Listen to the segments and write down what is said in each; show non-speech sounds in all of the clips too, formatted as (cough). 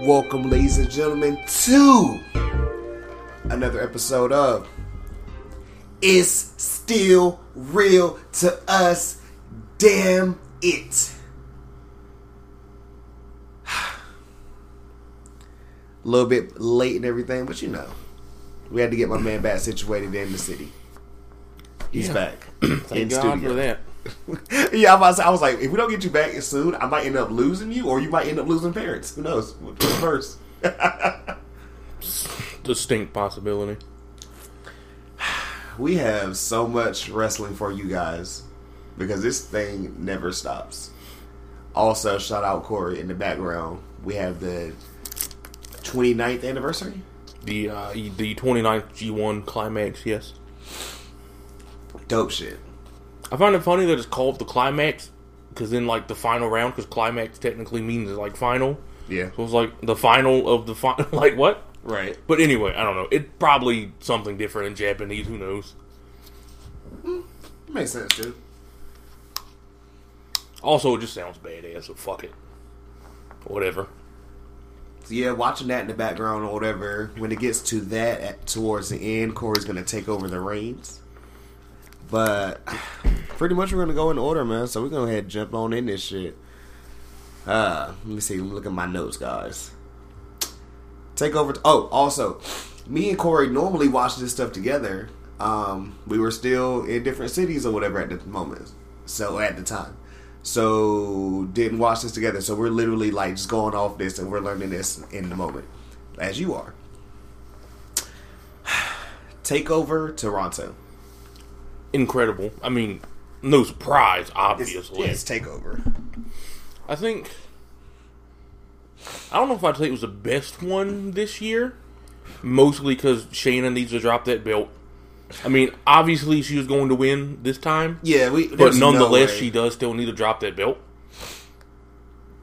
Welcome, ladies and gentlemen, to another episode of It's Still Real to Us. Damn it. (sighs) A little bit late and everything, but you know, we had to get my man back situated in the city. He's Yeah. back. (clears throat) Thank in God studio. for that. (laughs) yeah, I'm about to say, I was like, if we don't get you back soon, I might end up losing you, or you might end up losing parents. Who knows? First? (laughs) Distinct possibility. we have so much wrestling for you guys because this thing never stops. Also, shout out Corey in the background. We have the 29th anniversary. The uh, the 29th G1 climax, yes. Dope shit. I find it funny that it's called the climax because then like the final round because climax technically means like final. Yeah. So it's like the final of the final. (laughs) like what? Right. But anyway, I don't know. It probably something different in Japanese. Who knows? Hmm, makes sense, dude. Also, it just sounds badass. So fuck it. Whatever. So yeah, watching that in the background or whatever. When it gets to that at, towards the end, Corey's gonna take over the reins. But (sighs) pretty much we're gonna go in order, man. So we're gonna and jump on in this shit. Uh, let me see. Let me look at my notes, guys. Take over. oh, also, me and Corey normally watch this stuff together. Um, we were still in different cities or whatever at the moment. So at the time, so didn't watch this together. So we're literally like just going off this and we're learning this in the moment, as you are. (sighs) Take over Toronto. Incredible. I mean, no surprise, obviously. it's takeover. I think I don't know if I'd say it was the best one this year. Mostly because Shayna needs to drop that belt. I mean, obviously she was going to win this time, Yeah, we. but there's no nonetheless, she does still need to drop that belt.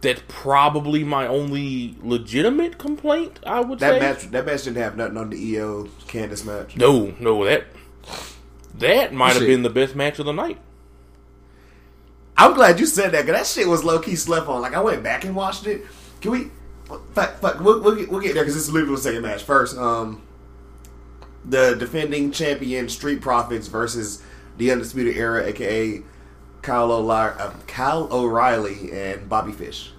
That's probably my only legitimate complaint. I would that say. match. That match didn't have nothing on the Io Candice match. No, no, that that might have been the best match of the night. I'm glad you said that because that shit was low key slept on. Like I went back and watched it. Can we? Fuck, fuck, we'll, we'll, get, we'll get there because this is literally the second match. First, um, the defending champion Street Profits versus the Undisputed Era, aka Kyle O'Reilly, uh, Kyle O'Reilly and Bobby Fish.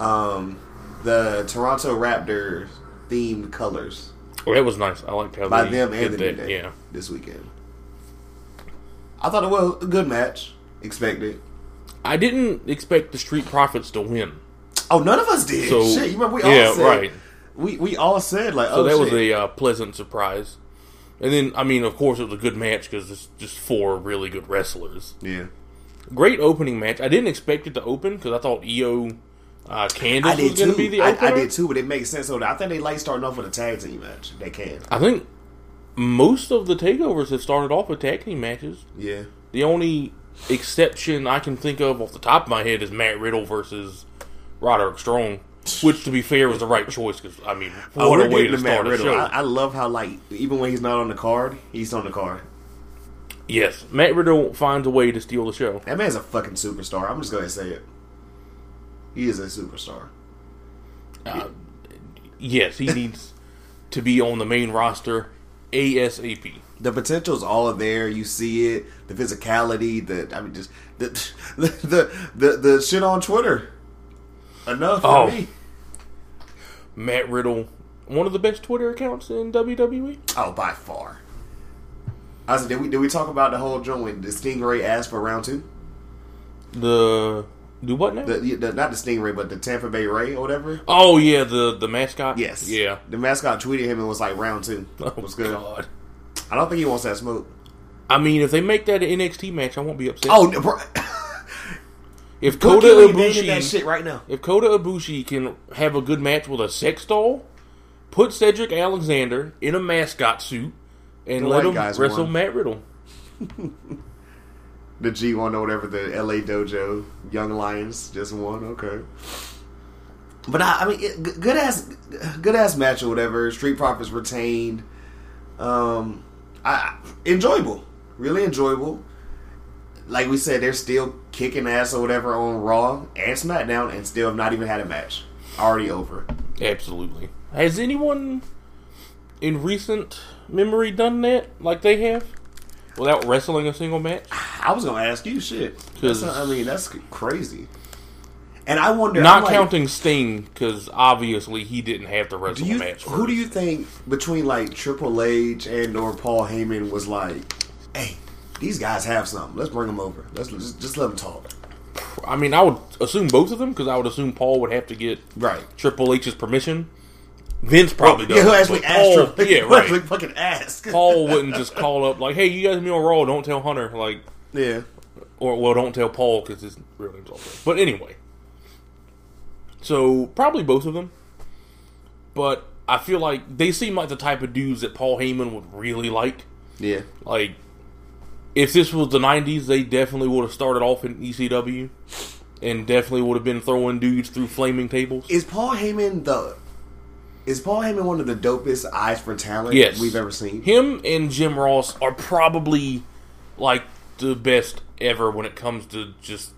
Um, the Toronto Raptors themed colors Oh, that was nice. I liked how by they them and the New that. Day Yeah, this weekend. I thought it was a good match. Expected. I didn't expect the Street Profits to win. Oh, none of us did. So shit, you remember we yeah, all said right. we we all said like So oh that was a uh, pleasant surprise. And then, I mean, of course, it was a good match because it's just four really good wrestlers. yeah. Great opening match. I didn't expect it to open because I thought Io uh, Candice I was did going too. to be the I, opener. I did too, but it makes sense. So I think they like starting off with a tag team match. They can. I think most of the takeovers have started off with tag team matches. Yeah. The only exception I can think of off the top of my head is Matt Riddle versus Roderick Strong, which, to be fair, was the right choice because I mean, Oh, what a way to start a show. I, I love how like even when he's not on the card, he's on the card. yes, Matt Riddle finds a way to steal the show. That man's a fucking superstar. I'm just gonna say it. He is a superstar. Uh, yes, he needs (laughs) to be on the main roster ASAP. The potential's all there. You see it. The physicality. The I mean, just the (laughs) the the the, the shit on Twitter. Enough for Oh. me. Matt Riddle, one of the best Twitter accounts in WWE. Oh, by far. I said, did we did we talk about the whole joint when the Stingray asked for round two? The do what now? The, the not the Stingray, but the Tampa Bay Ray or whatever. oh yeah, the the mascot. Yes. yeah. The mascot tweeted him and was like round two. Oh, What's good? God. I don't think he wants that smoke. I mean, if they make that an NXT match, I won't be upset. Oh, no, bro. (laughs) if Put Kota Killian Dain in that Ibushi, shit right now. if Kota Ibushi can have a good match with a sex doll, put Cedric Alexander in a mascot suit and The let him wrestle won. Matt Riddle. (laughs) the G one or whatever the LA Dojo Young Lions just won. Okay, but I, I mean, good ass, good ass match or whatever. Street Profits retained. Um, I enjoyable, really enjoyable. Like we said, they're still kicking ass or whatever on Raw and SmackDown, and still have not even had a match. Already over. Absolutely. Has anyone in recent memory done that like they have? Without wrestling a single match? I was gonna ask you shit. 'Cause- That's, I mean, that's crazy. And I wonder, Not I'm like, counting Sting, because obviously he didn't have to wrestle you, a match. who do you think between like Triple H and or Paul Heyman was like, hey, these guys have something. Let's bring them over. Let's just, just let them talk. I mean, I would assume both of them, because I would assume Paul would have to get Right. Triple H's permission. Vince probably does. Yeah, who actually asked Paul, Yeah, (laughs) actually right. fucking ask. (laughs) Paul wouldn't just call up like, "Hey, you guys be on Raw. Don't tell Hunter." Like, yeah. or well, don't tell Paul because his real name's also. But anyway, so probably both of them. But I feel like they seem like the type of dudes that Paul Heyman would really like. Yeah. Like, if this was the '90s, they definitely would have started off in ECW, and definitely would have been throwing dudes through flaming tables. Is Paul Heyman the. Is Paul Heyman one of the dopest eyes for talent Yes. we've ever seen? Him and Jim Ross are probably like the best ever when it comes to just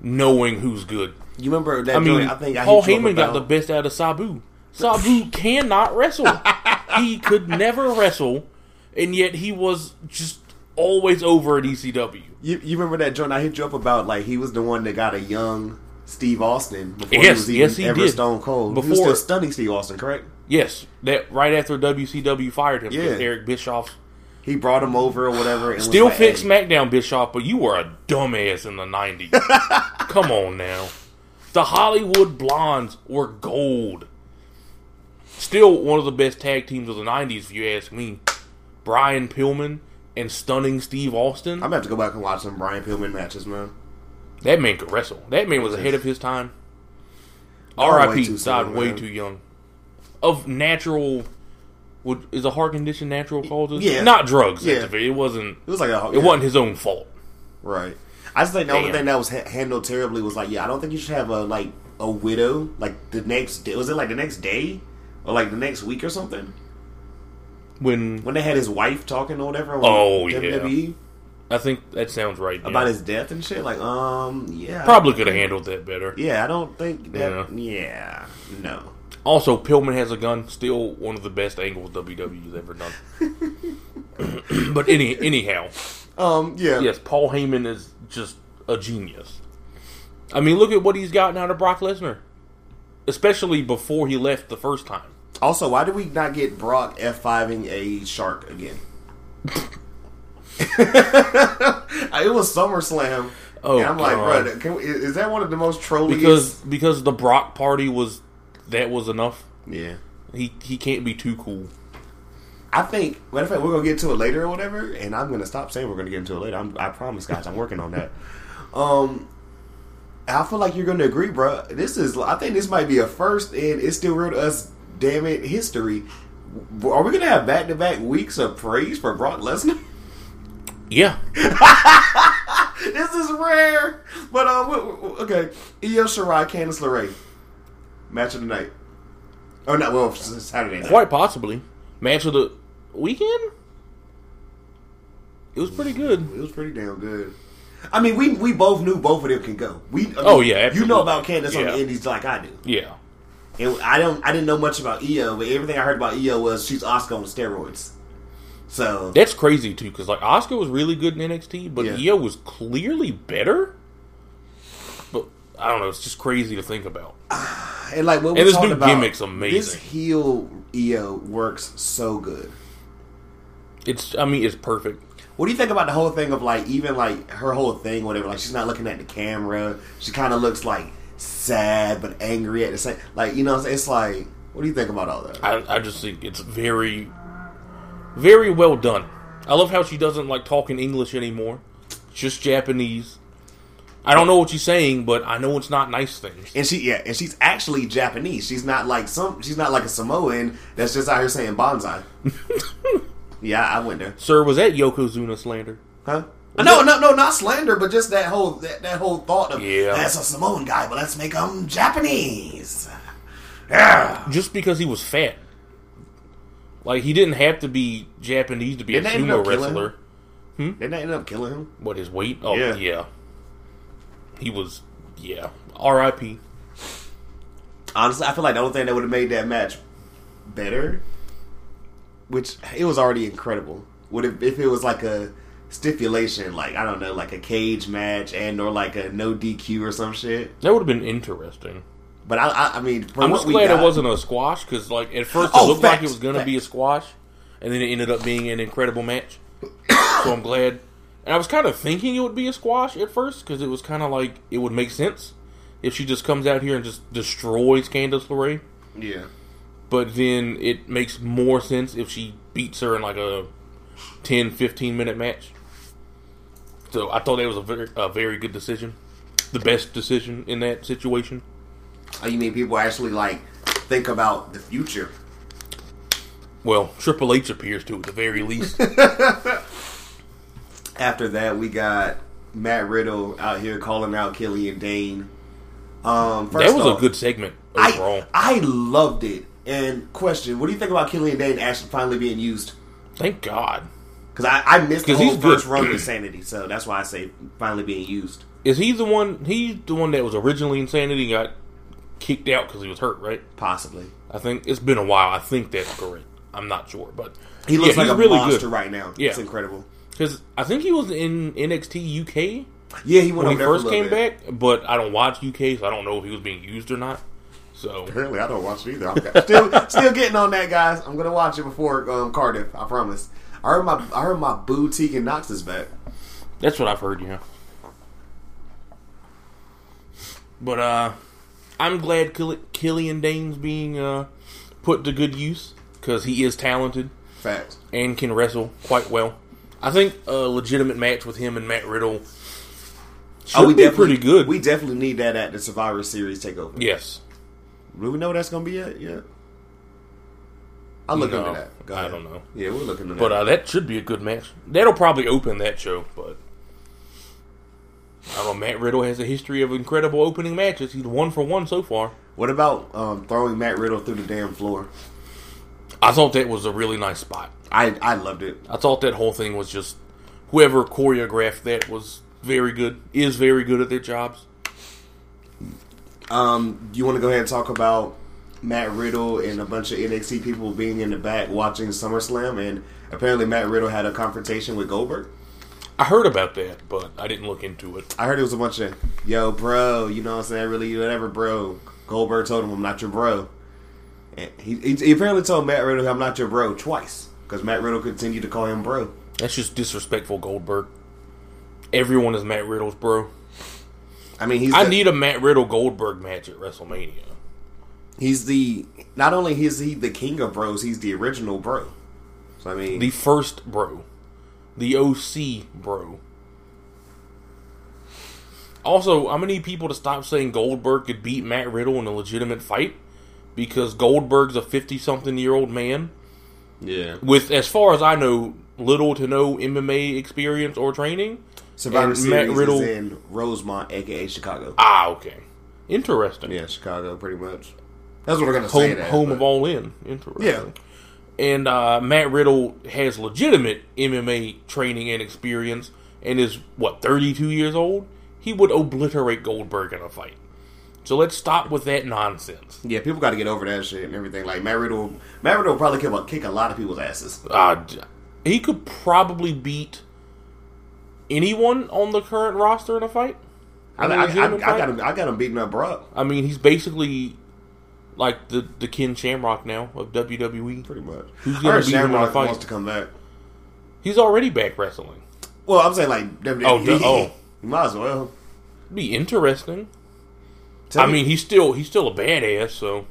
knowing who's good. You remember that I mean, I think Paul up Heyman got the best out of Sabu. Sabu (laughs) cannot wrestle. he could never wrestle, and yet he was just always over at ECW. You, you remember that joint I hit you up about? Like he was the one that got a young Steve Austin before he was even yes, he ever did. Stone Cold. he was Before- still stunning Steve Austin, correct? Yes, that right after WCW fired him, Yeah. Eric Bischoff He brought him over or whatever. And still like, fix hey. SmackDown Bischoff, but you were a dumbass in the '90s. (laughs) Come on now, the Hollywood Blondes were gold. Still one of the best tag teams of the '90s, if you ask me. Brian Pillman and stunning Steve Austin. I'm gonna have to go back and watch some Brian Pillman matches, man. That man could wrestle. That man was ahead of his time. R.I.P. soon, way too young. Of natural, would is a heart condition natural causes? Yeah. not drugs. Yeah. It wasn't. It was like a It wasn't his own fault. right. I just think the only thing that was ha- handled terribly was like, yeah, I don't think you should have a like a widow like the next day. Was it like the next day or like the next week or something? When When they had his wife talking or whatever. Oh, yeah. I think that sounds right. yeah. about his death and shit. Like, um, yeah, probably could have handled that better. Yeah, I don't think that. Yeah, no. Also, Pillman has a gun. Still one of the best angles WWE's ever done. (laughs) but any anyhow, Um, yeah, yes, Paul Heyman is just a genius. I mean, look at what he's gotten out of Brock Lesnar, especially before he left the first time. Also, why did we not get Brock F fiving a shark again? (laughs) (laughs) it was SummerSlam. Oh, and I'm like, God. bro, we, is that one of the most trolliest? Because because the Brock party was that was enough. yeah, He he can't be too cool. I think. Matter of fact, we're gonna get to it later or whatever, and I'm gonna stop saying we're gonna get into it later. I'm, I promise, guys, I'm working on that. Um, I feel like you're gonna agree, bro. This is, I think, this might be a first, and it's still real to us. Damn it, history. Are we gonna have back to back weeks of praise for Brock Lesnar? Yeah, (laughs) this is rare. But um, w- w- okay, Io Shirai, Candice LeRae, match of the night. Oh no, well Saturday night. quite possibly match of the weekend. It was pretty good. It was pretty damn good. I mean, we we both knew both of them can go. We, I mean, Oh, yeah, you know about Candice on the Indies like I do. Yeah, And I don't, I didn't know much about Io, but everything I heard about Io was she's Asuka on steroids. So that's crazy too. Because like Asuka was really good in NXT, but Yeah. Io was clearly better. But I don't know. It's just crazy to think about. (sighs) and like what And this new about, gimmick's amazing. This heel Io works so good. It's I mean it's perfect. What do you think about the whole thing of like even like her whole thing, whatever? Like she's not looking at the camera. She kind of looks like sad but angry at the same. Like you know, it's like what do you think about all that? I, I just think it's very, very well done. I love how she doesn't like talking English anymore, just Japanese. I don't know what she's saying, but I know it's not nice things. And she yeah, and she's actually Japanese. She's not like some. She's not like a Samoan that's just out here saying bonsai. (laughs) yeah, I went there. Sir, was that Yokozuna slander? Huh? No, no, no, not slander, but just that whole that, that whole thought of Yeah. that's a Samoan guy, but let's make him Japanese. Yeah, just because he was fat. Like he didn't have to be Japanese to be Didn't a they end sumo killing wrestler. Hmm? didn't they end up killing him? What his weight? Oh Yeah. yeah. He was yeah. R.I.P. Honestly, I feel like the only thing that would have made that match better, which it was already incredible, would have if it was like a stipulation, like I don't know, like a cage match and or like a no DQ or some shit. That would have been interesting. But I, I, I mean, from I'm what just we glad got, it wasn't a squash because, like, at first it Oh, looked like it was going to be a squash, and then it ended up being an incredible match. so I'm glad. And I was kind of thinking it would be a squash at first because it was kind of like it would make sense if she just comes out here and just destroys Candice LeRae. Yeah, But then it makes more sense if she beats her in like a 10, 15 minute match. So I thought that was a very, a very good decision. The best decision in that situation. Oh, you mean people actually like think about the future? Well, Triple H appears to at the very least. (laughs) After that, we got Matt Riddle out here calling out Killian Dain. Um, first that was off, a good segment overall. I, I loved it. And question: What do you think about Killian Dain actually finally being used? Thank God. Because I, I missed the whole good. first run of (clears throat) Insanity, so that's why I say finally being used. Is he the one? He's the one that was originally insanity and got kicked out because he was hurt, right? Possibly, I think it's been a while. I think that's correct. I'm not sure, but he looks Yeah, like a really monster good. right now. Yeah. It's incredible. because I think he was in NXT UK Yeah, he went when he first came bit. back, but I don't watch UK, so I don't know if he was being used or not. So Apparently, I don't watch it either. I'm still, (laughs) still getting on that, guys. I'm gonna watch it before um, Cardiff. I promise. I heard my, I heard my boo Tegan Nox is back. that's what I've heard. Yeah, but uh, I'm glad Kill- Killian Dain's being uh, put to good use because he is talented. Facts. and can wrestle quite well. I think a legitimate match with him and Matt Riddle should be definitely- pretty good. We definitely need that at the Survivor Series takeover. yes, Do we know that's gonna be it yet? I'll look No, into that. I don't know. Yeah, we're looking into that. but uh, that should be a good match. That'll probably open that show. But I don't know. Matt Riddle has a history of incredible opening matches. He's one for one so far. what about um, throwing Matt Riddle through the damn floor? I thought that was a really nice spot. I I loved it. I thought that whole thing was just whoever choreographed that was very good. Is very good at their jobs. Um, you want to go ahead and talk about Matt Riddle and a bunch of NXT people being in the back watching SummerSlam, and apparently Matt Riddle had a confrontation with Goldberg. I heard about that, but I didn't look into it. I heard it was a bunch of yo, bro. You know what I'm saying? Really, whatever, bro. Goldberg told him, "I'm not your bro." And he, he, he apparently told Matt Riddle, "I'm not your bro" twice because Matt Riddle continued to call him bro. That's just disrespectful, Goldberg. Everyone is Matt Riddle's bro. I mean, he's I the, need a Matt Riddle Goldberg match at WrestleMania. he's the not only is he the king of bros, he's the original bro. So I mean, The first bro. The OC bro. Also, I'm gonna need people to stop saying Goldberg could beat Matt Riddle in a legitimate fight because Goldberg's a 50 something year old man yeah. with, as far as I know, little to no MMA experience or training. Survivor And Series Matt Riddle- is in Rosemont, aka Chicago. Ah, okay. Interesting. Yeah, Chicago, pretty much. That's what we're gonna say. home, That, home but- of All In. Interesting. Yeah. And uh, Matt Riddle has legitimate MMA training and experience, and is what thirty two years old. He would obliterate Goldberg in a fight. So let's stop with that nonsense. Yeah, people got to get over that shit and everything. Like Matt Riddle, Matt Riddle probably kick a, kick a lot of people's asses. Uh, he could probably beat anyone on the current roster in a fight. I, a I, I, I fight. got him. I got him beating up Brock. I mean, he's basically like the the Ken Shamrock now of WWE. Pretty much. Who's gonna heard beat him in Shamrock fight? wants to come back. He's already back wrestling. Well, I'm saying like WWE. Oh, duh, oh. (laughs) might as well. Be interesting. Tell I me- mean, he's still he's still a badass, so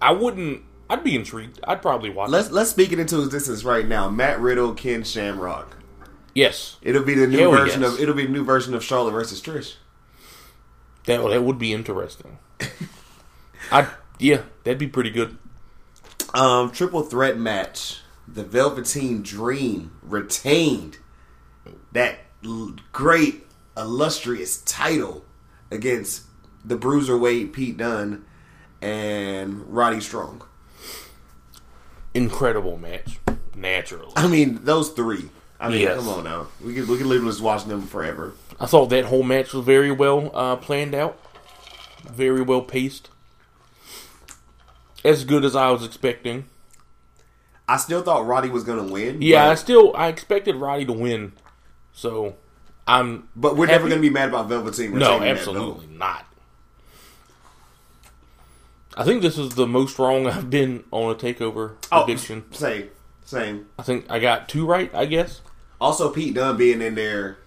I wouldn't. I'd be intrigued. I'd probably watch. let's let's speak it into existence right now. Matt Riddle, Ken Shamrock. yes, It'll be the new Hell version yes. of. It'll be a new version of Charlotte versus Trish. that that would be interesting. (laughs) I yeah, that'd be pretty good. Um, triple threat match. The Velveteen Dream retained that l- great illustrious title against the bruiserweight Pete Dunne and Roddy Strong. Incredible match, naturally. I mean, those three. I mean, Yes. come on now. We could we could literally just watch them forever. I thought that whole match was very well uh, planned out, very well paced, as good as I was expecting. I still thought Roddy was gonna win. Yeah, I still I expected Roddy to win, so I'm. but we're never gonna be mad about Velveteen. No, absolutely not. I think this is the most wrong (laughs) I've been on a takeover Oh, prediction. same, same. I think I got two right. I guess. Also, Pete Dunne being in there,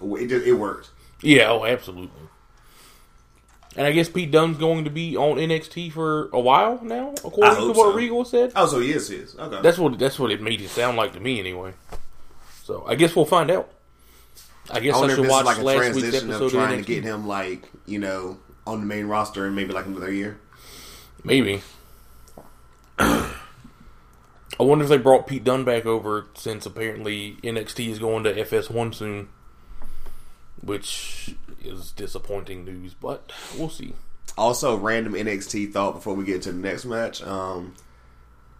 it just, it worked. Yeah. Oh, absolutely. And I guess Pete Dunne's going to be on NXT for a while now, according to what so. Regal said. Oh, so he is, he is. Okay. That's what that's what it made it sound like to me, anyway. So I guess we'll find out. I guess I I, should watch like a last week's transition episode of trying of to get him like you know on the main roster in maybe like another year. Maybe. I wonder if they brought Pete Dunne back over since apparently NXT is going to FS1 soon, which is disappointing news, but we'll see. Also, random NXT thought before we get to the next match. Um,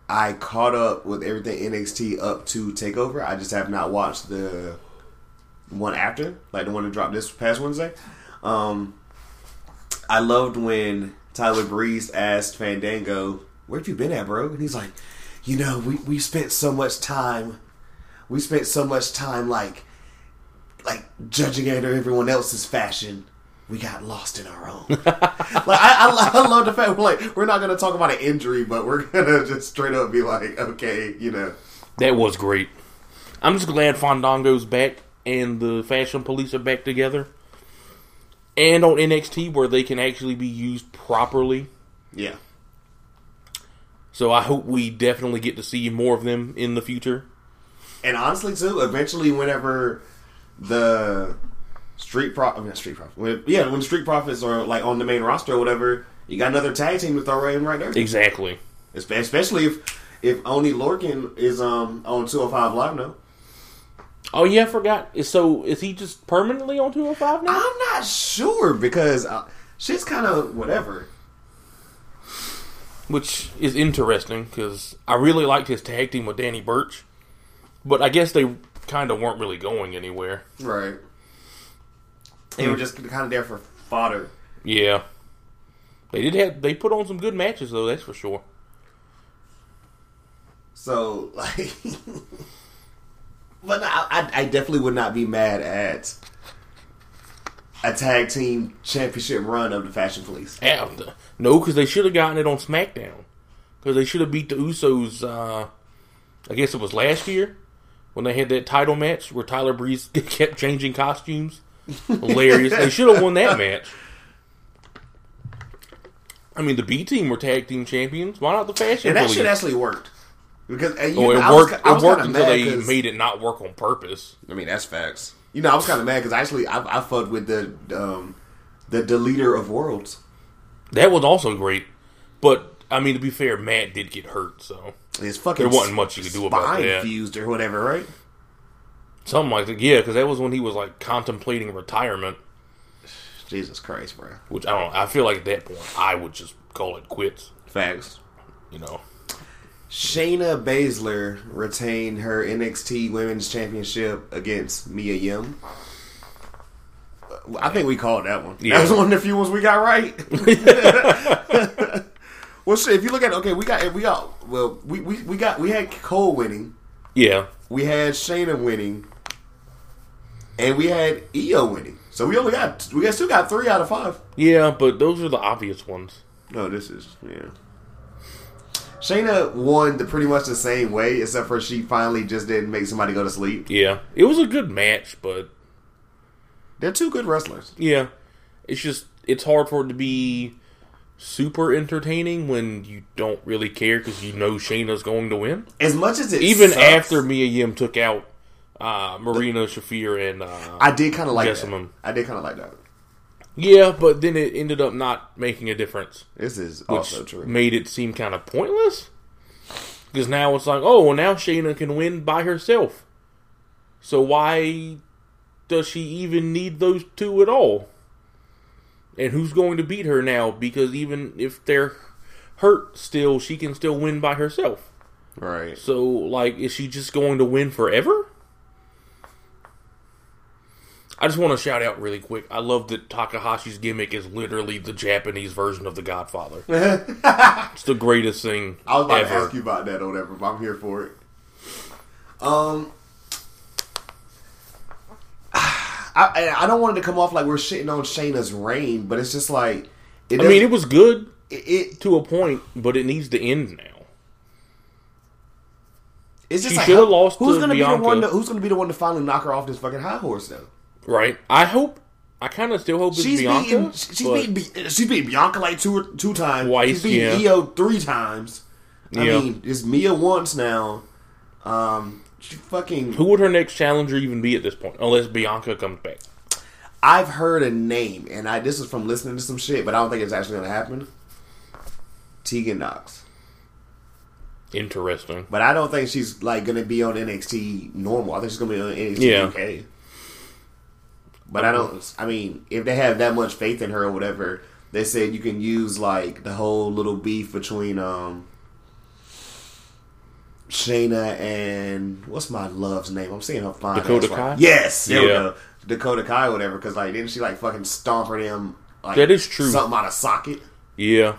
I caught up with everything NXT up to Takeover. I just have not watched the one after, like the one that dropped this past Wednesday. Um, I loved when Tyler Breeze asked Fandango, "Where have you been at, bro?" And he's like, "You know, we we spent so much time, we spent so much time like like judging at everyone else's fashion." We got lost in our own. (laughs) like I, I, I love the fact we're like we're not gonna talk about an injury, but we're gonna (laughs) just straight up be like, okay, you know, That was great. I'm just glad Fandango's back and the Fashion Police are back together. And on NXT where they can actually be used properly. yeah. So I hope we definitely get to see more of them in the future. And honestly, too, eventually, whenever the street pro, I mean, street profit, yeah, when the street profits are like on the main roster or whatever, you got another tag team to throw right in right there. Exactly. Especially if if Oney Lorcan is um on two hundred five live now. Oh yeah, I forgot. So is he just permanently on 205 now? I'm not sure because uh, shit's kind of whatever. Which is interesting because I really liked his tag team with Danny Burch, but I guess they kind of weren't really going anywhere. Right. They were just kind of there for fodder. Yeah, they did have they put on some good matches though. That's for sure. So (laughs) like, but I, I, definitely would not be mad at a tag team championship run of the Fashion Police. The- no, because they should have gotten it on SmackDown. Because they should have beat the Usos. Uh, I guess it was last year when they had that title match where Tyler Breeze (laughs) kept changing costumes. Hilarious. they should have won that match. I mean, the B team were tag team champions. Why not the Fashion And that Police? shit actually worked because you oh, know, it I was, worked. I It worked until they made it not work on purpose. I mean, that's facts. You know, I was kind of mad because actually I, I fucked with the um, the deleter of worlds. That was also great. But I mean, to be fair, Matt did get hurt, so His fucking There wasn't much you could do about that. fused or whatever, right? something like that. Yeah, because that was when he was like contemplating retirement. Jesus Christ, bro. Which I don't. know. I feel like at that point I would just call it quits. Facts. You know. Shayna Baszler retained her NXT Women's Championship against Mia Yim. Uh, I think we called that one. Yeah. That was one of the few ones we got right. (laughs) (laughs) well, shit, if you look at it, okay, we got we got well, we, we, we got we had Cole winning, Yeah. we had Shayna winning, and we had Io winning. So we only got we got still got three out of five. Yeah, but those are the obvious ones. No, this is yeah. Shayna won the pretty much the same way, except for she finally just didn't make somebody go to sleep. Yeah, it was a good match, but They're two good wrestlers. yeah, it's just it's hard for it to be super entertaining when you don't really care because you know Shayna's going to win. As much as it Even sucks, after Mia Yim took out uh, Marina Shafir and uh, I did kind of like Jessamyn. that. I did kind of like that. yeah, but then it ended up not making a difference. This is also true. made it seem kind of pointless. Because now it's like, oh, well, now Shayna can win by herself. So why does she even need those two at all? And who's going to beat her now? Because even if they're hurt still, she can still win by herself. Right. So, like, is she just going to win forever? I just want to shout out really quick. I love that Takahashi's gimmick is literally the Japanese version of The Godfather. (laughs) it's the greatest thing I was about ever. to ask you about that or whatever, but I'm here for it. Um, I I don't want it to come off like we're shitting on Shayna's reign, but it's just like it I mean, it was good it, it to a point, but it needs to end now. it's just She like should've lost Who's to gonna be the one? To, who's gonna be the one to finally knock her off this fucking high horse though? Right? I hope. I kind of still hope it's She's Bianca. beaten. She's but- She's beaten Bianca like two two times. Twice, She's beaten yeah. Io three times. I Yeah. mean, it's Mia once now. Um, fucking. Who would her next challenger even be at this point? Unless Bianca comes back. I've heard a name, and I this is from listening to some shit, but I don't think it's actually gonna happen. Tegan Nox, Interesting. but I don't think she's like gonna be on NXT normal. I think she's gonna be on NXT Yeah. UK. But I don't. I mean, if they have that much faith in her or whatever, they said you can use like the whole little beef between um Shayna and what's my love's name? I'm seeing her fine. Dakota ass right- Kai? Yes, there we Yeah. go. Dakota Kai, or whatever. Because like, didn't she like fucking stomp her them? Like, That is true. Something out of socket. Yeah.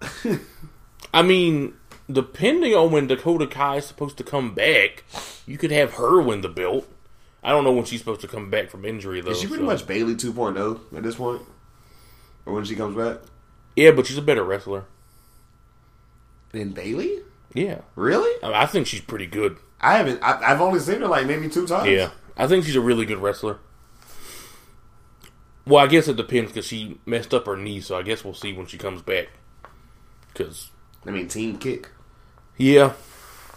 (laughs) I mean, depending on when Dakota Kai is supposed to come back, you could have her win the belt. I don't know when she's supposed to come back from injury though. Is she pretty so- much Bayley 2.0 at this point, or when she comes back? Yeah, but she's a better wrestler. Than Bayley? Yeah. Really? I, mean, I think she's pretty good. I haven't. I, I've only seen her like maybe two times. Yeah. I think she's a really good wrestler. Well, I guess it depends because she messed up her knee, so I guess we'll see when she comes back. Because, I mean, Team Kick. yeah.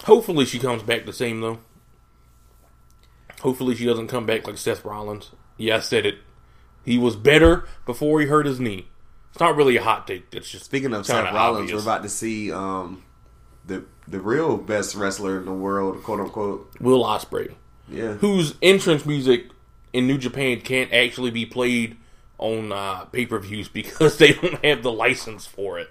Hopefully she comes back the same, though. Hopefully she doesn't come back like Seth Rollins. Yeah, I said it. He was better before he hurt his knee. It's not really a hot take. It's just Speaking of Seth Rollins, obvious. we're about to see um, the the real best wrestler in the world, quote unquote. Will Ospreay, Yeah. whose entrance music in New Japan can't actually be played on uh, pay per views because (laughs) they don't have the license for it.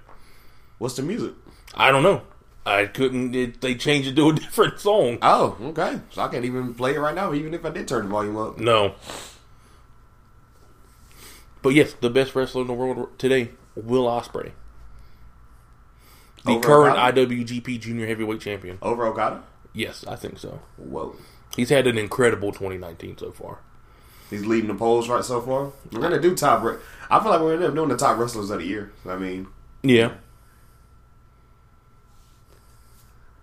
What's the music? I don't know. I couldn't. It, they changed it to a (laughs) different song. Oh, okay. So I can't even play it right now, even if I did turn the volume up. No. But yes, the best wrestler in the world today, Will Ospreay, the Over current Okada? IWGP Junior Heavyweight Champion. Over Okada? Yes, I think so. Whoa. He's had an incredible 2019 so far. He's leading the polls right so far. We're gonna do top. Re- I feel like we're gonna end up doing the top wrestlers of the year. I mean, Yeah.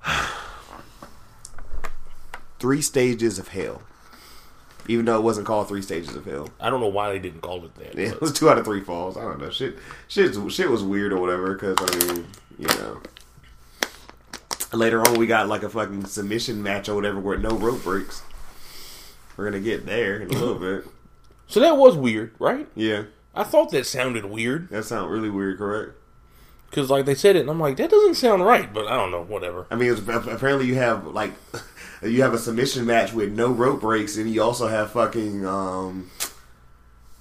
(sighs) three stages of hell. Even though it wasn't called three stages of hell, I don't know why they didn't call it that. yeah, it was two out of three falls. I don't know. Shit, shit, shit was weird or whatever. Because I mean, you know. Later on, we got like a fucking submission match or whatever with no rope breaks. We're gonna get there in a little bit. (laughs) So that was weird, right? Yeah, I thought that sounded weird that sounds really weird. Correct. because like they said it, and I'm like, that doesn't sound right. But I don't know, whatever. I mean, it was, apparently you have like you have a submission match with no rope breaks, and you also have fucking um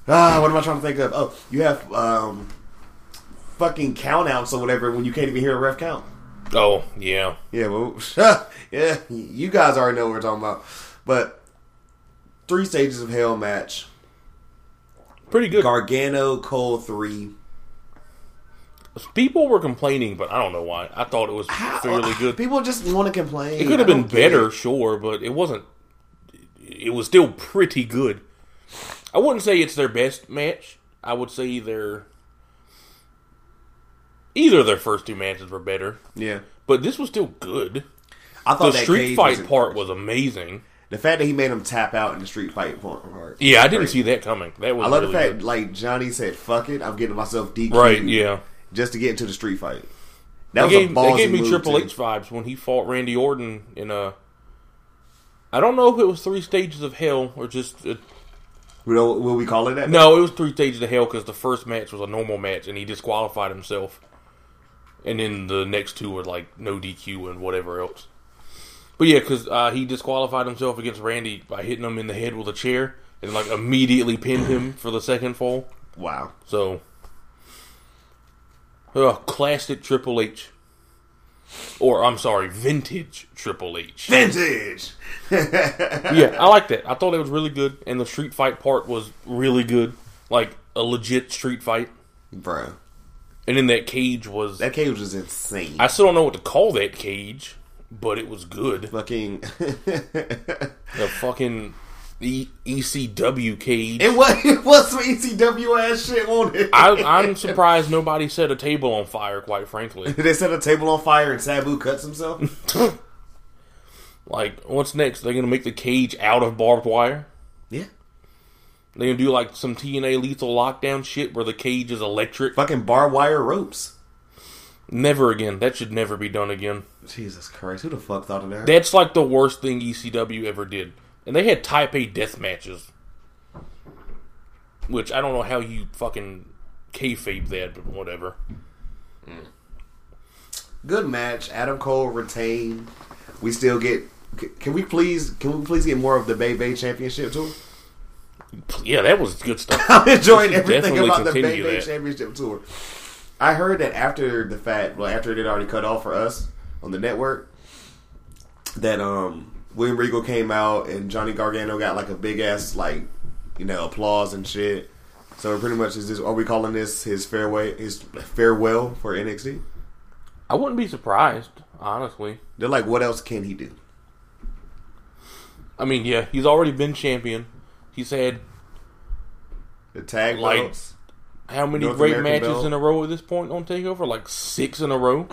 ah, what am I trying to think of? Oh, you have um fucking countouts or whatever when you can't even hear a ref count. Oh yeah, Yeah, well, (laughs) yeah, you guys already know what we're talking about. But three stages of hell match: pretty good. Gargano, Cole three. People were complaining, but I don't know why. I thought it was fairly good. People just want to complain. It could have been better, sure, but it wasn't. It was still pretty good. I wouldn't say it's their best match. I would say their either of their first two matches were better, Yeah, but this was still good. I The thought that street cage fight was- part was amazing. The fact that he made him tap out in the street fight part. Yeah, I didn't Crazy. see that coming. That was I love really the fact, good. like Johnny said, "Fuck it, I'm getting myself DQ." Right? Yeah. Just to get into the street fight. That They was gave, a they gave me Triple too. H vibes when he fought Randy Orton in a. I don't know if it was three stages of hell or just uh, Will, will we call it that? No, it was three stages of hell because the first match was a normal match and he disqualified himself, and then the next two were like no DQ and whatever else. But yeah, because uh, he disqualified himself against Randy by hitting him in the head with a chair and like immediately pinned him for the second fall. Wow. So, uh, classic Triple H, or I'm sorry, vintage Triple H. Vintage. (laughs) yeah, I like that. I thought it was really good, and the street fight part was really good, like a legit street fight. Bro, And then that cage was. that cage was insane. I still don't know what to call that cage, but it was good. Fucking. (laughs) The fucking e- ECW cage. it was (laughs) it was some ECW ass shit on it. I, I'm (laughs) surprised nobody set a table on fire. Quite frankly, (laughs) they set a table on fire and Sabu cuts himself. like what's next? They're gonna make the cage out of barbed wire. yeah. They're gonna do like some TNA lethal lockdown shit where the cage is electric. Fucking barbed wire ropes. Never again. That should never be done again. Jesus Christ, who the fuck thought of that? That's like the worst thing ECW ever did. And they had Taipei death matches, which I don't know how you fucking kayfabe that, but whatever. Good match. Adam Cole retained. We still get. Can we please? Can we please get more of the Bay Bay Championship tour? Yeah, that was good stuff. (laughs) I'm enjoying everything definitely about the Bay Bay that. Championship tour. I heard that after the fact, well, after it had already cut off for us on the network, that um William Regal came out and Johnny Gargano got like a big ass like you know applause and shit. So pretty much is this? Are we calling this his farewell? His farewell for NXT? I wouldn't be surprised, honestly. They're like, what else can he do? I mean, yeah, he's already been champion. He's had The tag Like- belts. how many North great American matches belt. in a row at this point on Takeover? Like six in a row.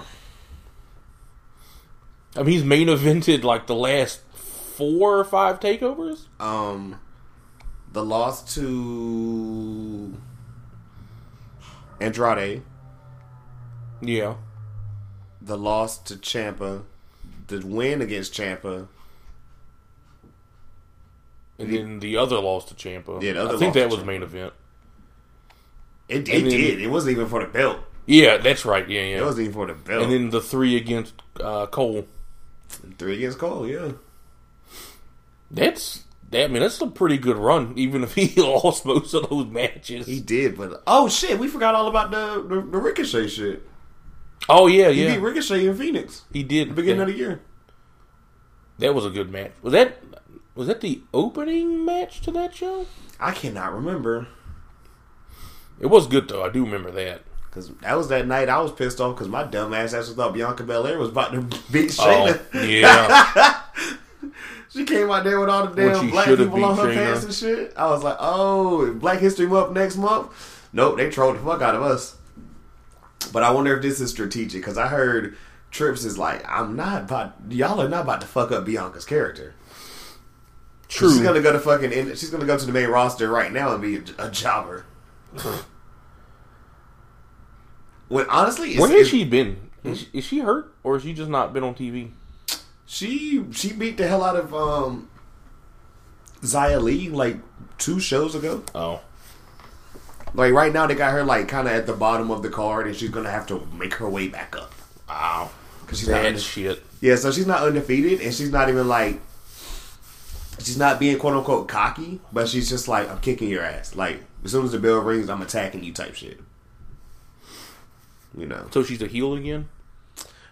I mean, he's main evented like the last four or five takeovers. Um, the loss to Andrade, Yeah, the loss to Ciampa, the win against Ciampa. and then the other loss to Ciampa. Yeah, the other I think that was main event. It, it then- did. It wasn't even for the belt. Yeah, that's right. Yeah, yeah. It wasn't even for the belt. And then the three against uh, Cole. three against Cole. Yeah, That's that. I mean, that's a pretty good run, even if he (laughs) lost most of those matches. he did. But oh shit, we forgot all about the the, the Ricochet shit. oh yeah, He yeah, beat Ricochet in Phoenix he did. the beginning that, of the year. that was a good match. Was that was that the opening match to that show? I cannot remember It was good though. I do remember that. because that was that night I was pissed off because my dumb ass actually thought Bianca Belair was about to (laughs) beat Oh yeah, (laughs) She came out there with all the damn black people on her pants and shit. I was like, oh, Black History Month next month. Nope, they trolled the fuck out of us. But I wonder if this is strategic because I heard Trips is like, I'm not about, y'all are not about to fuck up Bianca's character. true. She's gonna go to fucking, in- she's gonna go to the main roster right now and be a, a jobber. when honestly, it's, Where has she been? Is hmm? she, is she hurt or has she just not been on TV? She she beat the hell out of um Xia Li like two shows ago. Oh, Like right now, they got her like kind of at the bottom of the card, and she's gonna have to make her way back up. wow, Cause she's not bad unde- shit. yeah, so she's not undefeated, and she's not even like she's not being quote unquote cocky, but she's just like I'm kicking your ass. Like as soon as the bell rings, I'm attacking you type shit. You know, So she's a heel again.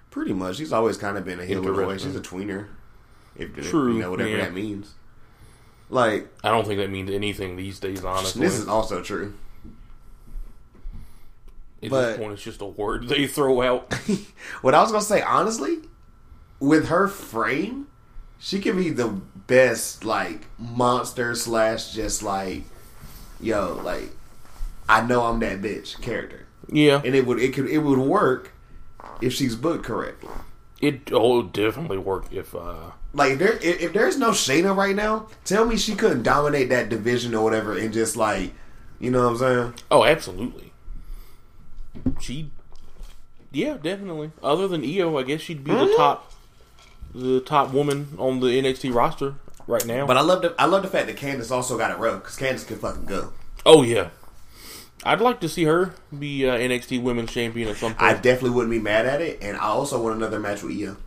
Pretty much. She's always kind of been a heel in a way. Interesting. She's a tweener, if True, you know whatever yeah. that means. Like I don't think that means anything these days. Honestly, this is also true. at but- this point, it's just a word they throw out. (laughs) What I was gonna say, honestly, with her frame, she could be the best like monster slash just like yo like I know I'm that bitch character, yeah, and it would it could it would work if she's booked correctly. it oh, it would definitely work if uh Like if there if, if there's no Shayna right now, tell me she couldn't dominate that division or whatever and just like you know what I'm saying. Oh, absolutely. She, yeah, definitely. Other than Io, I guess she'd be the Mhm. top, the top woman on the NXT roster right now. But I love the I love the fact that Candice also got it rough because Candice can fucking go. oh yeah, I'd like to see her be uh, NXT Women's Champion at some I definitely wouldn't be mad at it, and I also want another match with Io.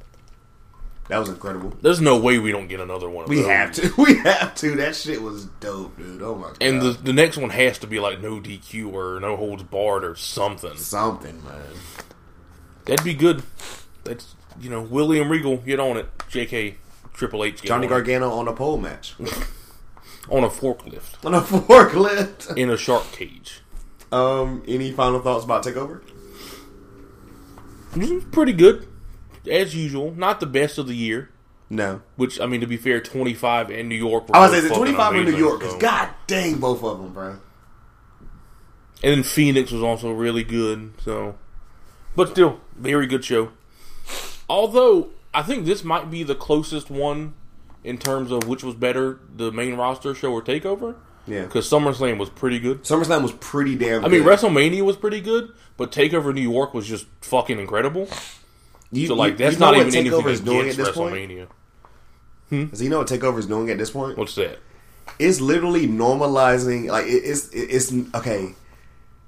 That was incredible. There's no way we don't get another one. Of We those. have to. (laughs) We have to. That shit was dope, dude. Oh my god. And the the next one has to be like no DQ or no holds barred or something. something, man. That'd be good. That's you know William Regal get on it. J.K. Triple H get Johnny on it. Gargano on a pole match (laughs) on a forklift on a (laughs) forklift. in a shark cage. Um, any final thoughts about Takeover? Pretty good, as usual. Not the best of the year. No. Which I mean, to be fair, 25 in New York. Were I was say the 25 in New York because so- god dang, both of them, bro. And then Phoenix was also really good. So, but still, very good show. Although I think this might be the closest one in terms of which was better, the main roster show or Takeover. Yeah. Because SummerSlam was pretty good. SummerSlam was pretty damn. Good. I mean. WrestleMania was pretty good, but Takeover New York was just fucking incredible. You, So like, you- that's you know not even anything Takeover is doing against at this point. WrestleMania. Hmm? So you know what Takeover is doing at this point? What's that? It's literally normalizing. Like it, it's it's okay.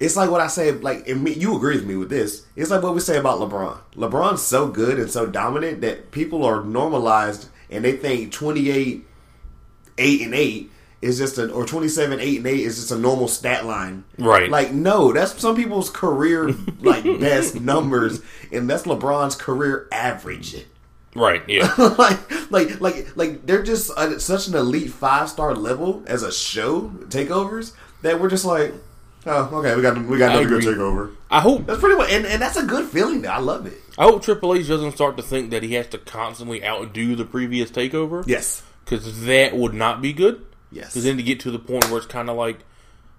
It's like what I say. Like and me, you agree with me with this. It's like what we say about LeBron. LeBron's so good and so dominant that people are normalized and they think twenty eight, eight and eight is just a or twenty seven, eight and eight is just a normal stat line. Right. Like no, that's some people's career like (laughs) best numbers, and that's LeBron's career average. Right. Yeah. (laughs) like, like, like, like they're just at such an elite five star level as a show takeovers that we're just like, oh, okay, we got we got another good takeover. I hope That's pretty much, and, and that's a good feeling. I love it. I hope Triple H doesn't start to think that he has to constantly outdo the previous Takeover. Yes, because that would not be good. Yes. Because then to get to the point where it's kind of like,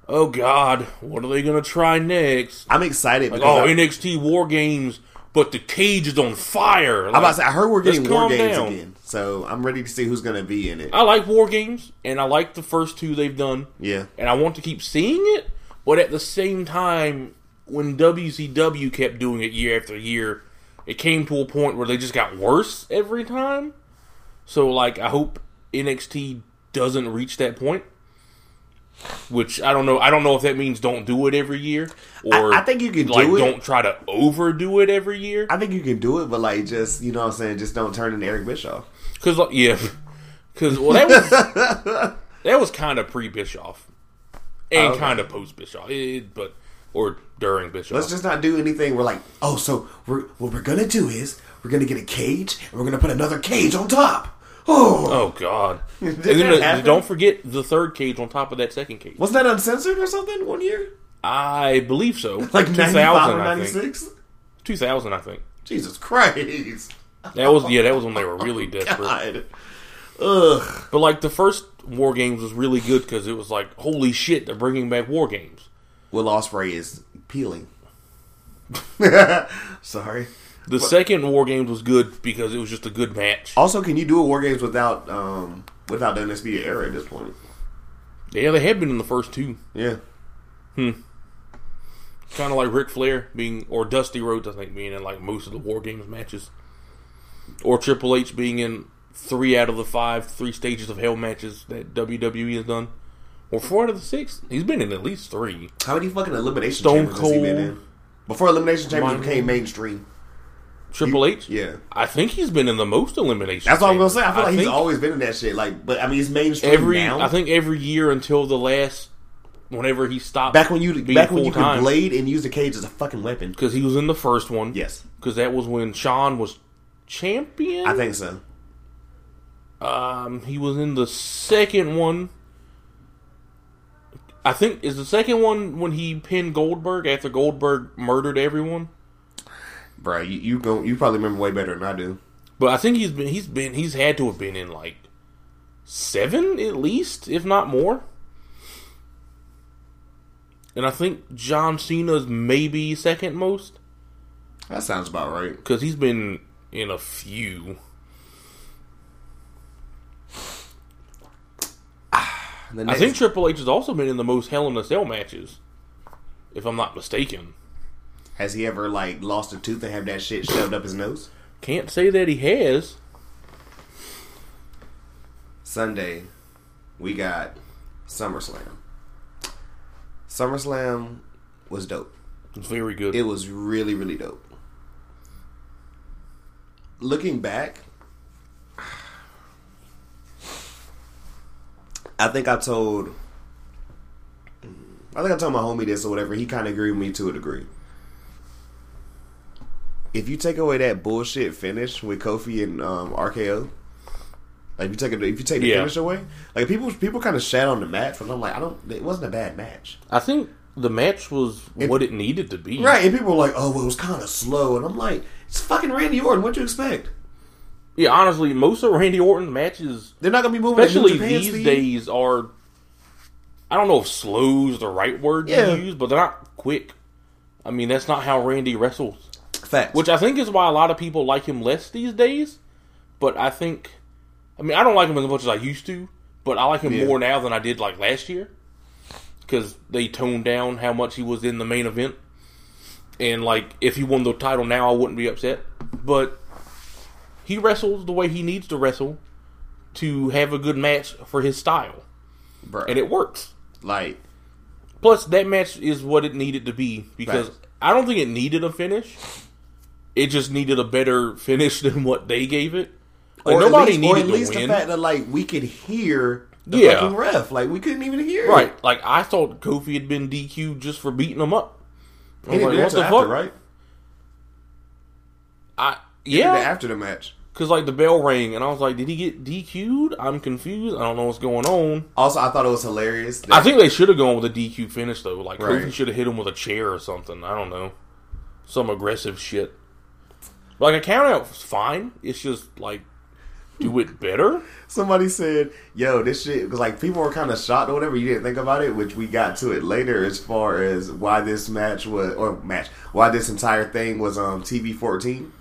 oh God, what are they gonna try next? I'm excited. Like, because oh, I, NXT War Games, but the cage is on fire. I'm about to say, I heard we're getting war games down. again, so I'm ready to see who's going to be in it. I like War Games, and I like the first two they've done, Yeah, and I want to keep seeing it. But at the same time, when WCW kept doing it year after year, it came to a point where they just got worse every time. So, like, I hope NXT doesn't reach that point. Which I don't know. I don't know if that means don't do it every year, or I think you can like do it. don't try to overdo it every year. I think you can do it, but like, just you know, what I'm saying, just don't turn into Eric Bischoff. Because like, yeah, because well that was (laughs) that was kind of pre Bischoff and Okay. kind of post Bischoff, it, but or during Bischoff. Let's just not do anything. We're like, oh, so we're what we're gonna do is we're gonna get a cage and we're gonna put another cage on top. Oh, oh God! (laughs) then don't forget the third cage on top of that second cage. wasn't that uncensored or something one year? I believe so. (laughs) Like two 95 thousand, or I think. 96? Two thousand, I think. Jesus Christ! That was yeah. That was when they were really (laughs) oh, desperate. God. Ugh. But like the first War Games was really good because it was like, holy shit, they're bringing back War Games. Will Ospreay is peeling. Sorry. The second War Games was good because it was just a good match. Also, can you do a war games without um without the NSB era at this point? Yeah, they had been in the first two. Yeah. Hmm. Kind of like Ric Flair being, or Dusty Rhodes, I think, being in like most of the War Games matches, or Triple H being in three out of the five three stages of Hell matches that WWE has done, or four out of the six. He's been in at least three. How many fucking elimination Stone chambers has he been Cold. Before elimination chambers became mainstream. Triple H, Yeah. I think he's been in the most elimination. That's what I'm gonna say. I feel like he's always been in that shit. Like, but I mean, he's mainstream every. now. I think every year until the last, whenever he stopped. back when you back when you could blade and use the cage as a fucking weapon. because he was in the first one. Yes, because that was when Shawn was champion. I think so. Um, he was in the second one. I think is the second one when he pinned Goldberg after Goldberg murdered everyone. Bro, you you go you probably remember way better than I do. But I think he's been he's been he's had to have been in like seven at least, if not more. And I think John Cena's maybe second most That sounds about right. because he's been in a few. (sighs) I think Triple H has also been in the most Hell in a Cell matches, if I'm not mistaken. Has he ever like lost a tooth and have that shit shoved up his nose? Can't say that he has. Sunday, we got SummerSlam. SummerSlam was dope. Very good. It was really, really dope. Looking back, I think I told I think I told my homie this or whatever. He kind of agreed with me to a degree. If you take away that bullshit finish with Kofi and um, RKO, like if you take it, if you take the Yeah. finish away, like people people kind of shat on the match, but I'm like, I don't. It wasn't a bad match, I think the match was what it needed to be. right? And people were like, oh, well, it was kind of slow, and I'm like, it's fucking Randy Orton. What'd you expect? Yeah, honestly, most of Randy Orton's matches, They're not gonna be moving. especially these speed. days, are. I don't know if slow is the right word Yeah. to use, but they're not quick. I mean, that's not how Randy wrestles. Facts. Which I think is why a lot of people like him less these days. But I think, I mean, I don't like him as much as I used to, but I like him Yeah. more now than I did like last year because they toned down how much he was in the main event. And like, if he won the title now, I wouldn't be upset. But he wrestles the way he needs to wrestle to have a good match for his style, Bruh. and it works. like Plus, that match is what it needed to be because Facts. I don't think it needed a finish. It just needed a better finish (laughs) than what they gave it. Like or nobody at least, or at least win, the fact that like we could hear the Yeah. fucking ref, like we couldn't even hear. it. right? Like I thought Kofi had been DQ'd just for beating him up. I He did like, what the after, fuck? right? I He did that yeah, after the match. because like the bell rang and I was like, did he get DQ'd? I'm confused. I don't know what's going on. Also, I thought it was hilarious. That, I think they should have gone with a DQ finish though. Like Right. Kofi should have hit him with a chair or something. I don't know, some aggressive shit. Like a count out fine. It's just like do it better. (laughs) somebody said, "Yo, this shit," because like people were kind of shocked or whatever. You didn't think about it, which we got to it later as far as why this match was or match why this entire thing was um TV fourteen.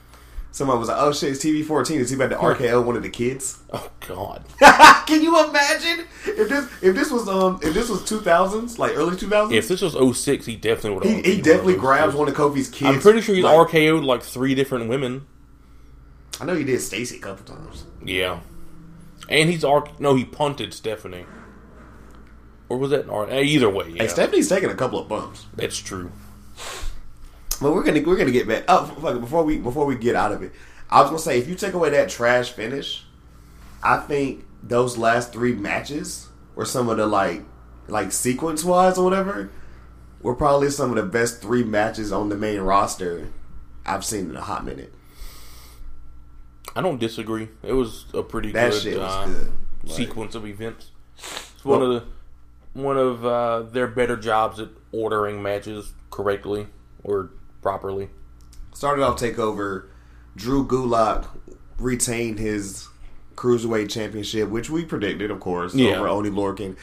Somebody was like, "Oh shit, it's TV 14." Is he bad to RKO one of the kids. (laughs) Oh God. (laughs) Can you imagine if this if this was um if this was two thousands like early two thousands? If this was 06, he definitely would. He, he definitely grabs one of Kofi's kids. I'm pretty sure he's like, RKO'd like three different women. I know he did Stacy a couple times. Yeah, and he's R. No, he punted Stephanie. Or was that an R? Either way, yeah, Hey, Stephanie's taking a couple of bumps, that's true. But we're gonna we're gonna get back. Oh, fuck it, before we before we get out of it, I was gonna say if you take away that trash finish, I think those last three matches were some of the like like sequence wise or whatever were probably some of the best three matches on the main roster I've seen in a hot minute. I don't disagree. It was a pretty That good, uh, good. Like- sequence of events. It's one Well- of the one of uh, their better jobs at ordering matches correctly or properly. started off takeover. Drew Gulak retained his cruiserweight championship, which we predicted, of course, Yeah. over Oney Lorcan.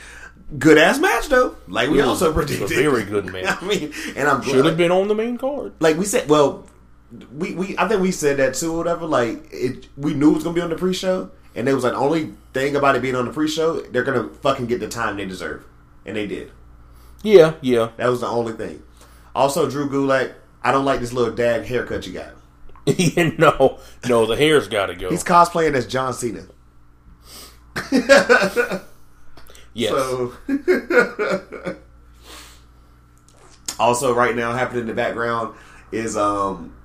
Good ass match though, like we It was also a predicted. very good (laughs) match. I mean, and I'm Should have been on the main card. like we said. Well, we, we I think we said that too, or whatever. Like it, we knew it was gonna be on the pre-show, and it was like the only thing about it being on the pre-show, they're gonna fucking get the time they deserve, and they did. Yeah, yeah. That was the only thing. Also, Drew Gulak, I don't like this little dag haircut you got. (laughs) Yeah, no, no, the hair's got to go. He's cosplaying as John Cena. (laughs) yes, So, (laughs) also right now happening in the background is um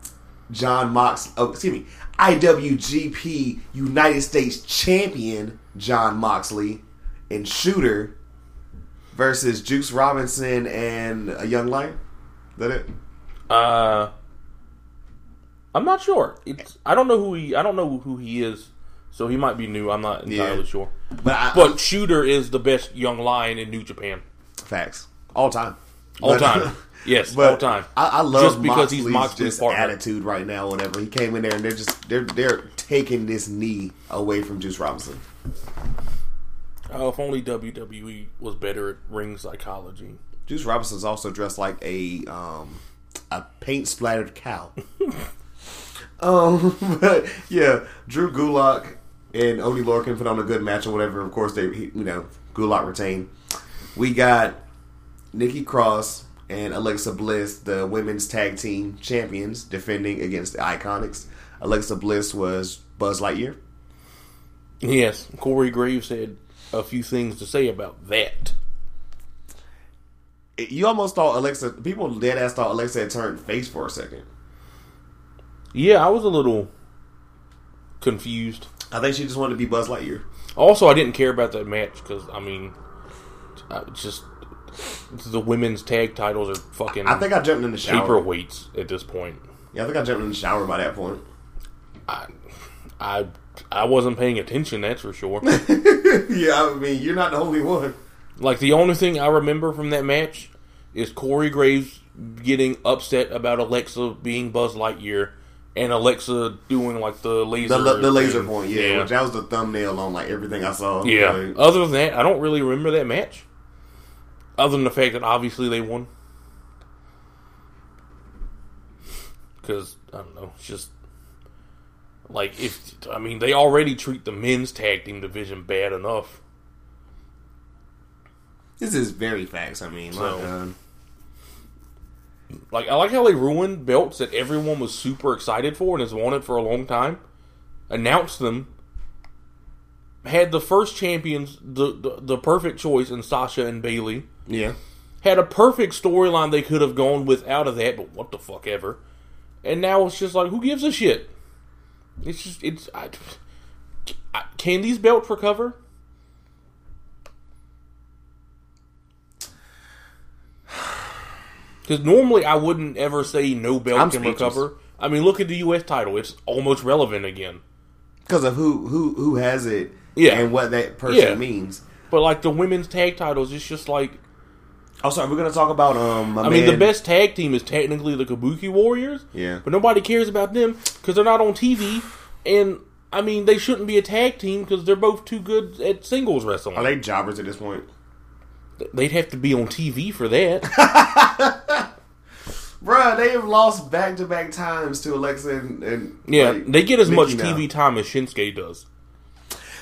John Mox. Oh, excuse me, IWGP United States Champion John Moxley and Shooter versus Juice Robinson and a Young Lion. Is that it? Uh, I'm not sure. It's I don't know who he. I don't know who he is. So he might be new. I'm not entirely Yeah. sure. But I, But Shooter is the best young lion in New Japan. facts all time, All But- time. (laughs) Yes, But all time. I, I love Just because he's Moxley's Moxley's just partner. attitude right now. Whatever he came in there and they're just they're they're taking this knee away from Juice Robinson. Oh, if only WWE was better at ring psychology. Juice Robinson's also dressed like a um a paint splattered cow. (laughs) um, but yeah, Drew Gulak and Oney Lorcan put on a good match or whatever. Of course, they he- you know Gulak retained. We got Nikki Cross and Alexa Bliss, the women's tag team champions, defending against the Iconics. Alexa Bliss was Buzz Lightyear. Yes, Corey Graves had a few things to say about that. You almost thought Alexa. People dead ass thought Alexa had turned face for a second. Yeah, I was a little confused. I think she just wanted to be Buzz Lightyear. Also, I didn't care about that match because I mean, uh, just the women's tag titles are fucking I think I jumped in the shower. paperweights at this point. Yeah, I think I jumped in the shower by that point. I, I, I wasn't paying attention. That's for sure. (laughs) yeah, I mean, you're not the only one. Like the only thing I remember from that match is Corey Graves getting upset about Alexa being Buzz Lightyear. And Alexa doing like the laser, The, the laser thing. point, yeah, which that was the thumbnail on like everything I saw. Yeah. Like, Other than that, I don't really remember that match. Other than the fact that obviously they won. Because, I don't know, it's just. Like, if. I mean, they already treat the men's tag team division bad enough. This is very facts. I mean, So- God. Like, I like how they ruined belts that everyone was super excited for and has wanted for a long time. Announced them. Had the first champions, the, the, the perfect choice in Sasha and Bayley. yeah. had a perfect storyline they could have gone with out of that, but what the fuck ever. And now it's just like, who gives a shit? It's just, it's. I, I, can these belts recover? Because normally I wouldn't ever say no belt I'm can speechless. recover. I mean, look at the U.S. title; it's almost relevant again. Because of who who who has it, Yeah. and what that person Yeah. means. But like the women's tag titles, it's just like Oh, sorry, we're gonna talk about um. I mean, the best tag team is technically the Kabuki Warriors. Yeah. But nobody cares about them because they're not on TV. And, I mean, they shouldn't be a tag team because they're both too good at singles wrestling. Are they jobbers at this point? They'd have to be on TV for that. (laughs) Bruh, they have lost back to back times to Alexa and, and Yeah, like, they get as much Nikki now. TV time as Shinsuke does.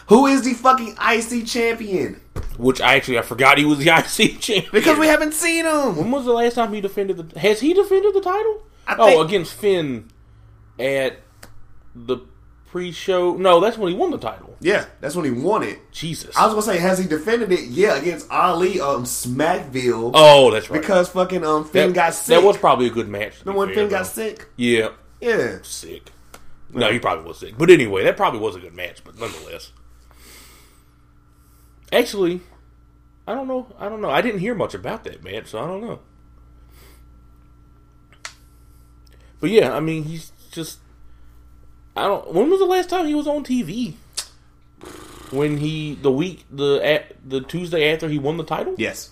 Who is the fucking IC champion? Which I actually I forgot he was the (laughs) IC champion. Because we haven't seen him. when was the last time he defended the? Has he defended the title? I oh, think- against Finn at the pre-show. No, that's when he won the title. Yeah, that's when he won it. Jesus. I was gonna say, has he defended it? Yeah, against Ali um Smackville oh, that's right. because fucking um Finn that, got sick. That was probably a good match. the one fair, Finn though. got sick. Yeah, Yeah, sick. No, he probably was sick. But anyway, that probably was a good match. But nonetheless, actually, I don't know. I don't know. I didn't hear much about that match, so I don't know. But yeah, I mean, he's just. I don't. When was the last time he was on TV? When he the week the at, the Tuesday after he won the title? yes.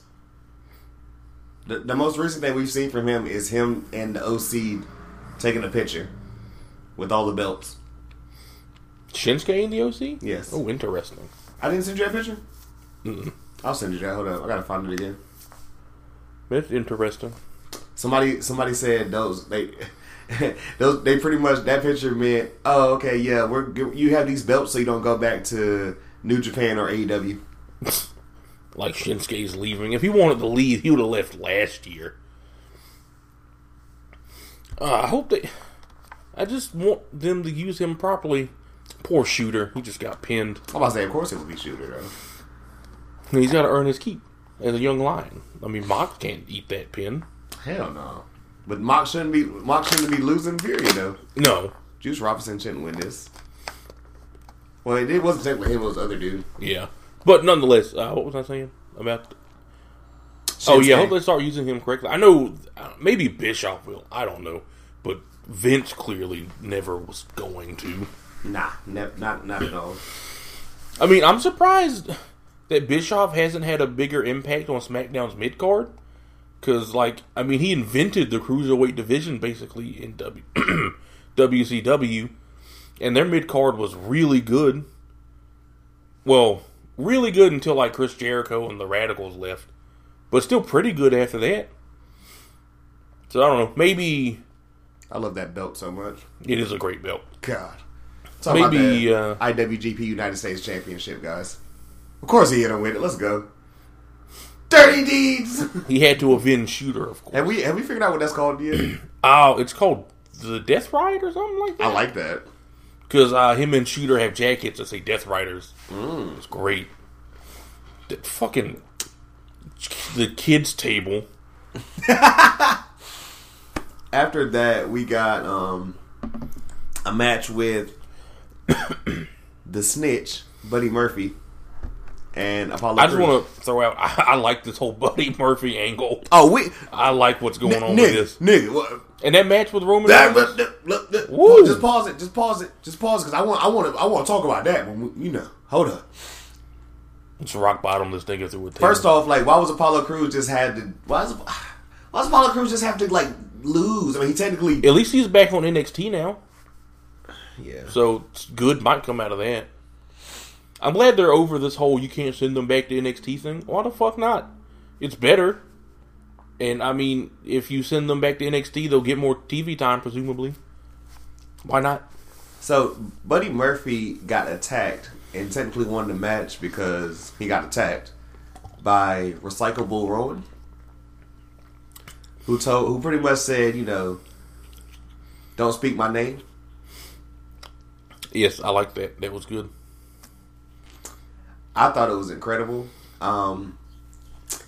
The, the most recent thing we've seen from him is him and the OC taking a picture with all the belts. Shinsuke in the OC? Yes. Oh, interesting. I didn't send you that picture. I'll send you that. Hold up, I gotta find it again. That's interesting. Somebody somebody said those they (laughs) those they pretty much that picture meant oh okay yeah we're you have these belts so you don't go back to New Japan or AEW. (laughs) Like Shinsuke's leaving. If he wanted to leave, he would have left last year. Uh, I hope they. I just want them to use him properly. Poor shooter. He just got pinned. I'm about to say of course it would be Shooter though. He's got to earn his keep as a young lion. I mean, Mox can't eat that pin. Hell no. But Mox shouldn't be Mox shouldn't be losing. Period though. No. Juice Robinson shouldn't win this. Well, it, it wasn't technically him; it was the other dude. Yeah. But nonetheless, uh, what was I saying about? Oh yeah, I hope they start using him correctly. I know uh, maybe Bischoff will. I don't know, but Vince clearly never was going to. Nah, ne- not not at all. I mean, I'm surprised that Bischoff hasn't had a bigger impact on SmackDown's mid card. Because, like, I mean, he invented the cruiserweight division basically in w- (clears throat) WCW, and their mid card was really good. Well, really good until like Chris Jericho and the Radicalz left, but still pretty good after that. So I don't know. Maybe I love that belt so much. it is a great belt. God. Talk Maybe, about that IWGP United States Championship, guys. Of course he hit him with it. Let's go. Dirty deeds. He had to avenge Shooter, of course. have we have we figured out what that's called yet? (clears throat) Oh, it's called the Death Ride or something like that. I like that. because uh, him and Shooter have jackets that say Death Riders. Mm. It's great. The fucking the kids table. (laughs) After that, we got um a match with (coughs) the Snitch, Buddy Murphy, and Apollo. I just want to throw out. I, (laughs) I like this whole Buddy Murphy angle. Oh, we I like what's going on with nigga, this. nigga. What, And that match with Roman that, Reigns. look, look, look, Woo. just pause it. Just pause it. Just pause it because I want. I want to. I want to talk about that. When we, you know, hold up. It's rock bottom this nigga through a table. First off, like, why was Apollo Cruz just had to? Why is why does Apollo Cruz just have to like lose? I mean, he technically. At least he's back on NXT now. Yeah. So good might come out of that. I'm glad they're over this whole you can't send them back to NXT thing. Why the fuck not? It's better. And I mean, if you send them back to NXT, they'll get more TV time, presumably. Why not? So Buddy Murphy got attacked and technically won the match because he got attacked by Recyclable Rowan, who told who pretty much said, you know, don't speak my name. Yes, I like that. That was good. I thought it was incredible. Um,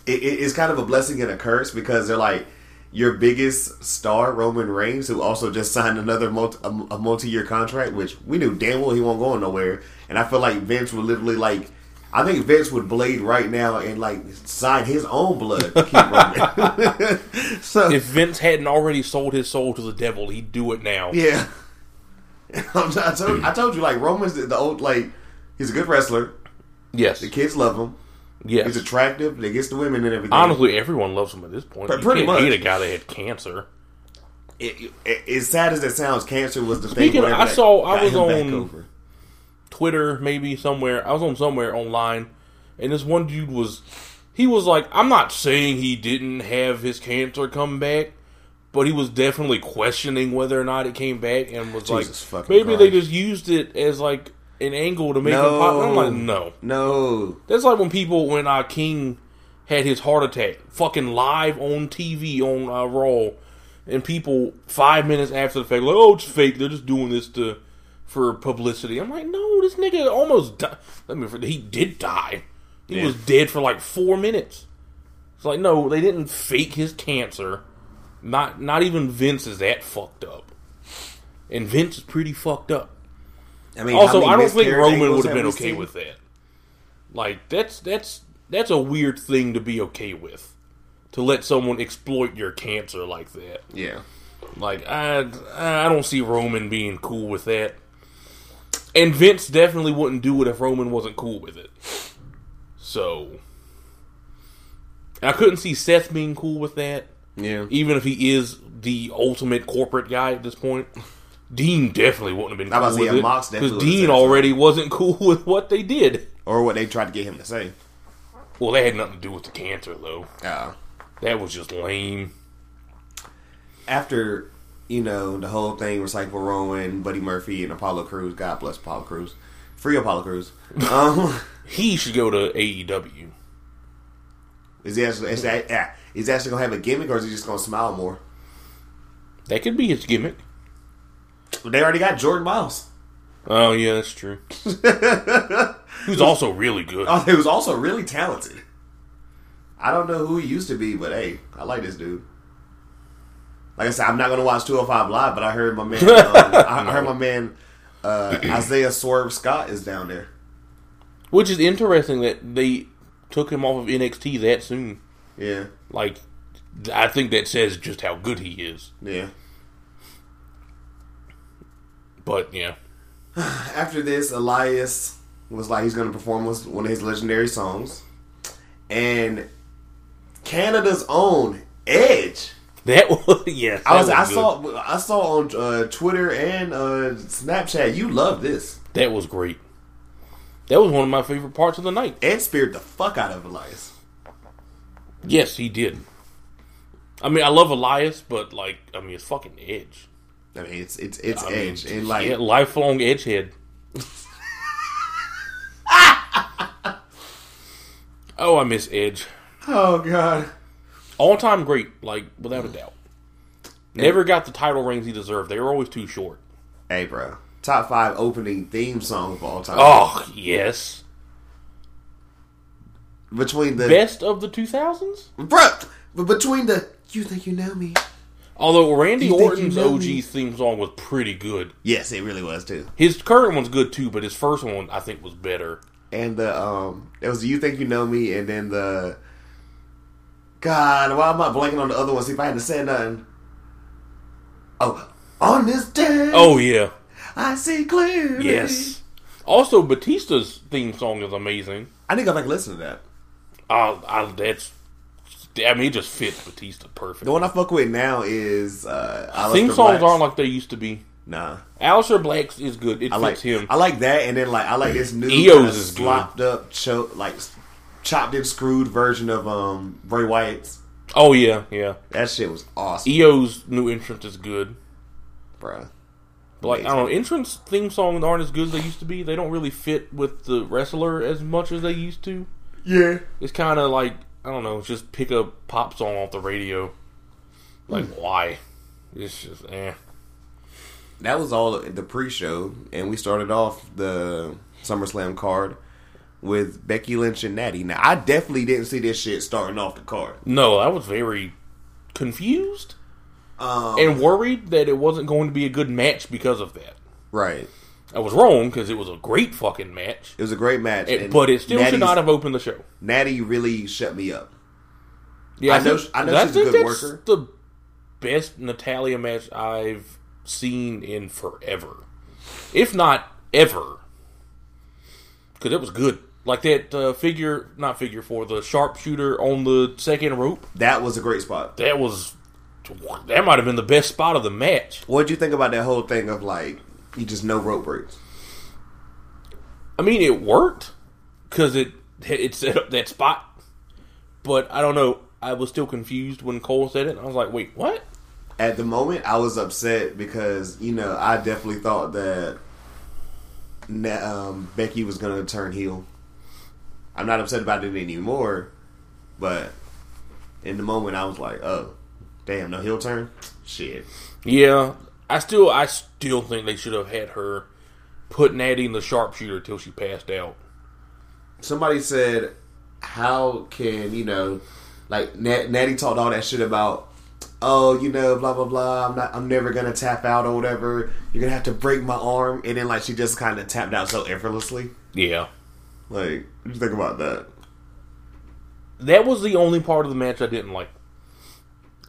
it, it- it's kind of a blessing and a curse because they're like your biggest star, Roman Reigns, who also just signed another multi, a, a multi-year contract, which we knew damn well he won't go nowhere. And I feel like Vince would literally like. I think Vince would blade right now and like sign his own blood to keep Roman. (laughs) so If Vince hadn't already sold his soul to the devil, he'd do it now. yeah, (laughs) I told, I told you like Roman's the, the old like he's a good wrestler. Yes. The kids love him. Yes. He's attractive. They gets the women and everything. Honestly, everyone loves him at this point. But you pretty can't hate a guy that had cancer. it, it, as sad as it sounds, cancer was the Speaking thing. of- I that saw- I was on- Twitter, maybe somewhere. I was on somewhere online, and this one dude was. He was like, I'm not saying he didn't have his cancer come back, but he was definitely questioning whether or not it came back, and was Jesus like, maybe they just used it as like an angle to make him pop. I'm like, no. no, That's like when people when uh, King had his heart attack, fucking live on TV on uh, Raw, and people five minutes after the fact, like, oh, it's fake. They're just doing this to for publicity. I'm like, no, this nigga almost died. Let me. He did die. He Yeah. was dead for like four minutes. It's like, no, they didn't fake his cancer. Not not even Vince is that fucked up. And Vince is pretty fucked up. I mean, Also, I don't think Roman would have been okay seen? with that. Like that's that's that's a weird thing to be okay with. To let someone exploit your cancer like that. Yeah, Like I I don't see Roman being cool with that. And Vince definitely wouldn't do it if Roman wasn't cool with it. So I couldn't see Seth being cool with that yeah. even if he is the ultimate corporate guy at this point, Dean definitely wouldn't have been I cool was about to with say, it Mox because Dean already wasn't cool (laughs) with what they did. Or what they tried to get him to say. Well, that had nothing to do with the cancer, though. Uh, That was just lame. after you know the whole thing, Recycle Rowan, Buddy Murphy, and Apollo Cruz. God bless Apollo Cruz. Free Apollo Cruz. (laughs) Um, He should go to AEW. is he actually is, that, he actually gonna have a gimmick, or is he just gonna smile more? That could be his gimmick. They already got Jordan Myles. Oh yeah, that's true. (laughs) Who's also really good. Oh, he was also really talented. I don't know who he used to be, but hey, I like this dude. Like I said, I'm not gonna watch 205 live, but I heard my man, um, I I (laughs) heard my man uh, Isaiah Swerve Scott is down there. Which is interesting that they took him off of NXT that soon. Yeah, Like, I think that says just how good he is. yeah. But yeah, (sighs) After this, Elias was like he's gonna perform one of his legendary songs, and Canada's own Edge. that (laughs) was yes. I was, that I good. saw I saw on uh, Twitter and uh, Snapchat. You love this. That was great. That was one of my favorite parts of the night. Ed speared the fuck out of Elias. Yes, he did. I mean, I love Elias, but like, I mean, it's fucking Edge. I mean, it's it's it's I mean, Edge and like yeah, lifelong Edgehead. (laughs) oh, I miss Edge. oh god. All time great, like without a mm. doubt. Never got the title rings he deserved. They were always too short. Hey, bro. Top five opening theme song of all time. Oh yes, between the best of the two thousands. bro, but between the you think you know me? Although Randy You think you Orton's know OG theme song was pretty good. Yes, it really was too. His current one's good too, but his first one I think was better. and the um, it was "You Think You Know Me," and then the God, why am I blanking on the other one? See if I had to say nothing. Oh, on this day, Oh yeah, I see clearly. yes. Also, Batista's theme song is amazing. I need to go back and listen to that. Uh, I, that's, I mean, it just fits Batista perfect. The one I fuck with now is uh, Theme Aleister songs Black's. aren't like they used to be. Nah, Aleister Black's is good. It I fits like him. I like that, and then like I like this new EO's is good. slopped up, cho- like chopped and screwed version of um Bray Wyatt's. oh yeah, yeah. That shit was awesome, EO's new entrance is good. bruh. But like I don't know, entrance theme songs aren't as good as they used to be. They don't really fit with the wrestler as much as they used to. Yeah, It's kind of like I don't know, just pick a pop song off the radio. Like why? It's just eh. that was all the pre-show, and we started off the SummerSlam card with Becky Lynch and Natty. Now, I definitely didn't see this shit starting off the card. No, I was very confused Um, and worried that it wasn't going to be a good match because of that. right, I was wrong because it was a great fucking match, it was a great match, It- but it still should not have opened the show. Natty really shut me up. Yeah, I know- think- I know she's a good that's worker. The best Natalya match I've seen in forever, if not ever, because it was good. Like that uh, figure, not figure four, the sharpshooter on the second rope. That was a great spot. That was that might have been the best spot of the match. What'd you think about that whole thing of like you just no rope breaks? I mean, it worked because it it set up that spot, but I don't know. I was still confused when Cole said it. I was like, "Wait, what?" At the moment, I was upset because you know I definitely thought that um, Becky was going to turn heel. I'm not upset about it anymore, but in the moment, I was like, "Oh, damn, no heel turn, shit." Yeah, I still I still think they should have had her put Natty in the sharpshooter till she passed out. Somebody said, "How can you know?" Like Nat- Natty talked all that shit about. Oh, you know, blah blah blah. I'm not. I'm never gonna tap out or whatever. You're gonna have to break my arm, and then like she just kind of tapped out so effortlessly. Yeah, Like, what you think about that? that was the only part of the match I didn't like.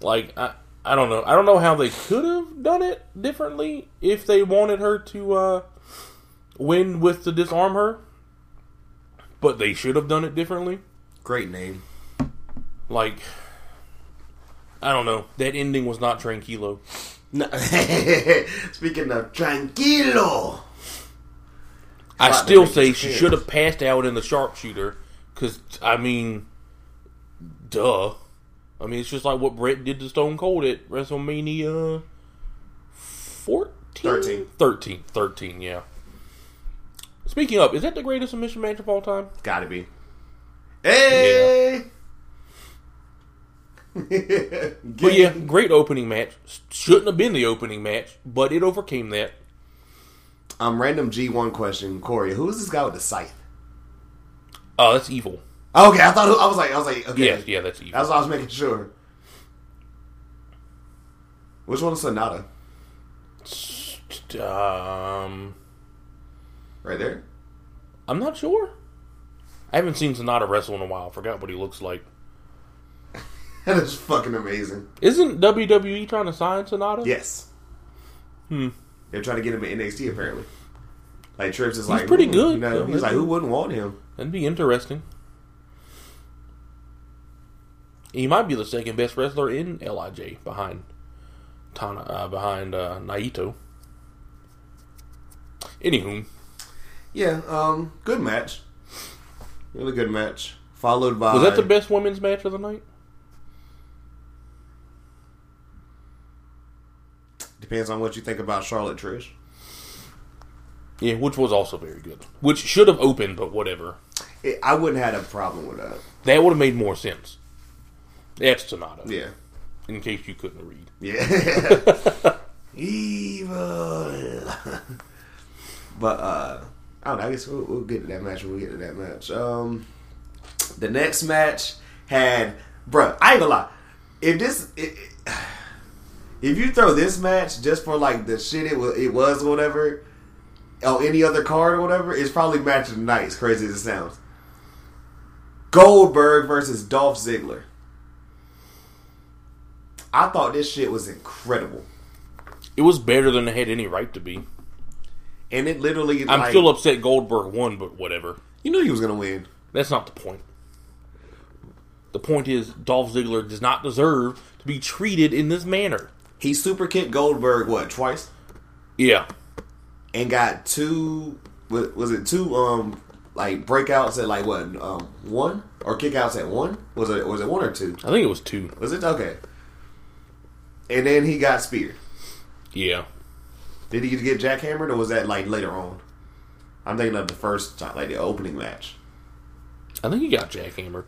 Like I I don't know I don't know how they could have done it differently if they wanted her to uh, win with to disarm her, but they should have done it differently. Great name. Like I don't know that ending was not tranquilo. No. (laughs) Speaking of tranquilo, I still say she should have passed out in the sharpshooter because I mean, duh. I mean, it's just like what Bret did to Stone Cold at WrestleMania 14? 13. 13. 13, yeah. Speaking of, is that the greatest submission match of all time? gotta be. Hey. (laughs) But yeah, great opening match. Shouldn't have been the opening match, but it overcame that. Um, random G one question, Corey. Who is this guy with the scythe? Oh, that's evil. Okay, I thought I was like I was like okay. Yeah, yeah, that's evil. That's what I was making sure. Which one is Sanada? Um, Right there. I'm not sure. I haven't seen Sanada wrestle in a while. Forgot what he looks like. (laughs) That is fucking amazing. Isn't WWE trying to sign Sanada? Yes. Hmm. They're trying to get him in NXT apparently. Like Trips is like pretty good, You know, he's like, who wouldn't want him? That'd be interesting. He might be the second best wrestler in Lij behind Tana, uh, behind uh, Naito. Anywho, Yeah. Um. Good match. Really good match. Followed by was that the best women's match of the night? Depends on what you think about Charlotte Trish. Yeah, which was also very good. Which should have opened, but whatever. It, I wouldn't have had a problem with that. That would have made more sense. That's Sanada. Yeah. In case you couldn't read. Yeah. (laughs) Evil. but uh I don't know, I guess we'll, we'll get to that match when we get to that match. Um the next match had bruh, I ain't gonna lie. If this it, it- if you throw this match just for like the shit it was it was or whatever, on any other card or whatever, it's probably match of the night. As crazy as it sounds. Goldberg versus Dolph Ziggler. I thought this shit was incredible, It was better than it had any right to be. and it literally. I'm like, still upset Goldberg won, but whatever. You knew he was gonna win. That's not the point. The point is Dolph Ziggler does not deserve to be treated in this manner. He super kicked Goldberg what twice, Yeah. and got two. Was it two? Um, like breakouts at like what? Um, one or kickouts at one? Was it? Was it one or two? I think it was two. Was it okay? And then he got speared. Yeah. Did he get jackhammered, or was that like later on? I'm thinking of the first, time, like the opening match. I think he got jackhammered.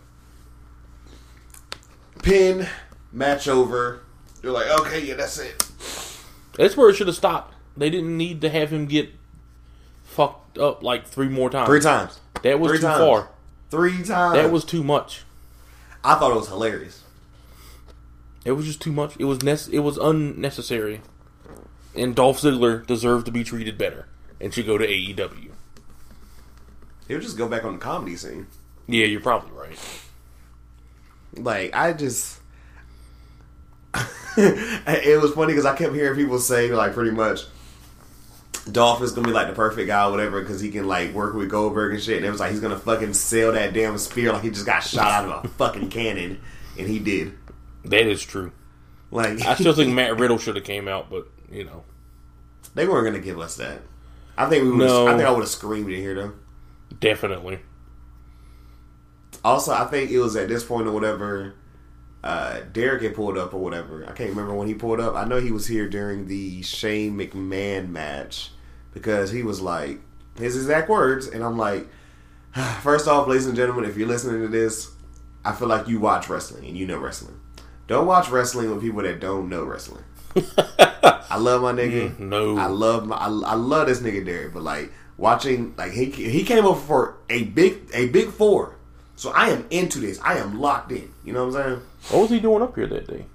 Pin, match over. You're like, okay, yeah, that's it. That's where it should have stopped. They didn't need to have him get fucked up like three more times. Three times. That was Three too times. far. Three times. That was too much. I thought it was hilarious. It was just too much. It was nec- it was unnecessary. And Dolph Ziggler deserved to be treated better and should go to AEW. He'll just go back on the comedy scene. Yeah, you're probably right. Like I just, (laughs) it was funny because I kept hearing people say like pretty much, Dolph is gonna be like the perfect guy, or whatever, because he can like work with Goldberg and shit. And it was like he's gonna fucking sell that damn spear like he just got shot out of a fucking cannon, and he did. That is true. Like I still think (laughs) Matt Riddle should have came out, but you know, they weren't gonna give us that. I think we would. No. I think I would have screamed in here though. definitely. Also, I think it was at this point or whatever. Uh, Derek had pulled up or whatever. I can't remember when he pulled up. I know he was here during the Shane McMahon match because he was like his exact words, and I'm like, (sighs) first off, ladies and gentlemen, if you're listening to this, I feel like you watch wrestling and you know wrestling. Don't watch wrestling with people that don't know wrestling. (laughs) I love my nigga. no. I love my, I, I love this nigga Derek, but like watching like he he came over for a big a big four, so I am into this. I am locked in. You know what I'm saying? What was he doing up here that day?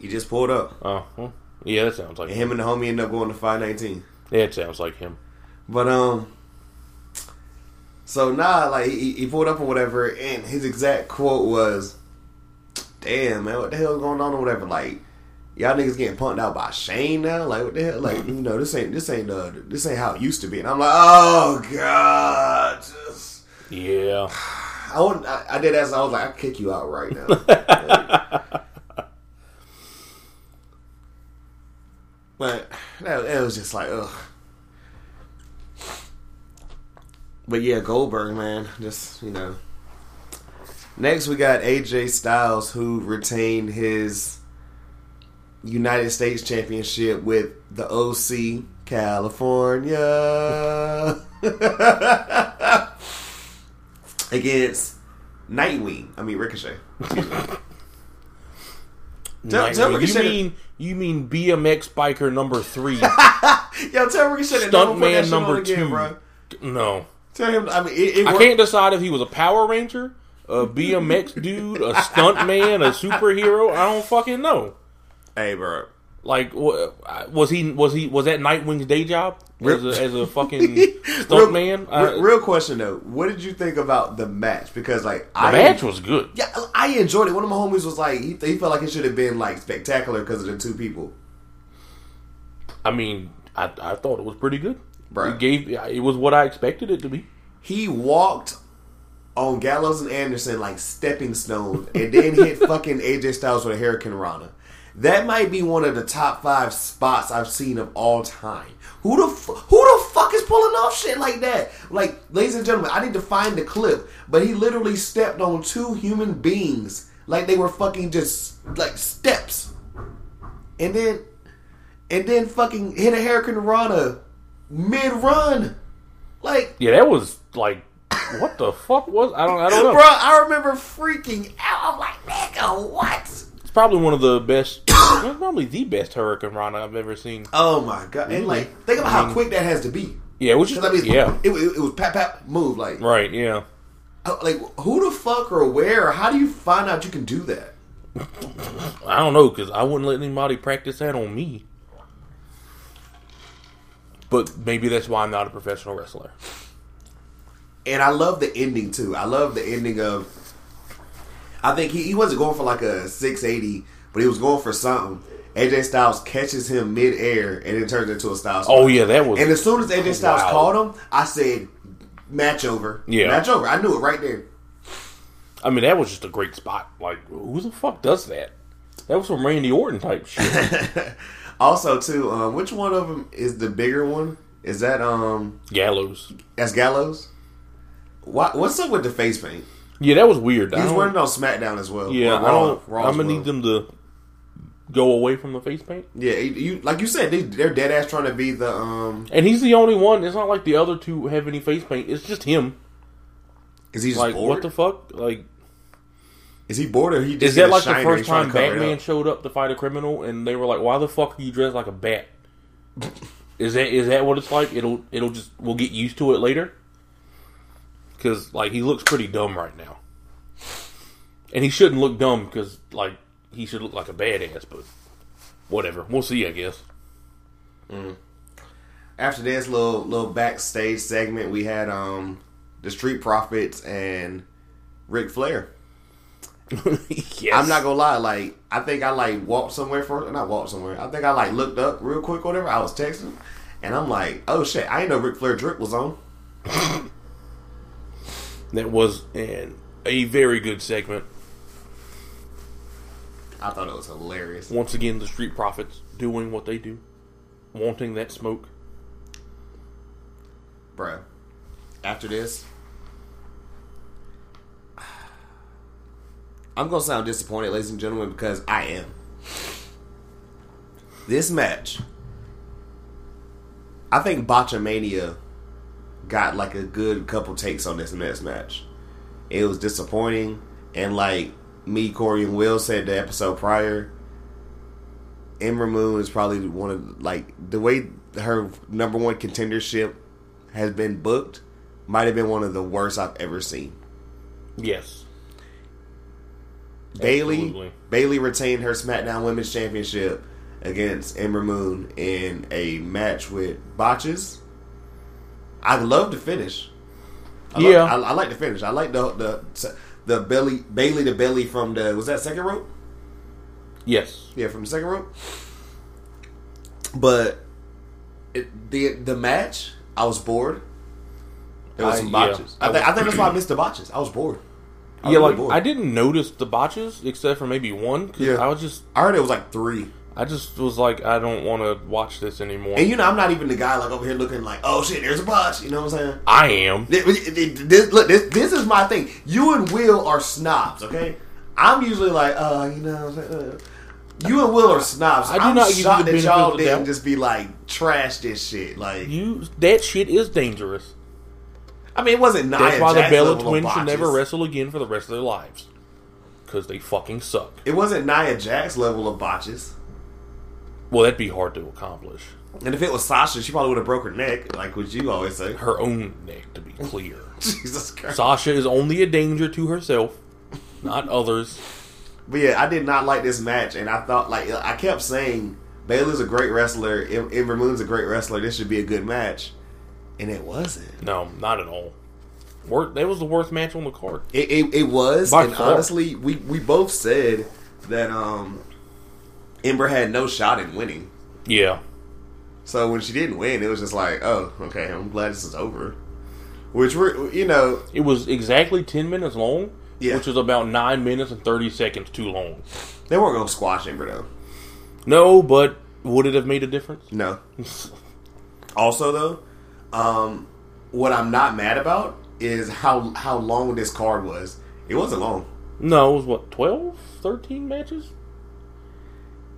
He just pulled up, Oh, well, yeah, that sounds like and him. him and the homie ended up going to five nineteen. That sounds like him. But um, so nah, like he, he pulled up or whatever, and his exact quote was, "Damn man, what the hell is going on or whatever?" Like y'all niggas getting punked out by Shane now. Like what the hell? Like you know this ain't this ain't uh this ain't how it used to be. And I'm like, oh god, just Yeah. (sighs) I want I, I did as I was like I kick you out right now. (laughs) Like, but that, it was just like ugh. But yeah, Goldberg, man, just you know. Next, we got AJ Styles, who retained his United States Championship with the OC California (laughs) against Nightwing. I mean Ricochet. Tell- tell you Ricochet to- mean you mean BMX biker number three, (laughs) Yo, tell Ricochet to never put that stuntman number again, two? bro. No, Tell him. I mean, it, it I can't decide if he was a Power Ranger, a BMX dude, a stunt man, a superhero. I don't fucking know. Hey, bro. Like, was he was he was that Nightwing's day job as a, as a fucking (laughs) real, stuntman? Uh, real, real question though, what did you think about the match? Because like the I match was good. yeah, I enjoyed it. One of my homies was like, he, he felt like it should have been like spectacular because of the two people. I mean, I, I thought it was pretty good. It gave it was what I expected it to be. He walked on Gallows and Anderson like stepping stones, and then hit (laughs) fucking AJ Styles with a Hurricane Rana. That might be one of the top five spots I've seen of all time. Who the fu- who the fuck is pulling off shit like that? Like, ladies and gentlemen, I need to find the clip, but he literally stepped on two human beings like they were fucking just like steps, and then and then fucking hit a Hurricane Rana mid run, like. Yeah, that was like, what the fuck was I don't I don't know. Bro, I remember freaking out. I'm like, nigga, what? It's probably one of the best, (coughs) probably the best Hurricane Rana I've ever seen. Oh my god! And like, think about how quick that has to be. Yeah, which is I mean, yeah, it, it, it was pat pat move. Like, right, yeah. uh, like who the fuck or where? Or how do you find out you can do that? I don't know because I wouldn't let anybody practice that on me. But maybe that's why I'm not a professional wrestler. And I love the ending too. I love the ending of. I think he, he wasn't going for like a 680, but he was going for something. AJ Styles catches him midair and it turns into a Styles. Oh yeah, that was. And as soon as AJ Styles Wow. called him, I said, "Match over." Yeah. match over. I knew it right there. I mean, that was just a great spot. Like, who the fuck does that? That was some Randy Orton type shit. (laughs) Also, too, um, which one of them is the bigger one? Is that um, Gallows. that's Gallows? What what's up with the face paint? Yeah, that was weird. He's wearing it on SmackDown as well. Yeah, Or I don't. Raw I'm gonna well. need them to go away from the face paint. Yeah, you like you said, they, they're dead ass trying to be the um. And he's the only one. It's not like the other two have any face paint. It's just him. Is he just Like, bored? what the fuck? Like, is he bored or he just is that like the first time to cover it Batman showed up to fight a criminal, and they were like, "Why the fuck are you dressed like a bat?" (laughs) is that is that what it's like? It'll it'll just we'll get used to it later. Because like he looks pretty dumb right now, and he shouldn't look dumb because like he should look like a badass. But whatever, we'll see. I guess. After this little little backstage segment, we had um the Street Profits and Ric Flair. (laughs) yes. I'm not gonna lie, like I think I like walked somewhere for not walked somewhere. I think I like looked up real quick, or whatever. I was texting, and I'm like, oh shit, I didn't know Ric Flair drip was on. (laughs) That was an a very good segment. I thought it was hilarious. Once again, the Street Profits doing what they do, wanting that smoke. Bruh. After this, (sighs) I'm gonna sound disappointed, ladies and gentlemen, because I am. This match, I think Botchamania got like a good couple takes on this next match. It was disappointing, and like me, Corey, and Will said the episode prior, Ember Moon is probably one of like the way her number one contendership has been booked might have been one of the worst I've ever seen. Yes. Bayley Absolutely. Bayley retained her SmackDown Women's Championship against Ember Moon in a match with botches. I love the finish. I love- Yeah. I, I like the finish. I like the the the belly Bayley the belly from the was that second rope? Yes. Yeah, from the second rope. But it, the the match, I was bored. There was I- some yeah. botches. I, I think, was- I think that's why I missed the botches. I was bored. I yeah, was like bored. I didn't notice the botches except for maybe one. Yeah. I was just, I heard it was like three. I just was like, I don't want to watch this anymore. And you know, I'm not even the guy like over here looking like, oh shit, there's a botch. You know what I'm saying? I am. This, look, this, this is my thing. You and Will are snobs, okay? I'm usually like, uh, you know, uh, you and Will are snobs. I do I'm not shocked that y'all didn't just be like trash this shit. Like, You that shit is dangerous. I mean, it wasn't Nia That's why the Bella twins should never wrestle again for the rest of their lives. Because they fucking suck. It wasn't Nia Jax level of botches. Well, that'd be hard to accomplish. And if it was Sasha, she probably would have broke her neck, like what you always say. Her own neck, to be clear. (laughs) Jesus Christ. Sasha is only a danger to herself, not others. But yeah, I did not like this match, and I thought like I kept saying Baylor's a great wrestler, Em- Ember Moon's a great wrestler. This should be a good match, and it wasn't. No, not at all. Wor- that was the worst match on the card. It it, it was, By and far. honestly, we we both said that um Ember had no shot in winning. Yeah. So when she didn't win, it was just like, oh, okay, I'm glad this is over. Which we're you know It was exactly 10 minutes long, Yeah. which was about 9 minutes and 30 seconds too long. they weren't gonna squash Ember though. No, but would it have made a difference? No. Also, though, um, what I'm not mad about is how how long this card was. It wasn't long. No, it was what, 12, 13 matches?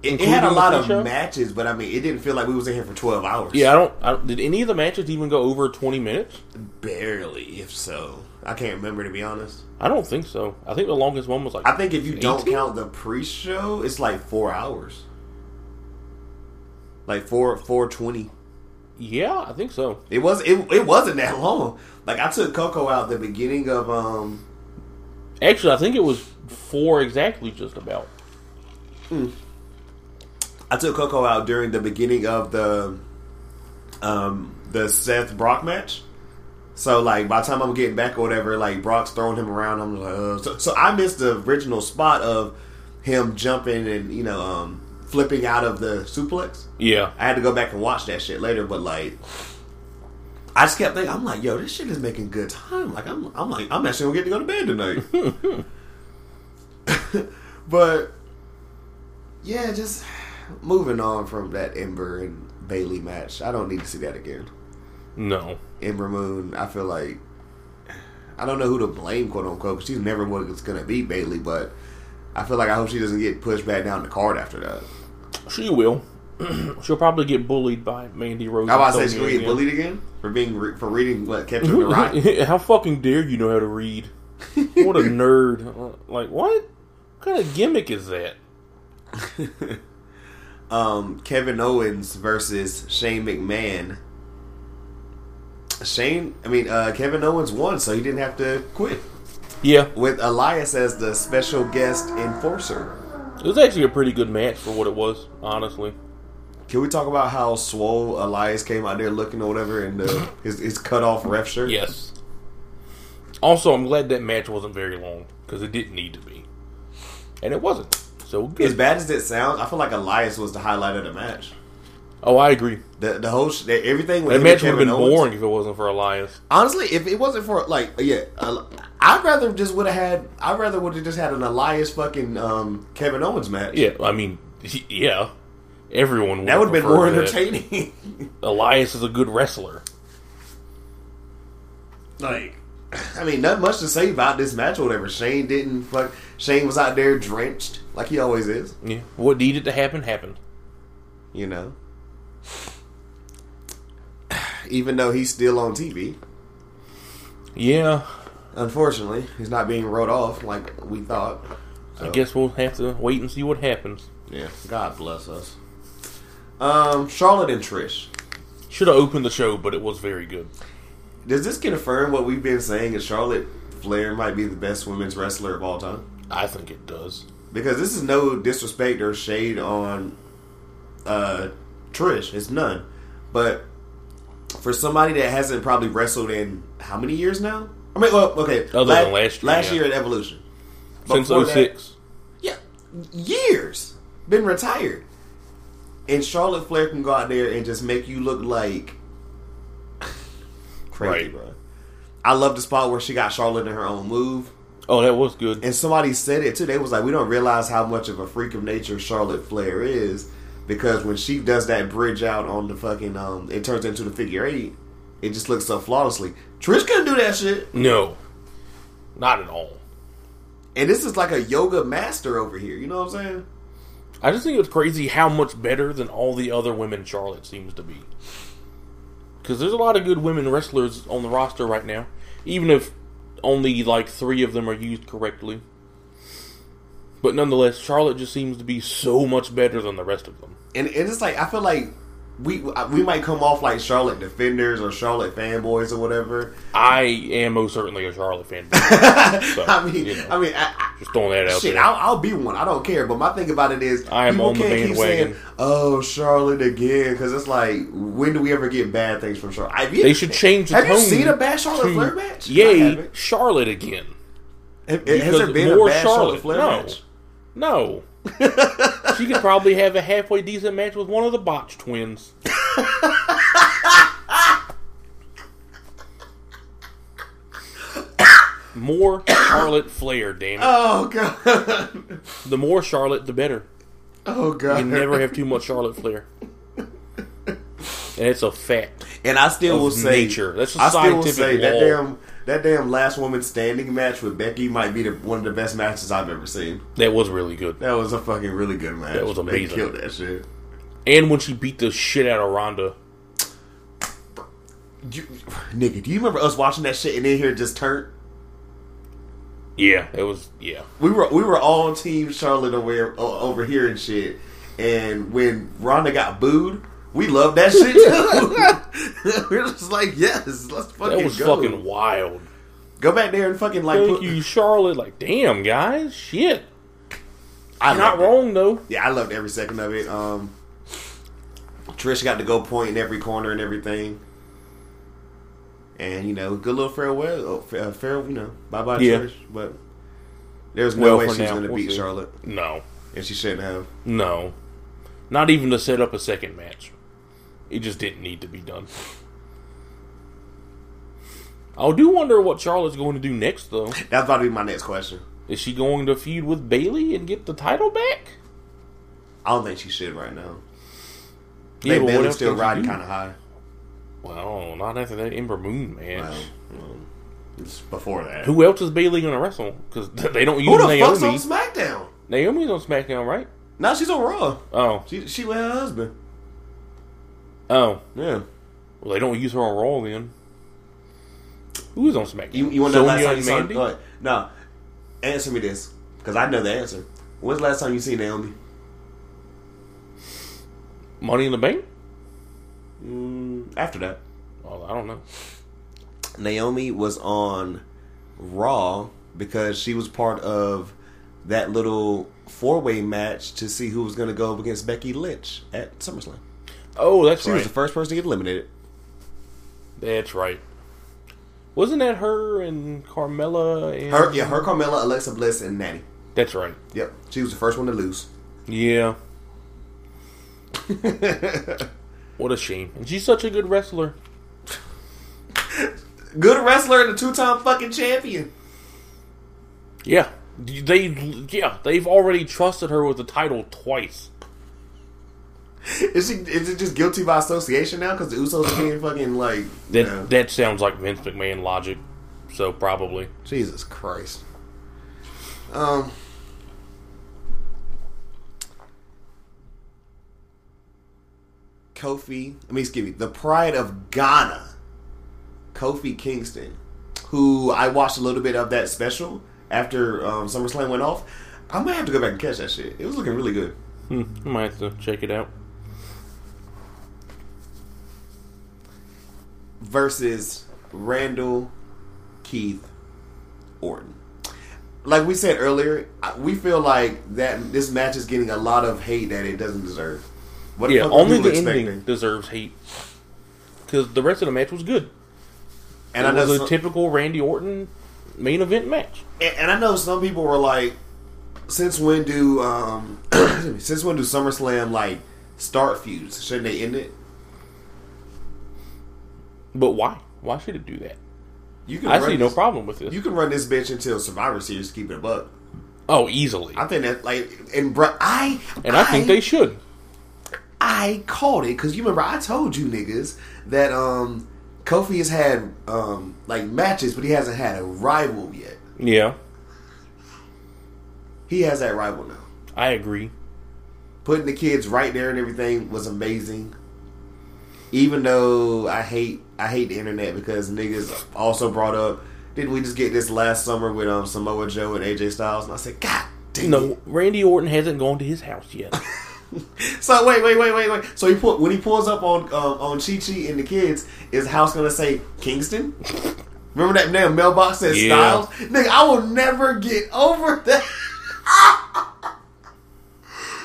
It, it had a lot of pre-show? matches, but I mean, it didn't feel like we was in here for 12 hours. Yeah, I don't, I don't. Did any of the matches even go over 20 minutes? barely, if so. I can't remember to be honest. I don't think so. I think the longest one was like. I think if you don't count the pre-show, it's like four hours. Like four four twenty. Yeah, I think so. It was it, it wasn't that long. Like I took Coco out the beginning of um Actually, I think it was four exactly, just about. I took Coco out during the beginning of the um, the Seth Brock match. So like by the time I'm getting back or whatever, like Brock's throwing him around. I'm like, uh, so, so I missed the original spot of him jumping and you know um, flipping out of the suplex. Yeah. I had to go back and watch that shit later, but like. I just kept thinking, I'm like, yo, this shit is making good time. Like, I'm, I'm like, I'm actually gonna get to go to bed tonight. (laughs) (laughs) but yeah, just moving on from that Ember and Bayley match. I don't need to see that again. No. Ember Moon, I feel like I don't know who to blame, quote unquote, because she's never was going to beat Bayley, but I feel like I hope she doesn't get pushed back down the card after that. She will. (clears throat) She'll probably get bullied by Mandy Rose. How about to say she's Sonya going to get bullied again for being re- for reading what Captain (laughs) Mirai. (laughs) How fucking dare you know how to read? What a (laughs) nerd. Uh, Like, what? What kind of gimmick is that? Um, Kevin Owens versus Shane McMahon. Shane, I mean, uh, Kevin Owens won, so he didn't have to quit. Yeah. With Elias as the special guest enforcer. It was actually a pretty good match for what it was, honestly. Can we talk about how swole Elias came out there looking or whatever in the, (laughs) his, his cut off ref shirt? Yes. Also, I'm glad that match wasn't very long because it didn't need to be, and it wasn't. So good. As bad as it sounds, I feel like Elias was the highlight of the match. oh, I agree. The the whole sh- everything. with That match would have been Owens- boring if it wasn't for Elias. Honestly, if it wasn't for like yeah, uh, I'd rather just would have had. I'd rather would have just had an Elias fucking um, Kevin Owens match. Yeah, I mean, yeah, everyone would that would have been more entertaining. (laughs) Elias is a good wrestler. like, I mean, not much to say about this match or whatever. Shane didn't fuck. Shane was out there drenched like he always is. Yeah, what needed to happen happened. You know, even though he's still on TV. Yeah, Unfortunately, he's not being wrote off like we thought. I guess we'll have to wait and see what happens. Yeah, God bless us. Um, Charlotte and Trish. Should have opened the show, but it was very good. Does this confirm what we've been saying? Is Charlotte Flair might be the best women's wrestler of all time? I think it does. Because this is no disrespect or shade on uh, Trish. It's none. But for somebody that hasn't probably wrestled in how many years now? I mean, well, okay, Other than last year, last yeah. year at Evolution. Since Before that- Yeah, years. Been retired. And Charlotte Flair can go out there and just make you look like (laughs) crazy, Right. bro. I love the spot where she got Charlotte in her own move. Oh, that was good. And somebody said it too. They was like, we don't realize how much of a freak of nature Charlotte Flair is because when she does that bridge out on the fucking um, it turns into the figure eight. It just looks so flawlessly. Trish couldn't do that shit. No, not at all. And this is like a yoga master over here. You know what I'm saying? I just think it's crazy how much better than all the other women Charlotte seems to be. Because there's a lot of good women wrestlers on the roster right now, even if only like three of them are used correctly. But nonetheless, Charlotte just seems to be so much better than the rest of them. And, it's like I feel like we uh, we might come off like Charlotte defenders or Charlotte fanboys or whatever. I am most certainly a Charlotte fan. (laughs) So, I mean, you know, I mean, I, I, just throwing that out Shit, there. I'll, I'll be one. I don't care. But my thing about it is, I am on the bandwagon. saying, "Oh, Charlotte again," because it's like, when do we ever get bad things from Charlotte? Have you, They should change the Have tone you seen a bad Charlotte to, Flair match? I Yay. Charlotte again. Have- Has Because there been a bad Charlotte, Charlotte. Flair No. match? No. She could probably have a halfway decent match with one of the Botch twins. more Charlotte Flair, damn it. Oh god! The more Charlotte, the better. Oh god! You never have too much Charlotte Flair. And it's a fact. And I still will say, nature. That's a I still will scientific say that law. damn that damn last woman standing match with Becky might be the, one of the best matches I've ever seen. That was really good. That was a fucking really good match. That was amazing. They killed that shit. And when she beat the shit out of Ronda. You, nigga, do you remember us watching that shit and then here just turned? Yeah, it was yeah. We were we were all on team Charlotte over over here and shit. And when Ronda got booed, we love that shit too. (laughs) We're just like, yes, let's fucking That was go. fucking wild. Go back there and fucking like Thank put, you, Charlotte. Like, damn, guys, shit. I You're not wrong though. Yeah, I loved every second of it. Um, Trish got to go point in every corner and everything. And you know, good little farewell, oh, uh, fair, you know, bye bye Yeah. Trish. But there's no Well, way she's now, going to we'll beat see. Charlotte, No, and she shouldn't have. no, not even to set up a second match. It just didn't need to be done. I do wonder what Charlotte's going to do next, though. That's about to be my next question. Is she going to feud with Bayley and get the title back? I don't think she should right now. Yeah, Yeah, Bayley's still riding kind of high. Well, not after that Ember Moon match. Well, well, it's before that. Who else is Bayley going to wrestle? Because they don't use Who the Naomi. fuck's on SmackDown? Naomi's on SmackDown, right? Now she's on Raw. Oh, She she with her husband. Oh. Yeah. Well, they don't use her on Raw then. Who is on SmackDown? You you want to know last time you saw? Mandy? Go. No, answer me this because I know the answer. When's the last time you seen Naomi? Money in the Bank? Mm, after that, Well, I don't know. Naomi was on Raw because she was part of that little four way match to see who was going to go up against Becky Lynch at SummerSlam. Oh, that's She right. was the first person to get eliminated. That's right. Wasn't that her and Carmella? And... Her, yeah, her, Carmella, Alexa Bliss, and Natty. That's right. Yep, she was the first one to lose. Yeah. (laughs) What a shame. And she's such a good wrestler. Good wrestler and a two time fucking champion. Yeah. They yeah, they've already trusted her with the title twice. Is she? Is it just guilty by association now? Because the Usos are being (coughs) fucking like. you That know. that sounds like Vince McMahon logic. So probably. Jesus Christ. Um. Kofi, I mean, excuse me, the pride of Ghana, Kofi Kingston, who I watched a little bit of that special after um, SummerSlam went off. I might have to go back and catch that shit. It was looking really good. Hmm, I might have to check it out. Versus Randall Keith Orton. Like we said earlier, we feel like that this match is getting a lot of hate that it doesn't deserve. What Yeah, only the ending deserves hate. Because the rest of the match was good. And it I know, was a some, typical Randy Orton main event match. and, and I know some people were like, since when do um, (clears throat) since when do SummerSlam like start feuds? Shouldn't they end it? But why? Why should it do that? You can I see no problem with this. You can run this bitch until Survivor Series. to Keep it a buck. oh, easily. I think that like and bro, I and I think they should. I called it because you remember I told you niggas that um Kofi has had um like matches, but he hasn't had a rival yet. Yeah, He has that rival now. I agree. Putting the kids right there and everything was amazing. Even though I hate I hate the internet because niggas also brought up didn't we just get this last summer with um Samoa Joe and AJ Styles and I said God damn No. Randy Orton hasn't gone to his house yet. (laughs) So wait, wait, wait, wait, wait. So he put when he pulls up on um, on Chi Chi and the kids, is the house gonna say Kingston? Remember that damn mailbox says Yeah. Styles? Nigga, I will never get over that. (laughs)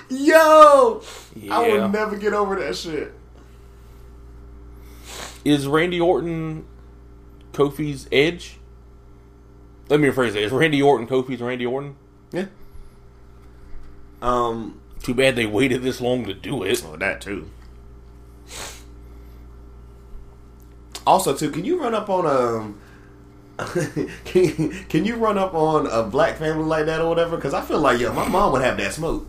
Yo, I will never get over that shit. Is Randy Orton Kofi's edge? Let me rephrase it. Is Randy Orton Kofi's Randy Orton? Yeah. Um. Too bad they waited this long to do it. Oh, that too. Also, too, can you run up on um? (laughs) can can you run up on a black family like that or whatever? Because I feel like yo, my mom would have that smoke.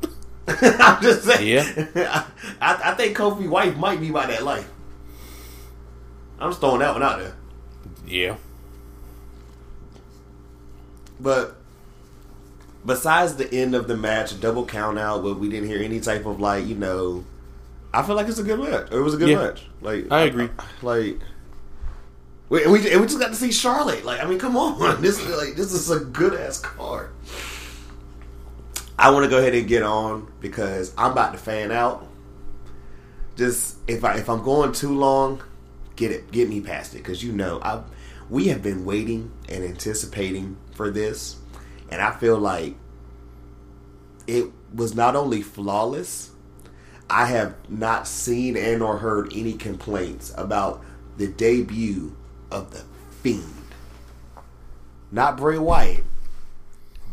(laughs) I'm just saying. Yeah. (laughs) I, I think Kofi wife might be by that life. I'm just throwing that one out there. Yeah. But besides the end of the match, double count out, but we didn't hear any type of like, you know, I feel like it's a good match. It was a good Yeah. match. Like I agree. Like we, and we and we just got to see Charlotte. Like I mean, come on, (laughs) this is like this is a good ass card. I want to go ahead and get on because I'm about to fan out. Just if I if I'm going too long, get it get me past it because you know I we have been waiting and anticipating for this, and I feel like it was not only flawless. I have not seen and or heard any complaints about the debut of the Fiend. Not Bray Wyatt,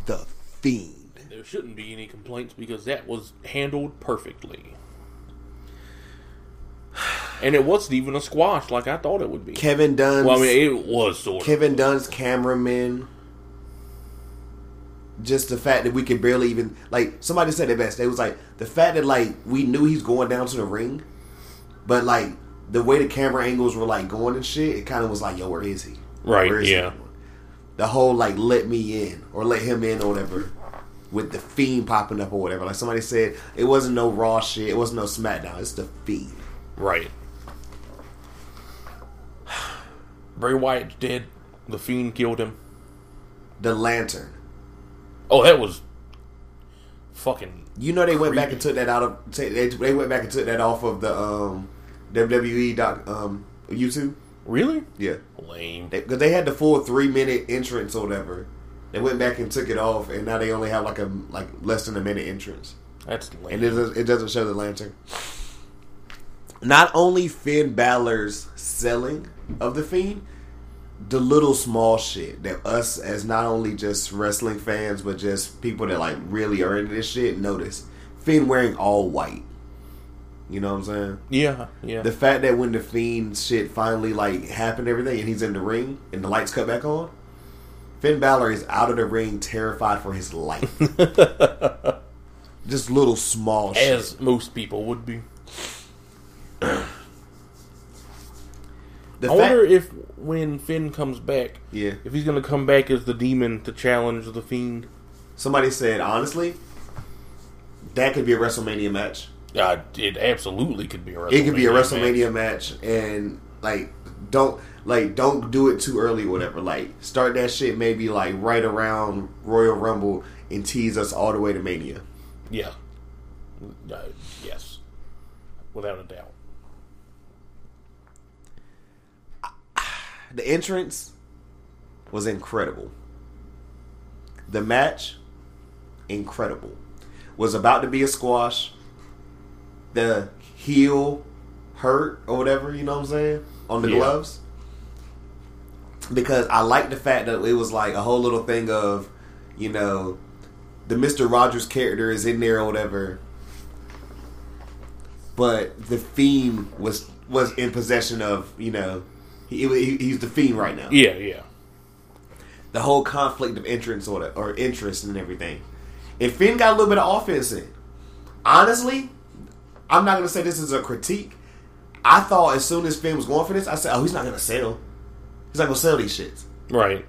the Fiend. There shouldn't be any complaints because that was handled perfectly. And it wasn't even a squash like I thought it would be. Kevin Dunn's well, I mean, it was sort of. Kevin Dunn's cameraman. Just the fact that we could barely even like somebody said it best. It was like the fact that like we knew he's going down to the ring, but like the way the camera angles were like going and shit, it kind of was like, yo, where is he? Right, Where is yeah. He? The whole like let me in or let him in or whatever, with the fiend popping up or whatever. Like somebody said, it wasn't no raw shit. It wasn't no SmackDown. It's the fiend. Right. Bray Wyatt's dead. The Fiend killed him. The lantern. Oh, that was fucking. You know they went back and took that out of they, they went back and took that off of the um, WWE doc um, YouTube. Really? Yeah, Lame. because they, had the full three minute entrance or whatever. They went back and took it off, and now they only have like a like less than a minute entrance, That's lame. and it doesn't, it doesn't show the lantern. Not only Finn Balor's selling of the Fiend, the little small shit that us as not only just wrestling fans but just people that like really are into this shit notice. Finn wearing all white. You know what I'm saying? yeah, yeah. The fact that when the Fiend shit finally like happened, everything, and he's in the ring and the lights cut back on, Finn Balor is out of the ring, terrified for his life. (laughs) Just little small shit. As most people would be. The I fact, wonder if when Finn comes back, yeah. if he's going to come back as the demon to challenge the Fiend. Somebody said honestly, that could be a WrestleMania match. Uh, it absolutely could be a WrestleMania. It could be a match. WrestleMania match, and like don't like don't do it too early or whatever. Like start that shit maybe like right around Royal Rumble and tease us all the way to Mania. Yeah. Uh, yes. Without a doubt. The entrance was incredible. The match, incredible. Was about to be a squash. The heel hurt or whatever, you know what I'm saying? On the Yeah. gloves. Because I like the fact that it was like a whole little thing of, you know, the Mr. Rogers character is in there or whatever. But the theme was was in possession of, you know, he, he he's the fiend right now Yeah, yeah. the whole conflict of entrance or, or interest and everything. If Finn got a little bit of offense in, honestly, I'm not gonna say this is a critique. I thought as soon as Finn was going for this, I said, "Oh, he's not gonna sell. He's not gonna sell these shits." Right.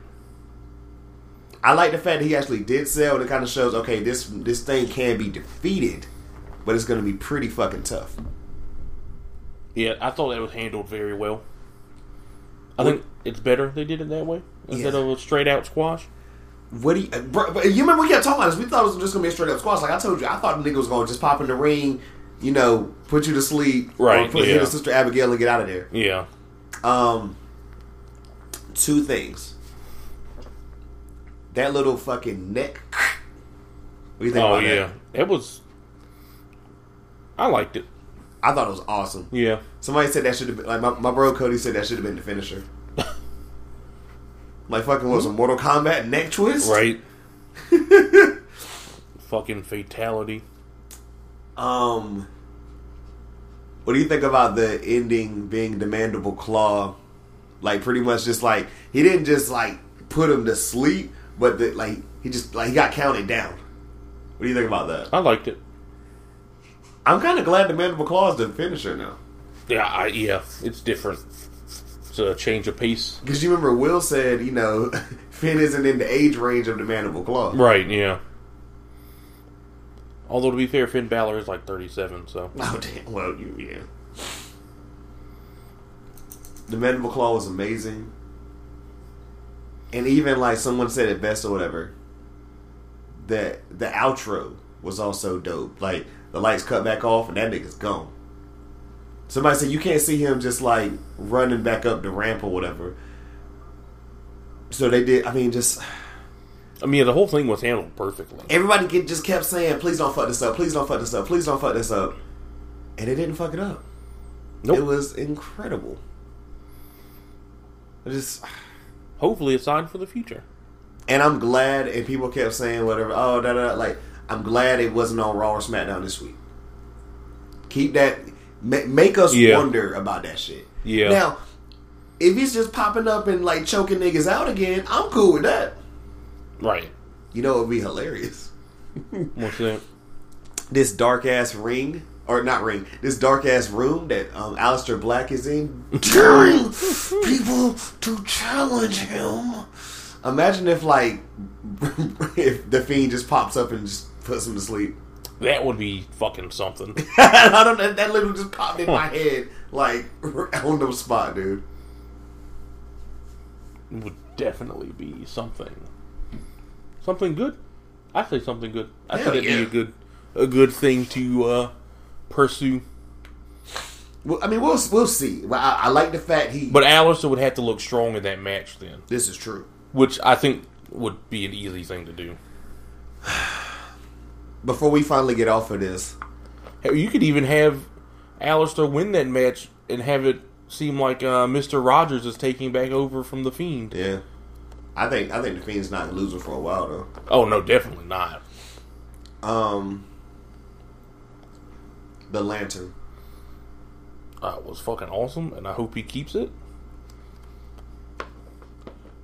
I like the fact that he actually did sell, and it kind of shows, okay, this this thing can be defeated, but it's gonna be pretty fucking tough. Yeah, I thought that was handled very well. I think it's better they did it that way instead Yeah. of a straight out squash. What do you, uh, bro, but you remember we kept talking about this? We thought it was just gonna be a straight up squash. Like I told you, I thought the nigga was gonna just pop in the ring, you know, put you to sleep, Right, Or put hit yeah. his sister Abigail and get out of there. Yeah. Um, two things. That little fucking neck. What do you think Oh about yeah. that? It was. I liked it. I thought it was awesome. Yeah. Somebody said that should have been like my, my bro Cody said that should have been the finisher. (laughs) like fucking what was a Mortal Kombat neck twist? Right. (laughs) Fucking fatality. Um, what do you think about the ending being the mandible claw? Like pretty much just like he didn't just like put him to sleep, but the, like he just like he got counted down. What do you think about that? I liked it. I'm kind of glad the mandible claw is the finisher now Yeah. I, yeah. It's different. It's a change of pace. because you remember Will said you know (laughs) Finn isn't in the age range of the mandible claw. Right. Yeah. Although to be fair, Finn Balor is like thirty-seven. So (laughs) Oh damn! Well, you yeah. The mandible claw was amazing, and even like someone said it best or whatever. That the outro was also dope. Like the lights cut back off and that nigga's gone. Somebody said you can't see him just like running back up the ramp or whatever. So they did. I mean, just I mean, the whole thing was handled perfectly. everybody get, just kept saying, "Please don't fuck this up. Please don't fuck this up. Please don't fuck this up." and it didn't fuck it up. Nope. It was incredible. I just Hopefully, a sign for the future. and I'm glad. And people kept saying whatever. Oh, da da. da, Like I'm glad it wasn't on Raw or SmackDown this week. Keep that. Make us Yeah. wonder about that shit. Yeah. Now, if he's just popping up and like choking niggas out again, I'm cool with that. Right. You know, it'd be hilarious. (laughs) What's that? This dark ass ring, or not ring, this dark ass room that um, Aleister Black is in, daring (laughs) people to challenge him. Imagine if like (laughs) if the fiend just pops up and just puts him to sleep. That would be fucking something. (laughs) I don't. That literally just popped in my head like (laughs) on the spot, dude. It would definitely be something. Something good. I say something good. I Hell think that'd yeah. be a good, a good thing to uh, pursue. Well, I mean, we'll we'll see. Well, I, I like the fact he. But Aleister would have to look strong in that match then, this is true. which I think would be an easy thing to do. (sighs) (sighs) (sighs) Before we finally get off of this, You could even have Aleister win that match and have it seem like uh, Mister Rogers is taking back over from the Fiend. yeah, I think I think the fiend's not losing for a while though. Oh no, definitely not. Um, the lantern. Uh, was fucking awesome, and I hope he keeps it.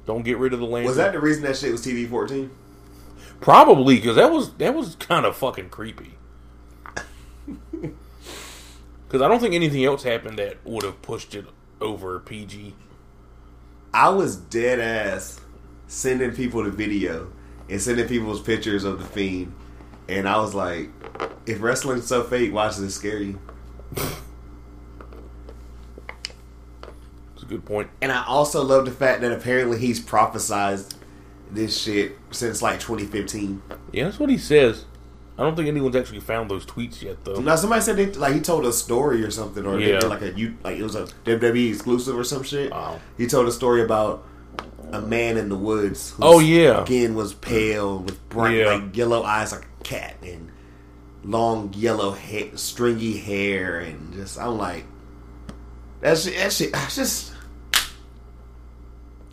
Don't get rid of the lantern. Was that the reason that shit was TV fourteen? Probably because that was that was kind of fucking creepy. (laughs) Because I don't think anything else happened that would have pushed it over PG. I was dead ass sending people the video and sending people's pictures of the fiend, and I was like, if wrestling's so fake, why does it scare you? It's a good point. And I also love the fact that apparently he's prophesized this shit since like 2015. Yeah, that's what he says. I don't think anyone's actually found those tweets yet, though. Now somebody said they, like he told a story or something, or Yeah. like a you like it was a WWE exclusive or some shit. Wow. He told a story about a man in the woods. whose Oh, yeah. skin was pale with bright Yeah. like yellow eyes like a cat and long yellow hair, stringy hair, and just I'm like that shit. That shit. That's (sighs) just.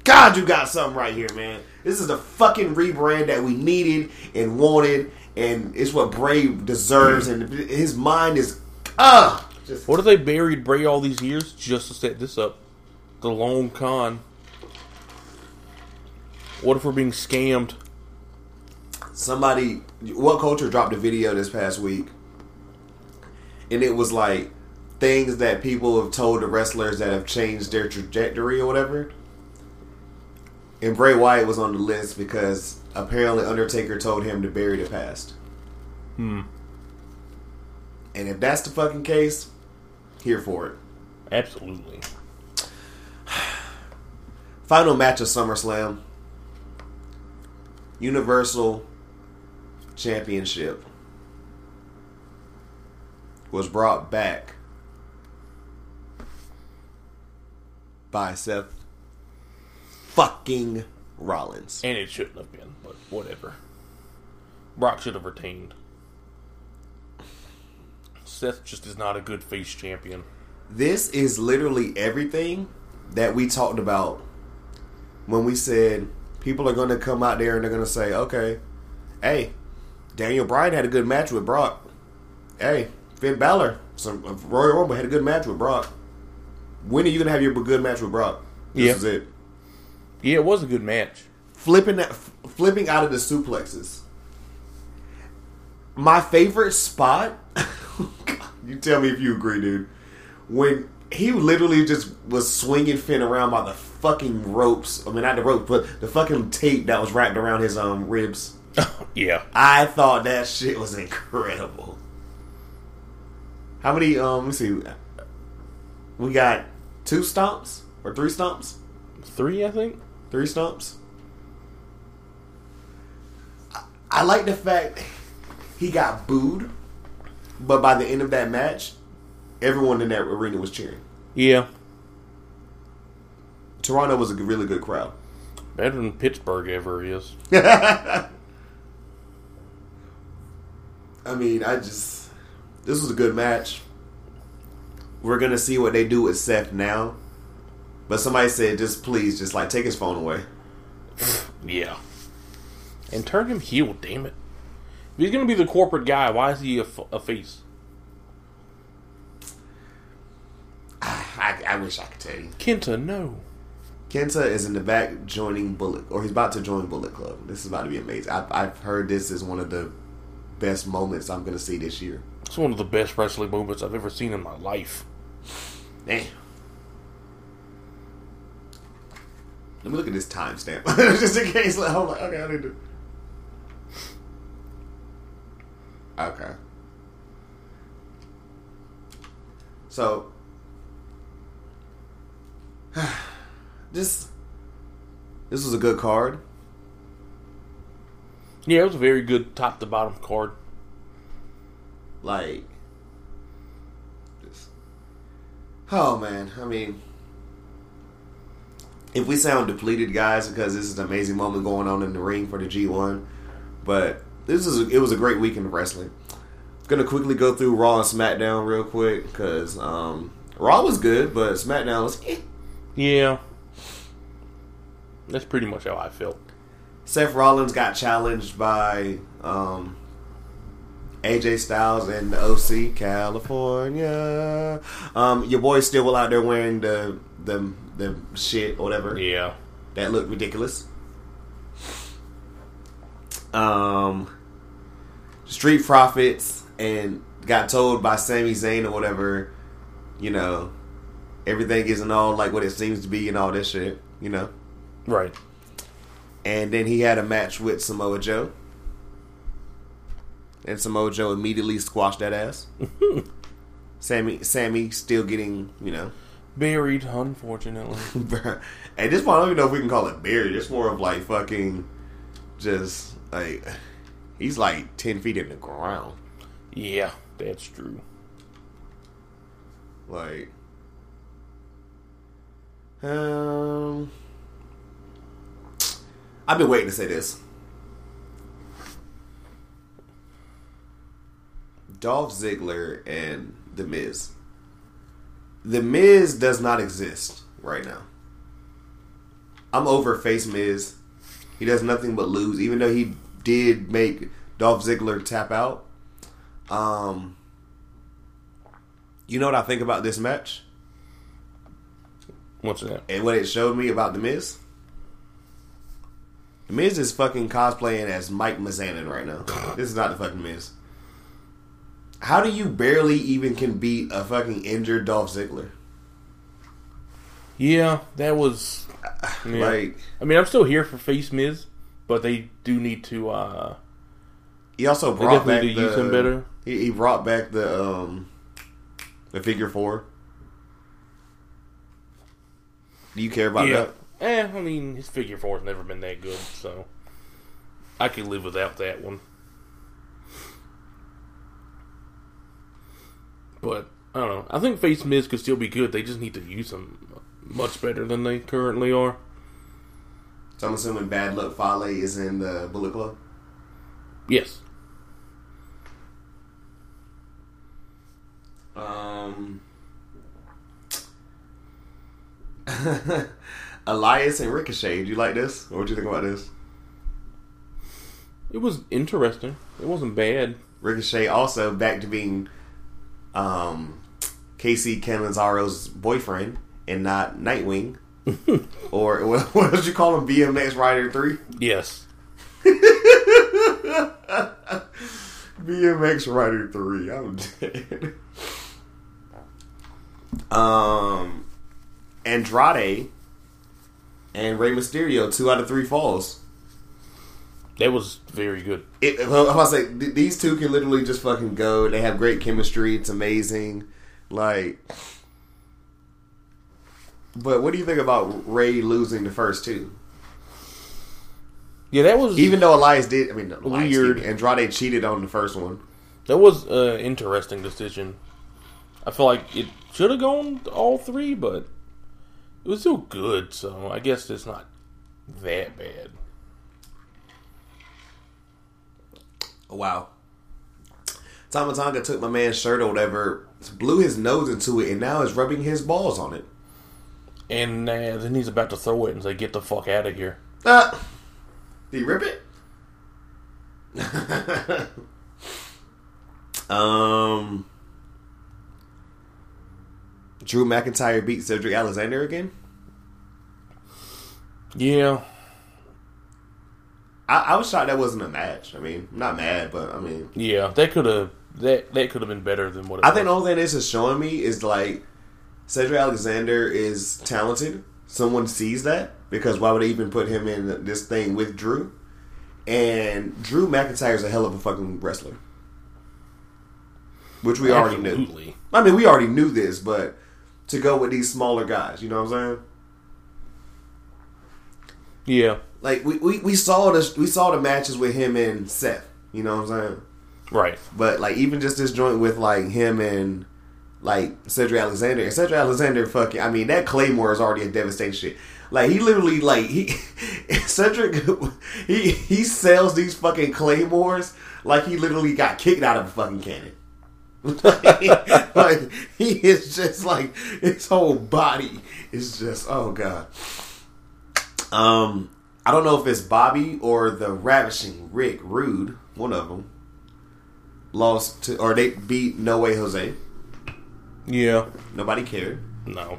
God, you got something right here, man. This is the fucking rebrand that we needed and wanted, and it's what Bray deserves. And his mind is, ah, just What if they buried Bray all these years just to set this up? The long con. What if we're being scammed? somebody. WhatCulture dropped a video this past week, and it was like things that people have told the wrestlers that have changed their trajectory or whatever. And Bray Wyatt was on the list because apparently Undertaker told him to bury the past. Hmm. And if that's the fucking case, here for it. Absolutely. (sighs) Final match of SummerSlam. Universal Championship was brought back by Seth fucking Rollins. And it shouldn't have been, but whatever. Brock should have retained. Seth just is not a good face champion. This is literally everything that we talked about when we said people are going to come out there and they're going to say, okay, hey, Daniel Bryan had a good match with Brock. Hey, Finn Balor, some uh, Royal Rumble had a good match with Brock. When are you going to have your good match with Brock? This is it. Yeah, it was a good match. Flipping that, f- flipping out of the suplexes. My favorite spot. (laughs) you tell me if you agree, dude. When he literally just was swinging Finn around by the fucking ropes. I mean, not the ropes, but the fucking tape that was wrapped around his um ribs. (laughs) yeah. I thought that shit was incredible. How many? Um, let me see. We got two stomps or three stomps. Three, I think. Three stumps. I, I like the fact he got booed, but by the end of that match, everyone in that arena was cheering. Yeah. Toronto was a really good crowd. Better than Pittsburgh ever is. (laughs) I mean, I just this was a good match. we're gonna see what they do with Seth now. But somebody said, just please, just like take his phone away. Yeah. And turn him heel, damn it. If he's going to be the corporate guy, why is he a, f- a face? I, I wish I could tell you. Kenta, no. Kenta is in the back joining Bullet, or he's about to join Bullet Club. This is about to be amazing. I, I've heard this is one of the best moments I'm going to see this year. It's one of the best wrestling moments I've ever seen in my life. Damn. Let me look at this timestamp, (laughs) just in case. Like, I'm like, okay, I need to. Okay. So, (sighs) this this was a good card. Yeah, it was a very good top to bottom card. Like, this. Oh man, I mean, if we sound depleted, guys, because this is an amazing moment going on in the ring for the G one, but this is a, it was a great weekend of wrestling. Gonna quickly go through Raw and SmackDown real quick because um, Raw was good, but SmackDown was. Eh. Yeah. That's pretty much how I felt. Seth Rollins got challenged by um, AJ Styles and the OC California. Um, your boy's still out there wearing the the the shit or whatever Yeah. that looked ridiculous. Um, Street Profits and got told by Sami Zayn or whatever, you know, everything isn't all like what it seems to be and all this shit, you know. Right. And then he had a match with Samoa Joe. And Samoa Joe immediately squashed that ass. (laughs) Sami Sami still getting, you know. Buried, unfortunately. (laughs) At this point I don't even know if we can call it buried. It's more of like fucking just like he's like ten feet in the ground. yeah, that's true. Like um I've been waiting to say this. Dolph Ziggler and The Miz. The Miz does not exist right now. I'm over face Miz. He does nothing but lose, even though he did make Dolph Ziggler tap out. Um, you know what I think about this match What's that? and what it showed me about The Miz? The Miz is fucking cosplaying as Mike Mizanin right now. This is not the fucking Miz. How do you barely even can beat a fucking injured Dolph Ziggler? Yeah, that was. (sighs) Yeah. Like I mean, I'm still here for Face Miz, but they do need to. uh he also brought back need the use him better. He, he brought back the um the figure four. Do you care about yeah. that? Eh, I mean, his figure four's never been that good, so I can live without that one. But I don't know. I think Face Miz could still be good. They just need to use him much better than they currently are. So I'm assuming Bad Luck Fale is in the Bullet Club. Yes. Um, (laughs) Elias and Ricochet. Do you like this? What do you think about this? It was interesting. It wasn't bad. Ricochet also back to being um, Kacy Catanzaro's boyfriend and not Nightwing. (laughs) or (laughs) what, what did you call him? BMX Rider 3? Yes. (laughs) BMX Rider 3. I'm dead. Um, Andrade and Rey Mysterio, two out of three falls. That was very good. It, well, I was say th- these two can literally just fucking go. They have great chemistry. It's amazing. Like, but what do you think about Rey losing the first two? Yeah, that was Even though Elias did, I mean, Elias, Weird. me, Andrade cheated on the first one. that was an interesting decision. I feel like it should have gone all three, but it was still good. So I guess it's not that bad. Wow. Tama Tonga took my man's shirt or whatever, blew his nose into it, and now is rubbing his balls on it. And uh, then he's about to throw it and say, "Get the fuck out of here." Uh, did he rip it? (laughs) um, Drew McIntyre beat Cedric Alexander again. Yeah, I, I was shocked that wasn't a match. I mean, not mad, but I mean, yeah, that could have that that could have been better than what it I was. think the only thing this is showing me is like Cedric Alexander is talented. Someone sees that because why would they even put him in this thing with Drew? And Drew McIntyre is a hell of a fucking wrestler, which we already knew. I mean, we already knew this, but to go with these smaller guys, you know what I'm saying? Yeah, Like we, we, we saw this, we saw the matches with him and Seth. You know what I'm saying? right. But like even just this joint with like him and like Cedric Alexander and Cedric Alexander fucking I mean that Claymore is already a devastating shit. Like he literally like he (laughs) Cedric he he sells these fucking claymores like he literally got kicked out of a fucking cannon. like, (laughs) like, he is just like his whole body is just oh god. Um I don't know if it's Bobby or the ravishing Rick Rude, one of them lost to, or they beat No Way Jose. Yeah. Nobody cared. No.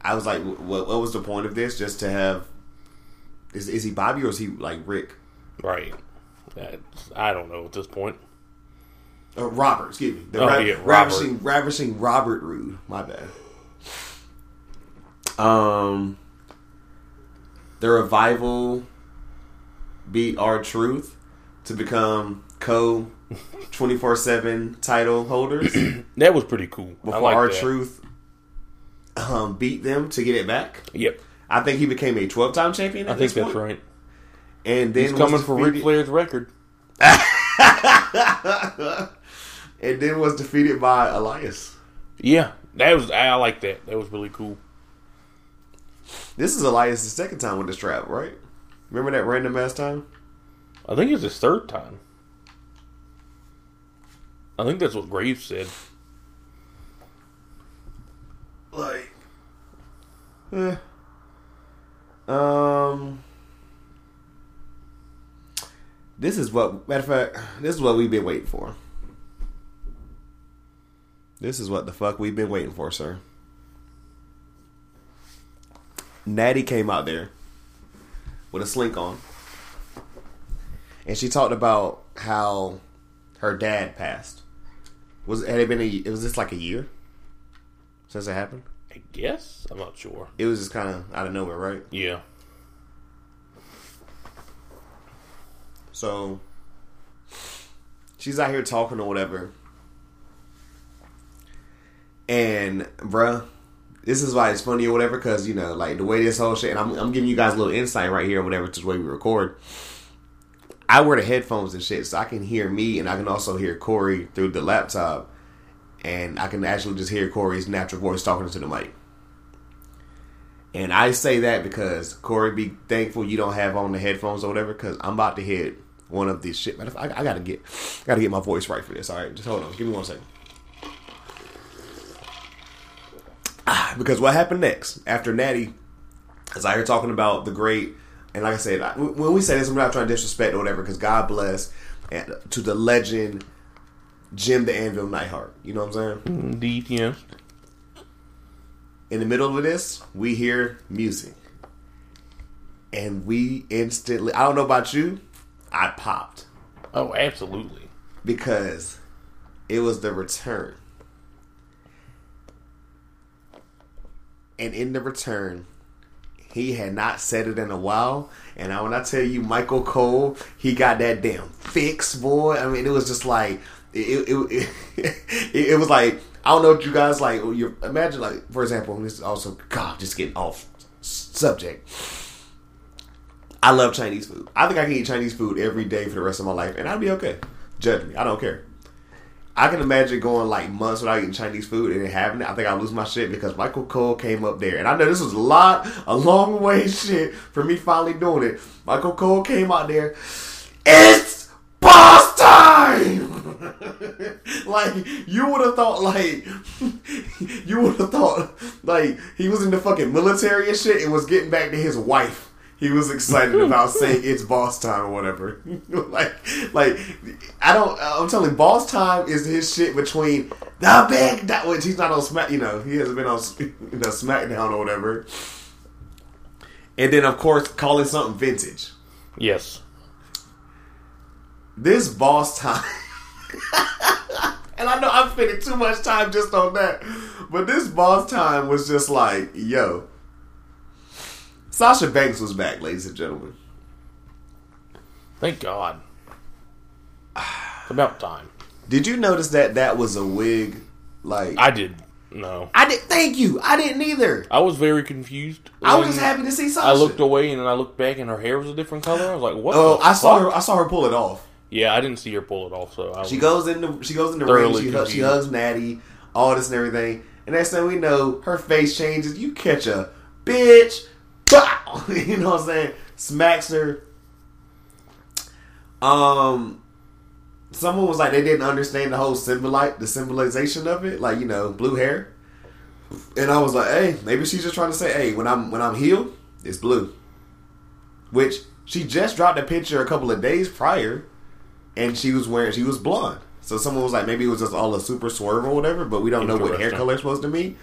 I was like, what, what was the point of this? Just to have, is, is he Bobby or is he like Rick? Right. That, I don't know at this point. Uh, Robert, excuse me. The Oh, ra- yeah, Robert. ravishing, ravishing Robert Roode. My bad. Um, the revival beat R-Truth to become co twenty four seven title holders. (clears throat) That was pretty cool. Before our that. truth um, beat them to get it back. Yep. I think he became a 12 time champion. I think that's point. right. And then He's was coming for Ric Flair's record. (laughs) and then was defeated by Elias. Yeah. That was I like that. That was really cool. This is Elias' second time with the strap, right? Remember that random ass time? I think it's his third time. I think that's what Graves said. Like, eh. um, this is what matter of fact, this is what we've been waiting for. This is what the fuck we've been waiting for, sir. Natty came out there with a slink on, and she talked about how her dad passed. Was had it been a? It was this like a year since it happened. I guess I'm not sure. It was just kind of out of nowhere, right? Yeah. So she's out here talking or whatever. And, bruh, this is why it's funny or whatever, because, you know, like the way this whole shit, and I'm, I'm giving you guys a little insight right here whatever, to the way we record. I wear the headphones and shit, so I can hear me and I can also hear Corey through the laptop. And I can actually just hear Corey's natural voice talking to the mic. And I say that because Corey, be thankful you don't have on the headphones or whatever, because I'm about to hit one of these shit. Matter I, I gotta get, gotta get my voice right for this. All right, just hold on, give me one second. Ah, (sighs) because what happened next after Natty is I hear talking about the great, and like I said, I, when we say this, I'm not trying to disrespect or whatever, because God bless and to the legend Jim the Anvil Neidhart. You know what I'm saying? Mm, Indeed, yeah. in the middle of this, we hear music. And we instantly, I don't know about you, I popped Oh, absolutely. because it was the return. And in the return, he had not said it in a while. And I, when I tell you, Michael Cole, he got that damn fix, boy. I mean, it was just like it. It, it, (laughs) it, it was like I don't know what you guys like. Oh, you imagine, like for example, this is also God, just getting off subject. I love Chinese food. I think I can eat Chinese food every day for the rest of my life, and I'd be okay. Judge me, I don't care. I can imagine going like months without eating Chinese food and it. I think I'll lose my shit because Michael Cole came up there. And I know this was a lot, a long (laughs) way shit for me finally doing it. Michael Cole came out there. It's boss time! (laughs) like you would have thought like (laughs) you would have thought like he was in the fucking military and shit and was getting back to his wife. He was excited about saying it's boss time or whatever. (laughs) like like I don't I'm telling you, boss time is his shit between the big that which he's not on smack you know, he hasn't been on you (laughs) know, SmackDown or whatever. And then of course calling something vintage. Yes. This boss time (laughs) And I know I'm spending too much time just on that. But this boss time was just like, yo. Sasha Banks was back, ladies and gentlemen. Thank God. It's about time. Did you notice that that was a wig? Like I, did. No. I did. Thank you. I didn't either. I was very confused. I was just happy to see Sasha. I looked away and then I looked back and her hair was a different color. I was like, what? Oh, I saw her. I saw her pull it off. Yeah, I didn't see her pull it off. So I She goes in the she goes in the ring. She, she hugs Natty, all this and everything. And next thing we know, her face changes. You catch a bitch, (laughs) you know what I'm saying? Smacks her. Um, someone was like they didn't understand the whole symbolite, the symbolization of it, like you know, blue hair. And I was like, hey, maybe she's just trying to say, hey, when I'm when I'm healed, it's blue. Which she just dropped a picture a couple of days prior and she was wearing she was blonde. So someone was like, maybe it was just all a super swerve or whatever, but we don't know what hair color it's supposed to mean.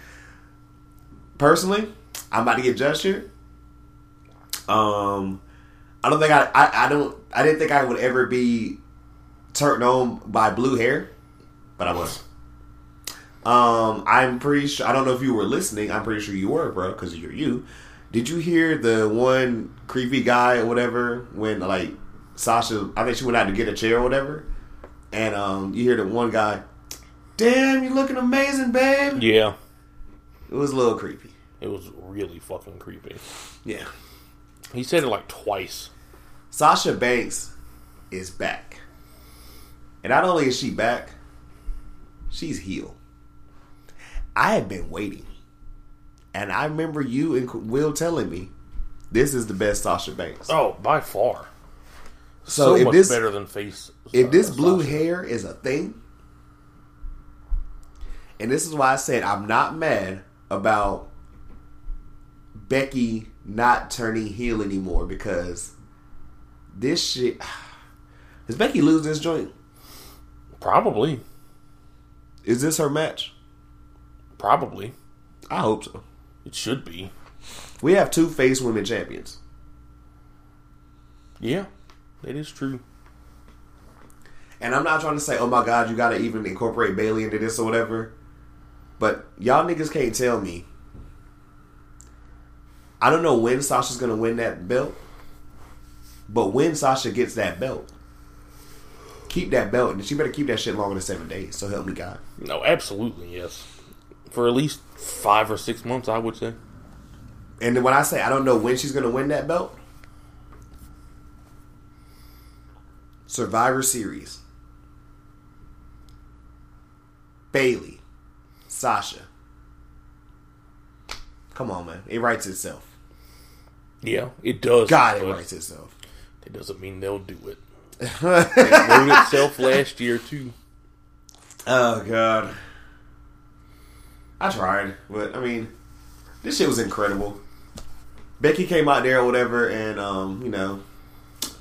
Personally, I'm about to get judged here. Um, I don't think I, I, I don't, I didn't think I would ever be turned on by blue hair, but I was. Um, I'm pretty sure. I don't know if you were listening. I'm pretty sure you were, bro, because you're you. Did you hear the one creepy guy or whatever when like Sasha? I think she went out to get a chair or whatever, and um, you hear the one guy. Damn, you're looking amazing, babe. Yeah, It was a little creepy. it was really fucking creepy. Yeah. He said it like twice. Sasha Banks is back. And not only is she back, she's healed. I have been waiting. And I remember you and Will telling me this is the best Sasha Banks. Oh, by far. so So, if much this better than face. if this uh, blue Sasha. hair is a thing, and this is why I said I'm not mad about Becky not turning heel anymore because this shit. (sighs) Does Becky lose this joint? probably, Is this her match? probably I hope so. it should be. We have two face women champions. Yeah, it is true. And I'm not trying to say, oh my god, you gotta even incorporate Bayley into this or whatever. But y'all niggas can't tell me. I don't know when Sasha's gonna win that belt. But when Sasha gets that belt, keep that belt, and she better keep that shit longer than seven days. So help me God. No, absolutely yes. For at least five or six months, I would say. And then when I say I don't know when she's gonna win that belt, Survivor Series, Bayley, Sasha. Come on, man, it writes itself. Yeah, it does. God, it writes itself. It doesn't mean they'll do it. (laughs) It wrote itself last year too. Oh God, I tried, but I mean, this shit was incredible. Becky came out there or whatever, and um, you know,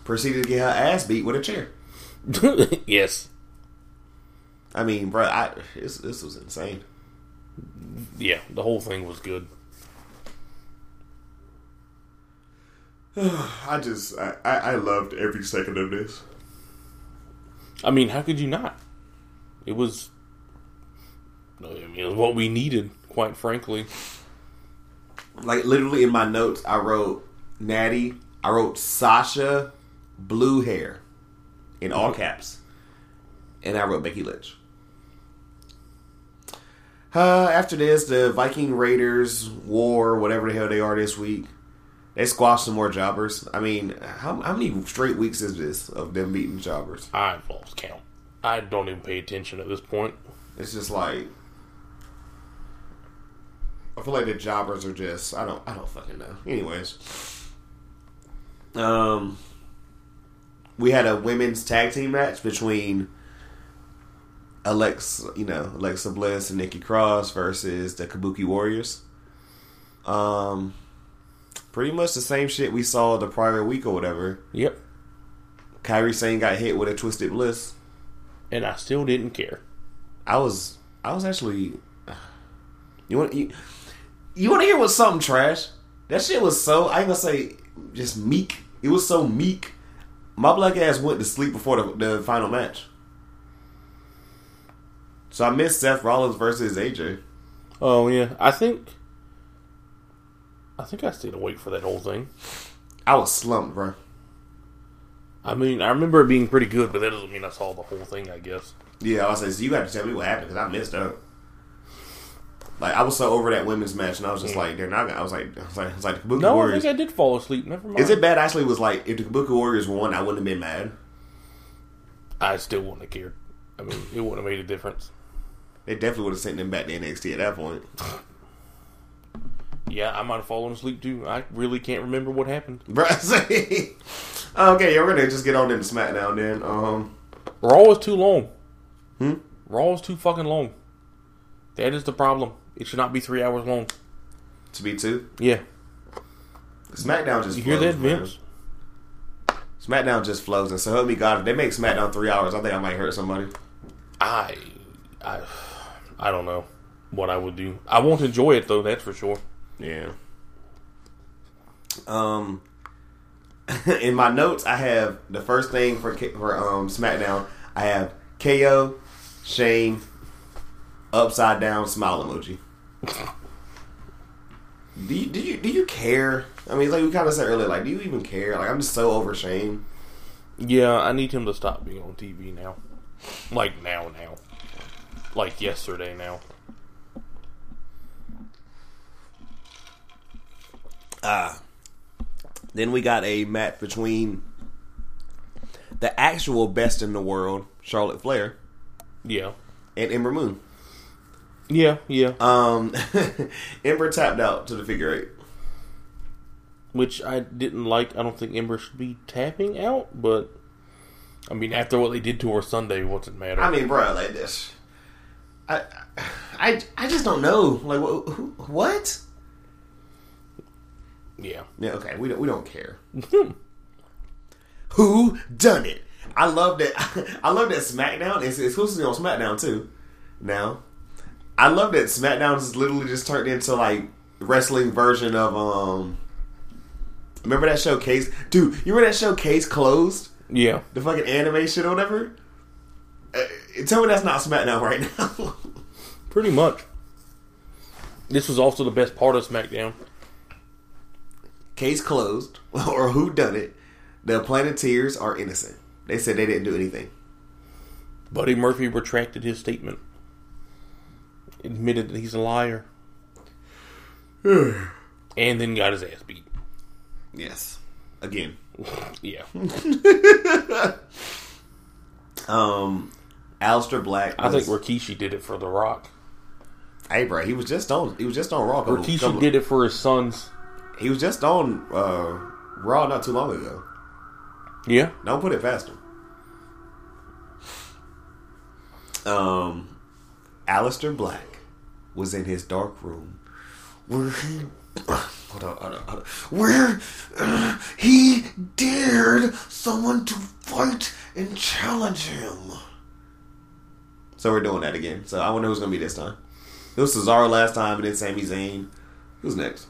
proceeded to get her ass beat with a chair. (laughs) yes. I mean, bro, I this, this was insane. Yeah, the whole thing was good. (sighs) I just I, I, I loved every second of this. I mean, how could you not? It was. I mean, it was what we needed, quite frankly. Like literally in my notes, I wrote Natty. I wrote Sasha, blue hair, in all caps, and I wrote Becky Lynch. Uh, after this, the Viking Raiders war, whatever the hell they are this week, they squashed some more jobbers. I mean, how, how many straight weeks is this of them beating jobbers? I've lost count. I don't even pay attention at this point. It's just like I feel like the jobbers are just I don't I don't fucking know. Anyways. Um we had a women's tag team match between Alex, you know, Alexa Bliss and Nikki Cross versus the Kabuki Warriors. Um, pretty much the same shit we saw the prior week or whatever. Yep. Kairi Sane got hit with a twisted bliss. And I still didn't care. I was, I was actually. You want you, you want to hear what something trash? That shit was so. I ain't gonna say just meek. It was so meek. My black ass went to sleep before the, the final match. So I missed Seth Rollins versus AJ. Oh yeah, I think. I think I stayed awake for that whole thing. I was slumped, bro. I mean, I remember it being pretty good, but that doesn't mean I saw the whole thing. I guess. Yeah, I was like, so you have to tell me what happened because I missed out. Like I was so over that women's match, and I was just mm. like, they're not. Gonna, I was like, I was like, I was like the Kabuki No, I think I did fall asleep. Never mind. Is it bad? Actually, was like if the Kabuki Warriors won, I wouldn't have been mad. I still wouldn't have cared. I mean, it wouldn't have made a difference. They definitely would have sent them back to NXT at that point. (laughs) Yeah, I might have fallen asleep too. I really can't remember what happened. (laughs) Okay, yeah, we're gonna just get on into SmackDown then. Um, Raw is too long. Hmm? Raw is too fucking long. That is the problem. It should not be three hours long. to be two, Yeah, SmackDown just you hear that, man. Vince? SmackDown just flows, and so help me God, if they make SmackDown three hours, I think I might hurt somebody. I, I, I don't know what I would do. I won't enjoy it though. That's for sure. Yeah. Um, (laughs) in my notes, I have the first thing for for um SmackDown. I have KO, Shane, upside down smile emoji. (laughs) do you do you do you care? I mean, like we kind of said earlier, like do you even care? Like I'm just so over Shane. Yeah, I need him to stop being on TV now. Like now, now. Like yesterday, now. Ah. Then we got a match between the actual best in the world, Charlotte Flair, Yeah. and Ember Moon. Yeah, yeah. Um, (laughs) Ember tapped out to the figure eight. Which I didn't like. I don't think Ember should be tapping out, but I mean, after what they did to her Sunday, what's it matter? I mean, bro, like this. I, I, I just don't know. Like, wh- who, what? Yeah. Yeah, okay, we don't, we don't care. (laughs) who done it? I love that. (laughs) I love that SmackDown. It's exclusively on SmackDown too. Now, I love that SmackDown is literally just turned into like wrestling version of um. Remember that show Case, dude? You remember that show Case Closed? Yeah. The fucking anime shit or whatever. Uh, tell me that's not SmackDown right now. (laughs) Pretty much. This was also the best part of SmackDown. Case closed, (laughs) or who done it? The Planeteers are innocent. They said they didn't do anything. Buddy Murphy retracted his statement, admitted that he's a liar, (sighs) and then got his ass beat. Yes. Again. (laughs) Yeah. (laughs) Um, Aleister Black. I think Rikishi did it for The Rock. Hey, bro, he was just on. He was just on Rock. Rikishi couple- did it for his sons. He was just on uh, Raw not too long ago. Yeah. Don't put it past him. Um, Aleister Black was in his dark room where he. Hold on, hold on, hold on. Where uh, he dared someone to fight and challenge him. So we're doing that again. So I wonder who's gonna be this time. It was Cesaro last time, and then Sami Zayn. Who's next?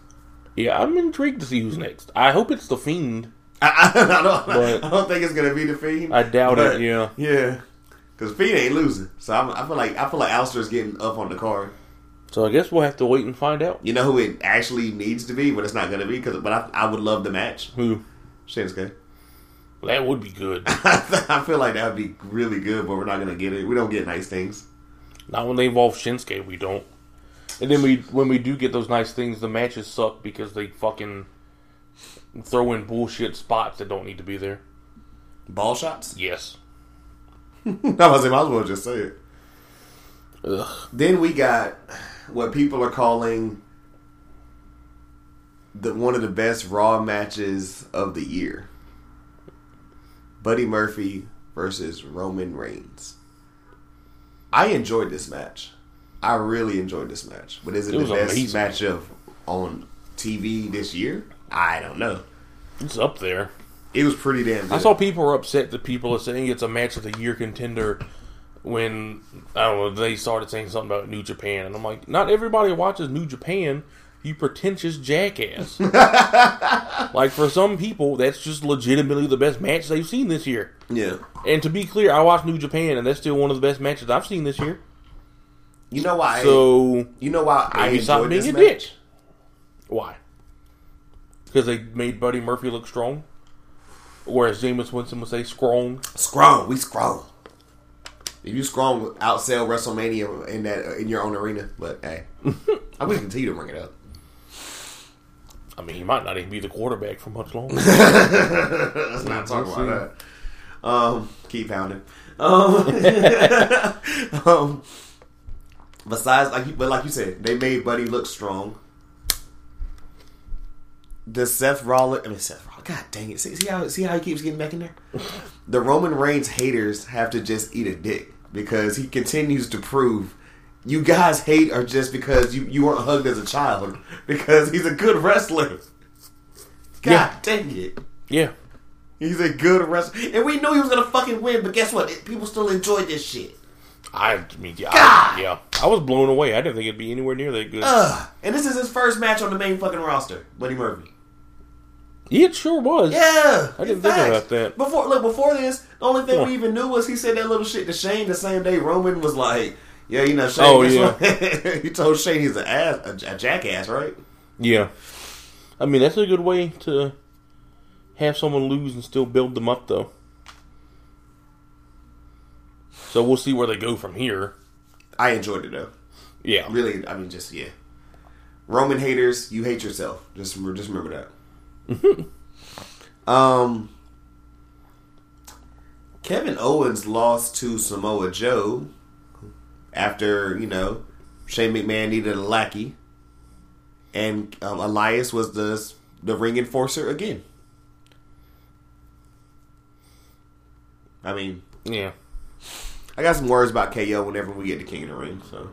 Yeah, I'm intrigued to see who's next. I hope it's The Fiend. I, (laughs) I, I don't. I don't think it's gonna be the Fiend. I doubt it, yeah. yeah. Because Fiend ain't losing, so I'm, I feel like I feel like Aleister's getting up on the card. So I guess we'll have to wait and find out. You know who it actually needs to be, but it's not gonna be. Cause, but I, I would love the match. Who? Shinsuke. That would be good. (laughs) I feel like that would be really good, but we're not gonna get it. We don't get nice things. Not when they involve Shinsuke, we don't. And then we, when we do get those nice things, the matches suck because they fucking throw in bullshit spots that don't need to be there. Ball shots. Yes. (laughs) I was might as well just say it. Ugh. Then we got what people are calling the one of the best Raw matches of the year. Buddy Murphy versus Roman Reigns. I enjoyed this match. I really enjoyed this match. But is it, It the best amazing. match of on TV this year? I don't know. It's up there. It was pretty damn good. I saw people were upset that people are saying it's a match of the year contender when I don't know they started saying something about New Japan, and I'm like, not everybody watches New Japan. You pretentious jackass. (laughs) like for some people, that's just legitimately the best match they've seen this year. yeah. And to be clear, I watched New Japan, and that's still one of the best matches I've seen this year. You know why? So you know why I maybe stop enjoyed being this a bitch. Why? Because they made Buddy Murphy look strong, or as Jameis Winston would say, strong. Strong. We strong. If you strong, outsell WrestleMania in that in your own arena. But hey, (laughs) I'm going to continue to bring it up. I mean, he might not even be the quarterback for much longer. (laughs) Let's not talk about that. Um, keep pounding. Um, (laughs) um, besides, like, you- but like you said, they made Buddy look strong. The Seth Rollins, I mean Seth Rollins. God dang it! See, see how see how he keeps getting back in there. The Roman Reigns haters have to just eat a dick because he continues to prove you guys hate are just because you you weren't hugged as a child (laughs) because he's a good wrestler. God Yeah. dang it! yeah, He's a good wrestler, and we knew he was gonna fucking win. But guess what? People still enjoyed this shit. I mean, yeah, God! I, yeah, I was blown away. I didn't think it'd be anywhere near that good. Ugh. And this is his first match on the main fucking roster, Buddy Murphy. yeah, it sure was. Yeah, I didn't in think about that. Before, look, before this, the only thing we even knew was he said that little shit to Shane the same day Roman was like, "Yeah, you know, Shane." Oh, why- (laughs) he told Shane he's an ass, a, a jackass, right? Yeah, I mean that's a good way to have someone lose and still build them up, though. So we'll see where they go from here. I enjoyed it though. Yeah, Really, I mean, just yeah. Roman haters, you hate yourself. Just remember, just remember that. (laughs) um, Kevin Owens lost to Samoa Joe after you know Shane McMahon needed a lackey, and um, Elias was the the ring enforcer again. I mean, yeah. I got some words about KO whenever we get to King of the Ring. So,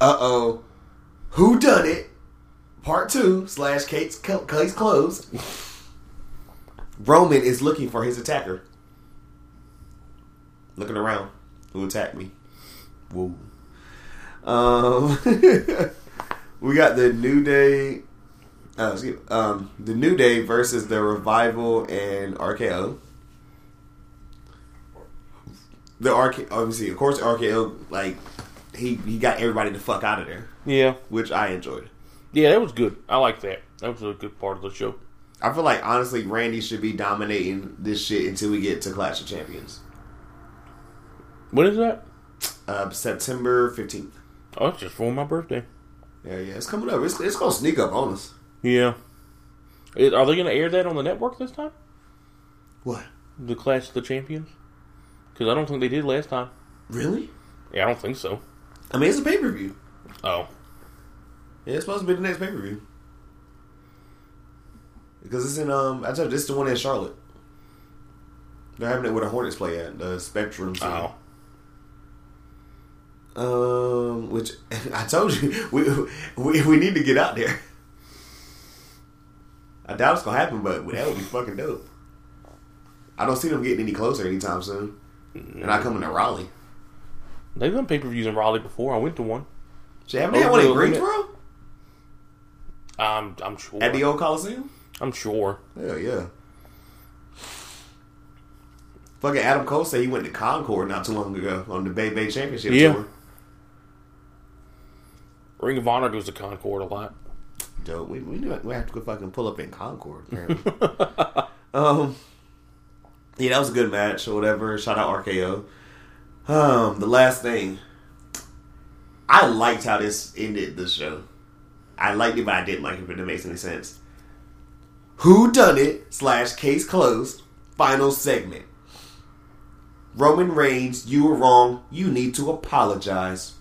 uh oh, who done it? Part two slash Kate's closed. Roman is looking for his attacker. Looking around, who attacked me? Whoa. Um, (laughs) we got the New Day. Uh, excuse um, the New Day versus the Revival and RKO the RK obviously of course RKO like he he got everybody the fuck out of there, Yeah, which I enjoyed. yeah, that was good. I like that. That was a good part of the show. I feel like honestly Randy should be dominating this shit until we get to Clash of Champions. When is that? Uh, September fifteenth. Oh, it's just for my birthday. Yeah, yeah, it's coming up. It's, it's gonna sneak up on us. Yeah. Is- Are they going to air that on the network this time? What? The Clash of the Champions? Because I don't think they did last time. Really? Yeah, I don't think so. I mean, it's a pay per view. Oh. Yeah, it's supposed to be the next pay per view. Because it's in um, I told you this is the one in Charlotte. They're having it where the Hornets play at the Spectrum. Center. Oh. Um, which (laughs) I told you (laughs) we, we we need to get out there. I doubt it's gonna happen, but that would be fucking dope. I don't see them getting any closer anytime soon. They're not coming to Raleigh. They've done pay per views in Raleigh before. I went to one. Shit, haven't they had one in? Greensboro Um, I'm sure. at the old Coliseum? I'm sure. Hell yeah. Fucking Adam Cole said he went to Concord not too long ago on the Bay Bay Championship Yeah. tour. Ring of Honor goes to Concord a lot. Dope. We we, we have to go fucking pull up in Concord. Apparently. (laughs) um. Yeah, that was a good match or whatever. Shout out RKO. Um, the last thing. I liked how this ended the show. I liked it, but I didn't like it, but it makes any sense. Who done it slash case closed. Final segment. Roman Reigns, you were wrong. You need to apologize.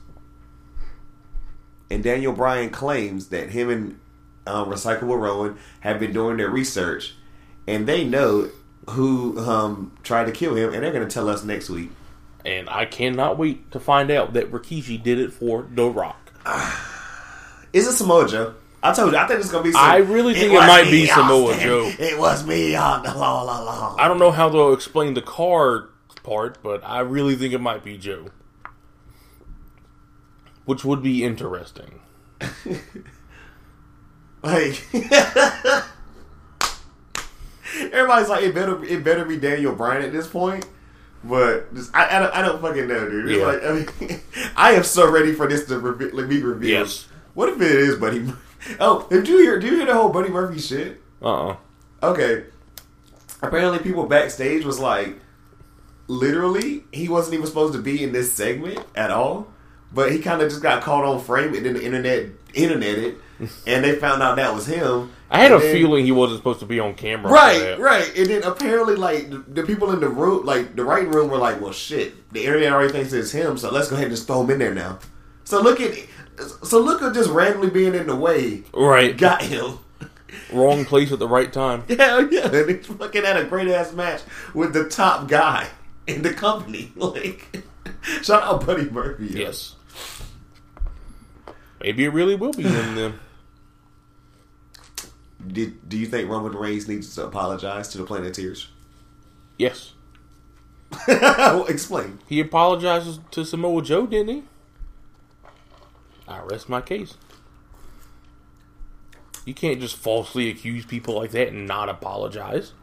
And Daniel Bryan claims that him and um, Recyclable Rowan have been doing their research, and they know who um, tried to kill him, and they're going to tell us next week. And I cannot wait to find out that Rikishi did it for The Rock. (sighs) Is it Samoa Joe? I told you, I think it's going to be. I really think it was might be Samoa Joe. It was me all along. I don't know how they'll explain the car part, but I really think it might be Joe. Which would be interesting. (laughs) Like (laughs) everybody's like, it better it better be Daniel Bryan at this point. But just, I, I don't I don't fucking know, dude. Yeah. Like, I, mean, (laughs) I am so ready for this to reveal, like, be revealed. Yes. What if it is Buddy? Oh, did you hear? Do you hear the whole Buddy Murphy shit? Uh uh Okay. Apparently, people backstage was like, literally, he wasn't even supposed to be in this segment at all. But he kind of just got caught on frame, and then the internet interneted, and they found out that was him. I had And a then- feeling he wasn't supposed to be on camera. Right, right. And then apparently, like the, the people in the room, like the writing room, were like, "Well, shit, the internet already thinks it's him, so let's go ahead and just throw him in there now." So look at, so look at just randomly being in the way Right. got him. Wrong place at the right time. (laughs) Yeah, yeah. And he's fucking at a great ass match with the top guy in the company. (laughs) Like, shout out Buddy Murphy. Yes. Maybe it really will be him then. Did, do you think Roman Reigns needs to apologize to the Planeteers? Yes. (laughs) Explain. He apologizes to Samoa Joe, didn't he? I rest my case. You can't just falsely accuse people like that and not apologize.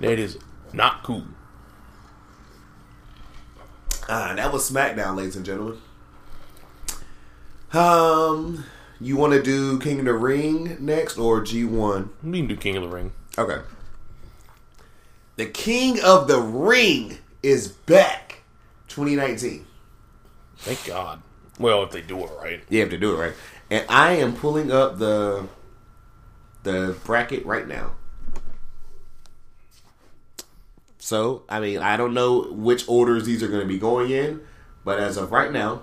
That is not cool. Ah, that was SmackDown, ladies and gentlemen. Um, you want to do King of the Ring next or G1? We can do King of the Ring. Okay. The King of the Ring is back, 2019. Thank God. Well, if they do it right. You have to do it right. And I am pulling up the the bracket right now. So, I mean, I don't know which orders these are going to be going in, but as of right now,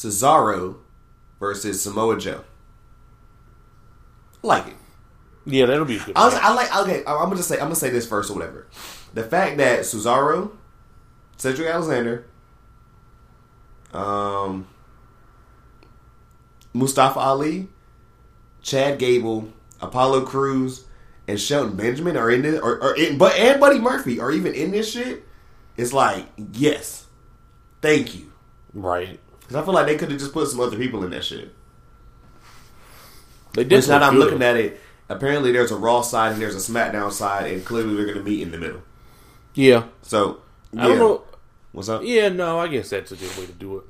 Cesaro versus Samoa Joe. Like it. Yeah, that'll be good. I, was. I like. Okay, I'm gonna say. I'm gonna say this first or whatever. The fact that Cesaro, Cedric Alexander, um, Mustafa Ali, Chad Gable, Apollo Crews, and Shelton Benjamin are in this, or, or in, but and Buddy Murphy are even in this shit. It's like yes, thank you, right. Because I feel like they could have just put some other people in that shit. They did. It's not. look I'm good. looking at it. Apparently, there's a Raw side and there's a SmackDown side, and clearly they're going to meet in the middle. Yeah. So, yeah. I don't know. What's up? Yeah, no, I guess that's a good way to do it.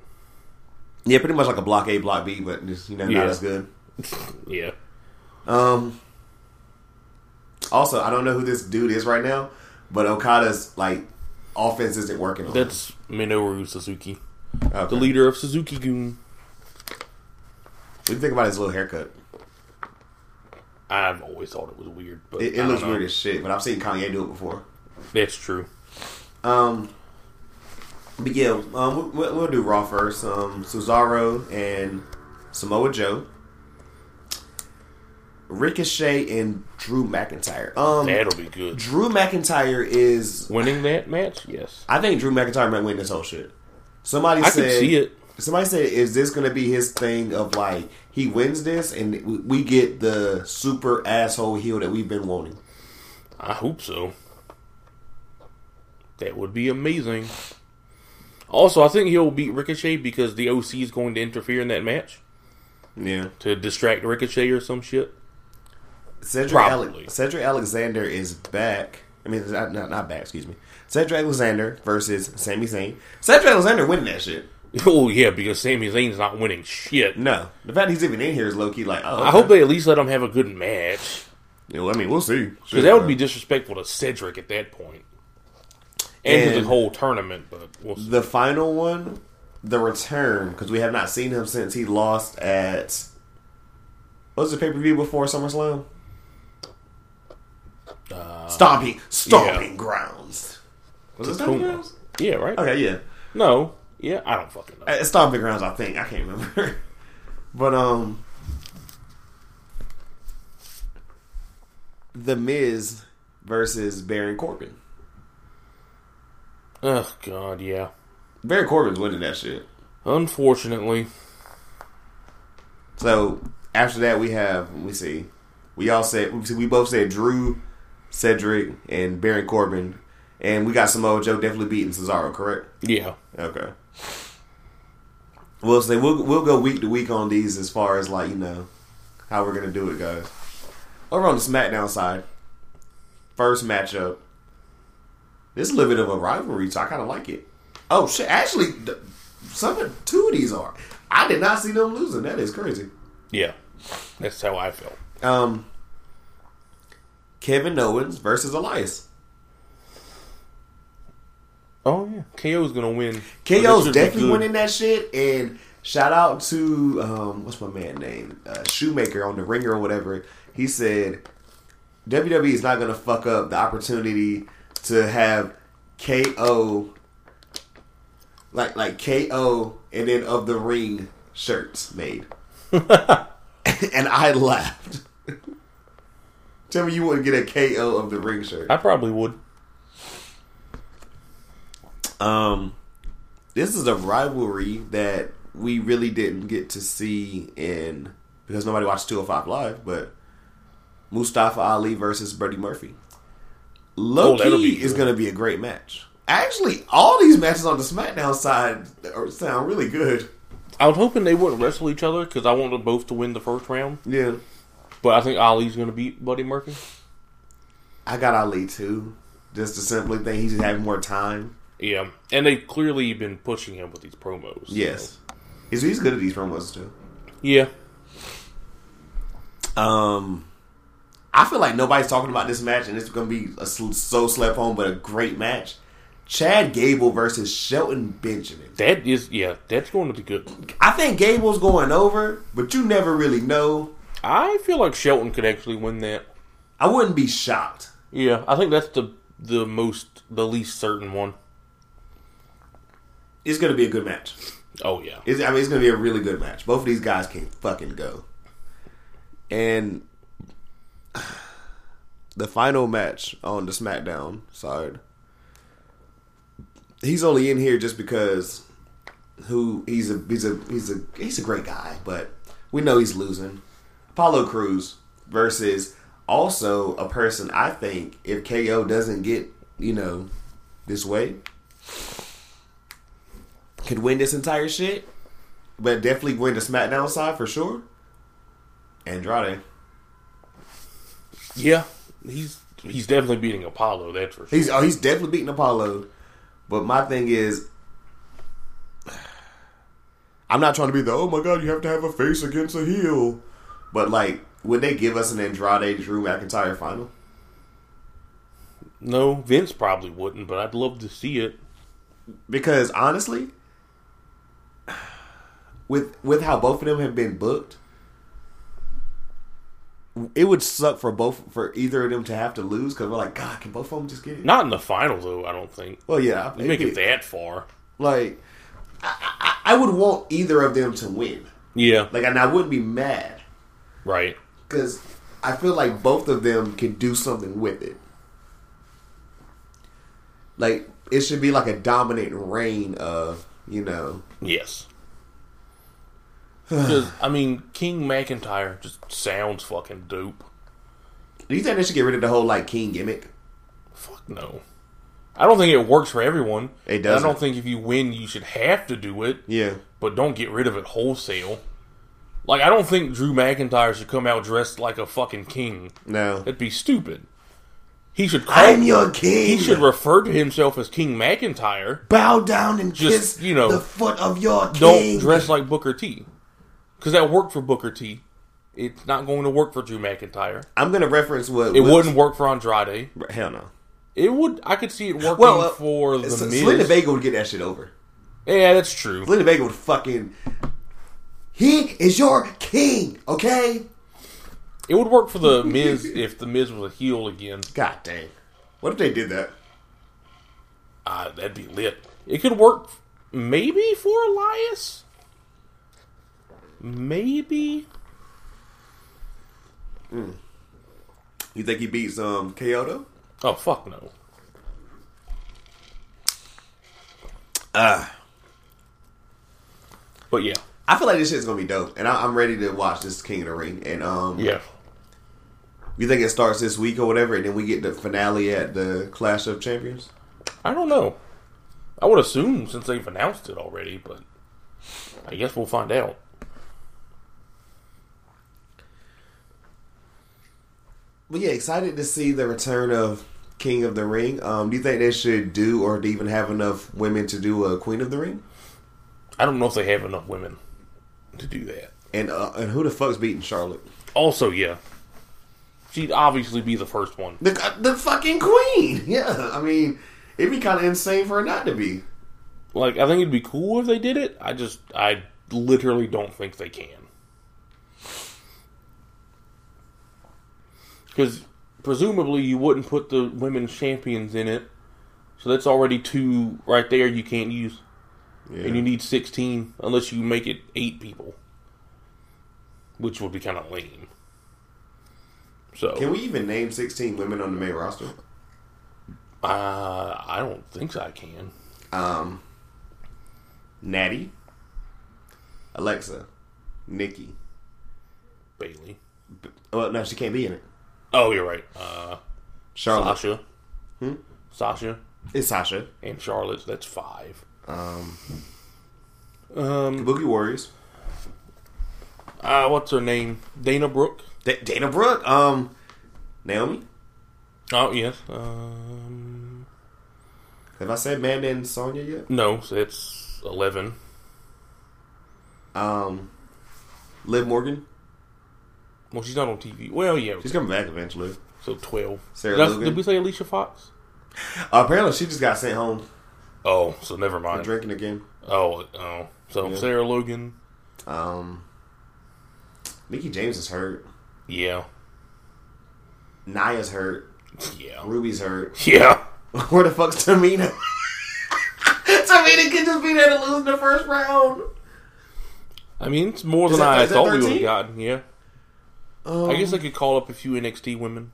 Yeah, pretty much like a block A, block B, but just you know Yeah. not as good. (laughs) Yeah. Um. Also, I don't know who this dude is right now, but Okada's like offense isn't working on. him. That's Minoru Suzuki, Okay. the leader of Suzuki-gun. What do you think about his little haircut? I've always thought it was weird, but It, it looks know. weird as shit, but I've seen Kanye do it before. That's true. Um. But yeah, um, we'll, we'll do Raw first. Um, Cesaro and Samoa Joe, Ricochet and Drew McIntyre. Um, That'll be good. Drew McIntyre is. Winning that match, yes, I think Drew McIntyre might win this whole shit. Somebody I said. could see it. Somebody said, "Is this going to be his thing of like he wins this and we- get the super asshole heel that we've been wanting?" I hope so. That would be amazing. Also, I think he'll beat Ricochet because the OC is going to interfere in that match Yeah, to distract Ricochet or some shit. Cedric. Ale- Cedric Alexander is back. I mean, not, not not back. Excuse me. Cedric Alexander versus Sami Zayn. Cedric Alexander winning that shit. Oh yeah, because Sami Zayn's not winning shit. No, the fact he's even in here is low key. Like, oh, I hope they at least let him have a good match Yeah, well, I mean, we'll see. because that would be disrespectful to Cedric at that point, and, to the whole tournament. But we'll see. the final one, the return, because we have not seen him since he lost at. What was the pay per view before SummerSlam? Uh, Stomping, stomping grounds. Was it stomping grounds? yeah, right. Okay, yeah, No, yeah, I don't fucking know. Uh, stomping grounds. I think I can't remember, (laughs) but um, The Miz versus Baron Corbin. Oh God, yeah. Baron Corbin's winning that shit. Unfortunately, So after that, we have let me see. We all said we both said Drew, Cedric, and Baron Corbin, and we got Samoa Joe definitely beating Cesaro. Correct? yeah. Okay. We'll say we'll we'll go week to week on these as far as like you know how we're gonna do it, guys. Over on the SmackDown side, first matchup. This is a little bit of a rivalry, so I kind of like it. Oh shit! Actually, some of two of these are. I did not see them losing. That is crazy. Yeah. That's how I feel. Um, Kevin Owens versus Elias. Oh yeah. KO's gonna win. KO's But this should be definitely winning that shit. And shout out to um, what's my man name? Uh, Shoemaker on the Ringer or whatever. He said WWE is not going to fuck up the opportunity to have KO, like like KO, and then of the ring shirts made. (laughs) and I laughed. Tell me you wouldn't get a KO of the ring shirt. I probably would. Um, this is a rivalry that we really didn't get to see in because nobody watched 205 Live, but Mustafa Ali versus Buddy Murphy. Oh, Loki be is going to be a great match. Actually, all these matches on the SmackDown side are, sound really good. I was hoping they wouldn't wrestle each other because I wanted them both to win the first round. Yeah, But I think Ali's gonna beat Buddy Murphy. I got Ali too. Just to simply think he's having more time. Yeah, and they've clearly been pushing him with these promos. so- Yes, he's, he's good at these promos too. Yeah. Um, I feel like nobody's talking about this match, and it's going to be a sl- so slept on, but a great match. Chad Gable versus Shelton Benjamin. That is, yeah, that's going to be good. I think Gable's going over, but you never really know. I feel like Shelton could actually win that. I wouldn't be shocked. Yeah, I think that's the the most the least certain one. It's going to be a good match. Oh yeah, It's, I mean, it's going to be a really good match. Both of these guys can fucking go. And (sighs) the final match on the SmackDown side, he's only in here just because who he's a he's a he's a he's a great guy, but we know he's losing. Apollo Crews versus also a person I think if KO doesn't get you know this way could win this entire shit, but definitely win the SmackDown side for sure. Andrade. yeah. He's he's definitely beating Apollo. That's for sure. He's oh he's definitely beating Apollo. But my thing is (sighs) I'm not trying to be the oh my god, you have to have a face against a heel. But like, would they give us an Andrade Drew McIntyre final? no, Vince probably wouldn't, but I'd love to see it. Because honestly, with with how both of them have been booked, it would suck for both for either of them to have to lose because we're like, God, can both of them just get it? Not in the final though. I don't think. Well, yeah, You make it it- that far. like I, I, I would want either of them to win. Yeah. Like, and I wouldn't be mad Right. because I feel like both of them can do something with it. Like it should be like a dominant reign of you know. Yes. Because I mean, King McIntyre just sounds fucking dope. Do you think they should get rid of the whole like king gimmick? Fuck no. I don't think it works for everyone. It doesn't. I don't think if you win, you should have to do it. Yeah. But don't get rid of it wholesale. Like I don't think Drew McIntyre should come out dressed like a fucking king. No. That'd be stupid. He should call. I'm your king. He should refer to himself as King McIntyre. bow down and Just, kiss you know, the foot of your king. Don't dress like Booker T. Because that worked for Booker T. It's not going to work for Drew McIntyre. I'm gonna reference what It wouldn't work for Andrade. Hell no. It would. I could see it working Well, uh, for the S- Miz. Zelina Vega would get that shit over. yeah, that's true. Zelina Vega would fucking. He is your king, okay? It would work for the Miz (laughs) if the Miz was a heel again. God dang. What if they did that? Ah, that'd be lit. It could work maybe for Elias. Maybe. You think he beats um Kyoto? Oh fuck no. Ah. But yeah, I feel like this shit's gonna be dope, and I, I'm ready to watch this King of the Ring. And um, yeah. you think it starts this week or whatever, and then we get the finale at the Clash of Champions? I don't know. I would assume since they've announced it already, but I guess we'll find out. But yeah, excited to see the return of King of the Ring. Um, do you think they should do or even have enough women to do a Queen of the Ring? I don't know if they have enough women to do that. And uh, and who the fuck's beating Charlotte? Also, yeah, she'd obviously be the first one. The the fucking Queen. (laughs) Yeah, I mean, it'd be kind of insane for her not to be. Like, I think it'd be cool if they did it. I just, I literally don't think they can. Because presumably you wouldn't put the women's champions in it, so that's already two right there you can't use, Yeah. and you need sixteen unless you make it eight people, which would be kind of lame. So, Can we even name sixteen women on the main roster? uh, I don't think so I can. Um, Natty, Alexa, Nikki. Bayley. Well, no, she can't be in it. Oh, you're right. Uh, Charlotte. Sasha. Hmm? Sasha It's Sasha. and Charlotte. That's five. Um, Um, Boogie Warriors. uh, what's her name? Dana Brooke. Da- Dana Brooke. Um, Naomi. Oh yes. Um, Have I said Amanda and Sonya yet? no, it's eleven. Um, Liv Morgan. Well, she's not on TV. Well, yeah. She's coming back eventually. So twelve. Sarah did, I- did we say Alicia Fox? Uh, apparently, she just got sent home. Oh, so never mind. Drinking again. Oh, oh. So Yeah. Sarah Logan. Um, Mickie James is hurt. Yeah. Nia's hurt. Yeah. Ruby's hurt. (laughs) Yeah. (laughs) Where the fuck's Tamina? (laughs) Tamina could just be there to lose in the first round. I mean, it's more Is than that- I thought we would have gotten. Yeah. Um, I guess I could call up a few NXT women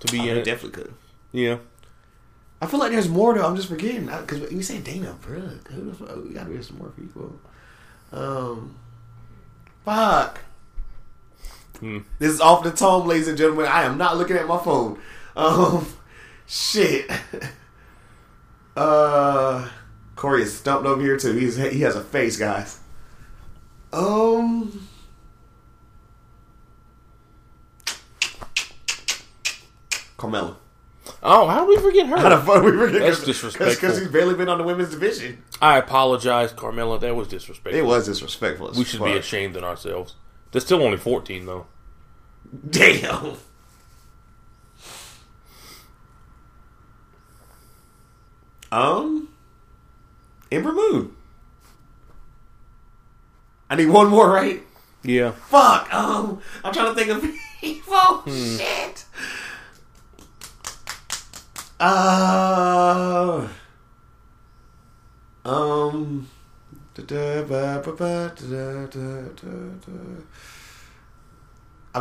to be I in it. definitely could. Yeah. I feel like there's more though. I'm just forgetting because we say Dana Brooke. Who the fuck? We gotta be some more people. Um, fuck. Hmm. This is off the tone, ladies and gentlemen. I am not looking at my phone. Um, shit. (laughs) Uh, Corey is stumped over here too. He's he has a face, guys. Um. Carmella. Oh, how did we forget her? How the fuck we forget? Her? That's disrespectful. Because she's barely been on the women's division. I apologize, Carmella. That was disrespectful. It was disrespectful. We should be ashamed in ourselves. They're still only 14, though. Damn. Um, Ember Moon. I need one more, right? Yeah. Fuck. Um, I'm trying to think of (laughs) people. Hmm. Shit. Uh. Um. I'm